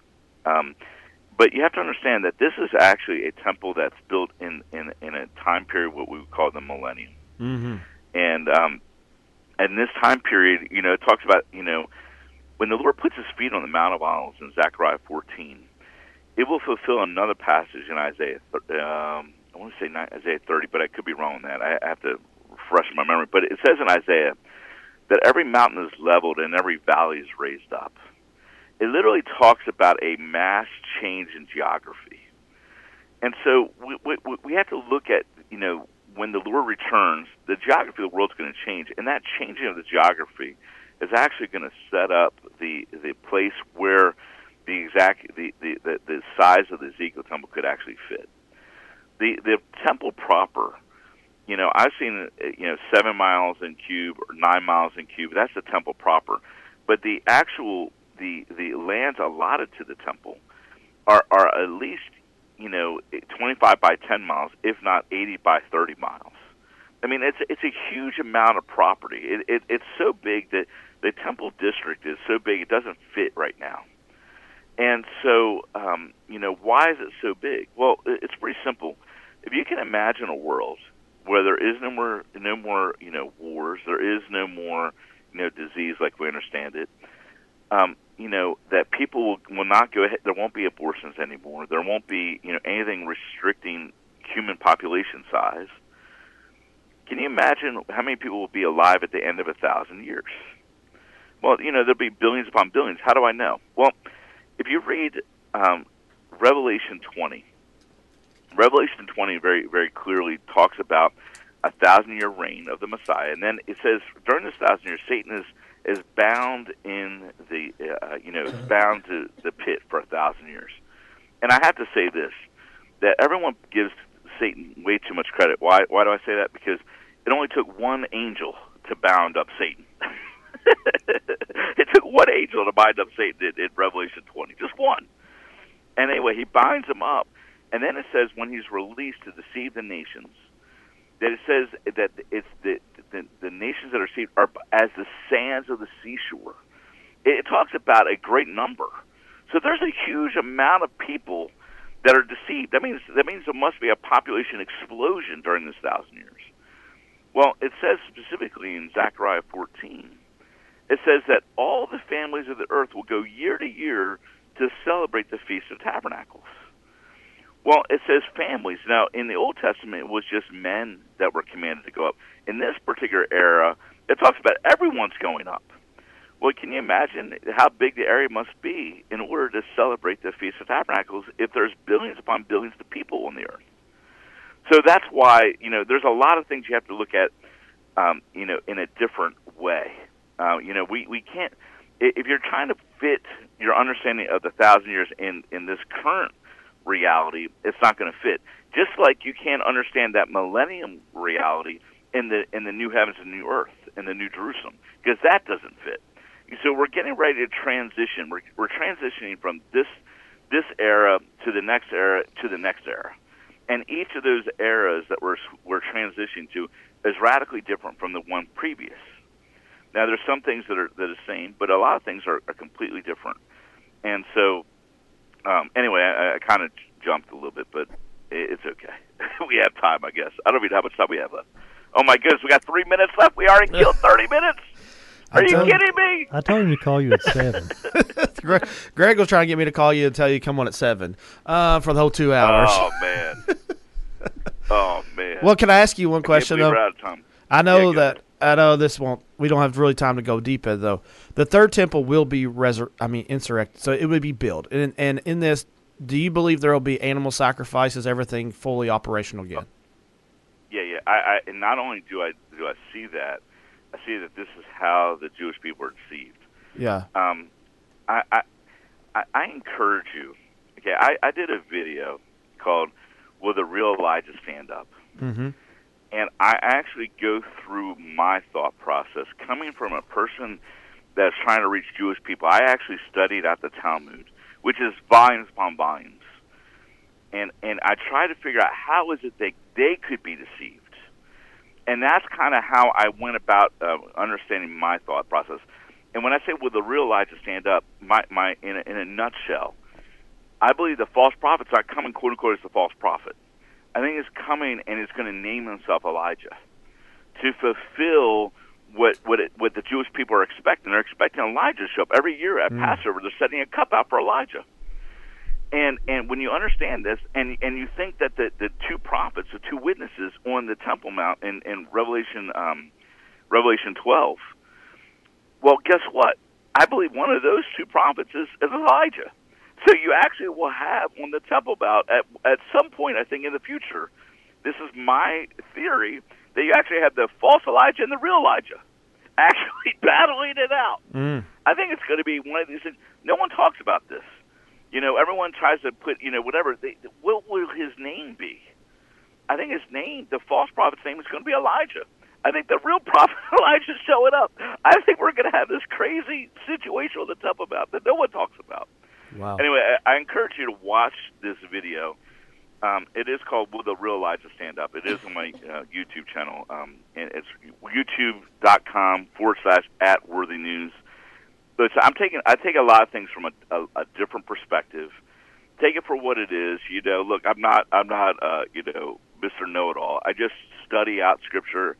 [SPEAKER 4] Um, but you have to understand that this is actually a temple that's built in in, in a time period what we would call the millennium,
[SPEAKER 1] Mm-hmm.
[SPEAKER 4] and um, and this time period, you know, it talks about you know when the Lord puts His feet on the Mount of Olives in Zechariah 14 it will fulfill another passage in Isaiah. Um, I want to say Isaiah 30, but I could be wrong on that. I have to refresh my memory. But it says in Isaiah that every mountain is leveled and every valley is raised up. It literally talks about a mass change in geography. And so we, we, we have to look at, you know, when the Lord returns, the geography of the world's going to change, and that changing of the geography is actually going to set up the the place where the exact the, the, the, the size of the Ezekiel temple could actually fit. The the temple proper, you know, I've seen you know seven miles in cube or nine miles in cube. That's the temple proper, but the actual the the lands allotted to the temple are are at least you know 25 by 10 miles, if not 80 by 30 miles. I mean, it's it's a huge amount of property. It, it it's so big that the temple district is so big it doesn't fit right now. And so, um, you know, why is it so big? Well, it's pretty simple. If you can imagine a world where there is no more, no more, you know, wars, there is no more, you know, disease like we understand it. Um, you know that people will, will not go ahead. There won't be abortions anymore. There won't be, you know, anything restricting human population size. Can you imagine how many people will be alive at the end of a thousand years? Well, you know, there'll be billions upon billions. How do I know? Well, if you read um, Revelation 20, Revelation 20 very, very clearly talks about a thousand year reign of the Messiah. And then it says during this thousand years, Satan is, is bound in the, uh, you know, is bound to the pit for a thousand years. And I have to say this that everyone gives Satan way too much credit. Why, why do I say that? Because it only took one angel to bound up Satan. it took one angel to bind up Satan in, in Revelation 20, just one. And anyway, he binds him up, and then it says when he's released to deceive the nations, that it says that it's the the, the nations that are deceived are as the sands of the seashore. It, it talks about a great number. So there's a huge amount of people that are deceived. That means that means there must be a population explosion during this thousand years. Well, it says specifically in Zechariah 14 it says that all the families of the earth will go year to year to celebrate the Feast of Tabernacles. Well, it says families. Now, in the Old Testament, it was just men that were commanded to go up. In this particular era, it talks about everyone's going up. Well, can you imagine how big the area must be in order to celebrate the Feast of Tabernacles if there's billions upon billions of people on the earth? So that's why, you know, there's a lot of things you have to look at, um, you know, in a different way. Uh, you know, we, we can't, if you're trying to fit your understanding of the thousand years in, in this current reality, it's not going to fit. Just like you can't understand that millennium reality in the in the new heavens and new earth in the new Jerusalem because that doesn't fit. So we're getting ready to transition. We're we're transitioning from this this era to the next era to the next era, and each of those eras that we're we're transitioning to is radically different from the one previous. Now, there's some things that are that are the same, but a lot of things are, are completely different. And so, um, anyway, I, I kind of jumped a little bit, but it, it's okay. we have time, I guess. I don't even know how much time we have left. Oh my goodness, we got three minutes left. We already killed thirty minutes. Are you
[SPEAKER 2] told-
[SPEAKER 4] kidding me?
[SPEAKER 2] I told him to call you at seven.
[SPEAKER 1] Greg, Greg was trying to get me to call you and tell you come on at seven uh, for the whole two hours.
[SPEAKER 4] Oh man. oh man.
[SPEAKER 1] Well, can I ask you one question though?
[SPEAKER 4] we're out of time.
[SPEAKER 1] I know
[SPEAKER 4] Yeah,
[SPEAKER 1] that I know this won't. We don't have really time to go deep in though. The third temple will be resur- I mean, insurrect. So it would be built, and and in this, do you believe there will be animal sacrifices? Everything fully operational again?
[SPEAKER 4] Yeah, yeah. I, I and not only do I do I see that, I see that this is how the Jewish people are deceived.
[SPEAKER 1] Yeah.
[SPEAKER 4] um, I, I, I I encourage you. Okay, I, I did a video called "Will the Real Elijah Stand Up?"
[SPEAKER 1] Mm-hmm.
[SPEAKER 4] And I actually go through my thought process coming from a person that's trying to reach Jewish people. I actually studied at the Talmud, which is volumes upon volumes, and and I try to figure out how is it that they could be deceived, and that's kind of how I went about uh, understanding my thought process. And when I say will the real Elijah stand up, my my in a, in a nutshell, I believe the false prophet's not coming quote unquote as the false prophet. I think it's coming and it's going to name himself Elijah to fulfill what what it, what the Jewish people are expecting. They're expecting Elijah to show up every year at Passover. They're setting a cup out for Elijah. And and when you understand this, and and you think that the the two prophets, the two witnesses on the Temple Mount in in Revelation um, Revelation twelve, well, guess what? I believe one of those two prophets is, is Elijah. So you actually will have on the Temple Mount at at some point, I think in the future, this is my theory that you actually have the false Elijah and the real Elijah actually battling it out.
[SPEAKER 1] Mm.
[SPEAKER 4] I think it's going to be one of these things. No one talks about this. You know, everyone tries to put, you know, whatever. They, what will his name be? I think his name, the false prophet's name, is going to be Elijah. I think the real prophet Elijah's showing up. I think we're going to have this crazy situation on the Temple Mount that no one talks about.
[SPEAKER 1] Wow.
[SPEAKER 4] Anyway, I, encourage you to watch this video. Um, it is called "Will the Real Elijah Stand Up?" It is on my uh, YouTube channel, um, and it's YouTube.com forward slash at Worthy News. But I'm taking I take a lot of things from a, a, a different perspective. Take it for what it is. You know, look, I'm not I'm not uh, you know Mr. Know It All. I just study out Scripture.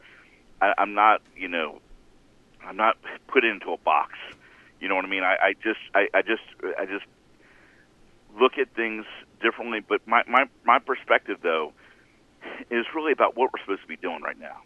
[SPEAKER 4] I, I'm not you know I'm not put into a box. You know what I mean? I, I just I, I just I just look at things differently. But my, my, my perspective, though, is really about what we're supposed to be doing right now.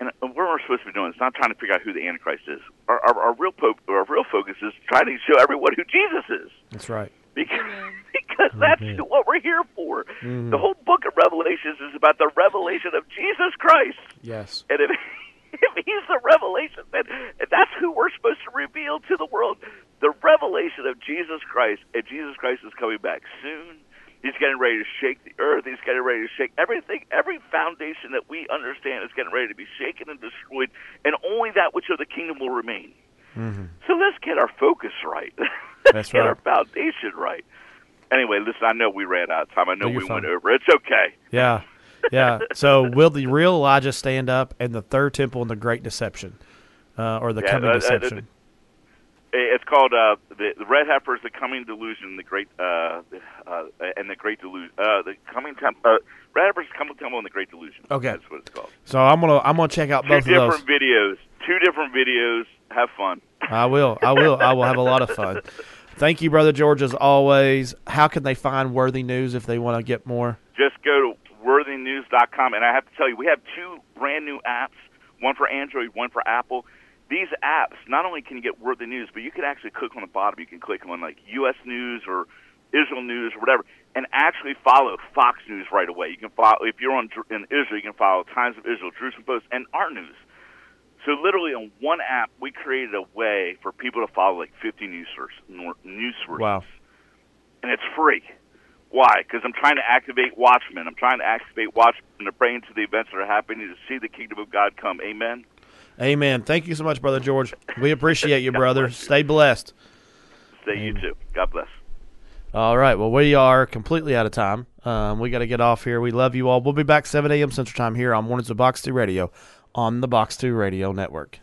[SPEAKER 4] And what we're supposed to be doing is not trying to figure out who the Antichrist is. Our, our, our real po- our real focus is trying to show everyone who Jesus is,
[SPEAKER 1] That's right.
[SPEAKER 4] because because that's
[SPEAKER 2] Amen.
[SPEAKER 4] what we're here for.
[SPEAKER 1] Mhm.
[SPEAKER 4] The whole book of Revelations is about the revelation of Jesus Christ.
[SPEAKER 1] Yes.
[SPEAKER 4] And if, if he's the revelation, then that's who we're supposed to reveal to the world. The revelation of Jesus Christ, and Jesus Christ is coming back soon. He's getting ready to shake the earth. He's getting ready to shake everything. Every foundation that we understand is getting ready to be shaken and destroyed, and only that which of the kingdom will remain.
[SPEAKER 1] Mm-hmm.
[SPEAKER 4] So let's get our focus right. Let's get
[SPEAKER 1] right.
[SPEAKER 4] our foundation right. Anyway, listen, I know we ran out of time. I know
[SPEAKER 1] No,
[SPEAKER 4] we went over. It's okay.
[SPEAKER 1] Yeah. Yeah. So will the real Elijah stand up and the third temple and the great deception? Uh, or the
[SPEAKER 4] Yeah,
[SPEAKER 1] coming
[SPEAKER 4] uh, uh,
[SPEAKER 1] deception?
[SPEAKER 4] It's called uh, the, the Red Heifer is the coming delusion, the great uh, uh, and the great delusion. Uh, the coming temp- uh, Red Heifer is coming temple and the great delusion.
[SPEAKER 1] Okay.
[SPEAKER 4] that's what it's called.
[SPEAKER 1] so I'm gonna I'm gonna check out
[SPEAKER 4] Two
[SPEAKER 1] both of those.
[SPEAKER 4] different videos. Two different videos. Have fun.
[SPEAKER 1] I will. I will. I will have a lot of fun. Thank you, brother George, as always. How can they find Worthy News if they want to get more?
[SPEAKER 4] Just go to worthynews.com, and I have to tell you, we have two brand new apps. One for Android, one for Apple. These apps not only can you get Worthy News, but you can actually click on the bottom. You can click on like U.S. News or Israel News or whatever, and actually follow Fox News right away. You can follow if you're on in Israel, you can follow Times of Israel, Jerusalem Post, and our news. So literally on one app, we created a way for people to follow like 50 news sources. News sources
[SPEAKER 1] Wow.
[SPEAKER 4] and it's free. Why? Because I'm trying to activate Watchmen. I'm trying to activate Watchmen to bring into the events that are happening to see the kingdom of God come. Amen.
[SPEAKER 1] Amen. Thank you so much, brother George. We appreciate you, brother. Stay blessed.
[SPEAKER 4] Stay you too. God bless.
[SPEAKER 1] All right. Well, we are completely out of time. Um, we got to get off here. We love you all. We'll be back 7 a.m. Central Time here on Mornings of Box 2 Radio on the Box 2 Radio Network.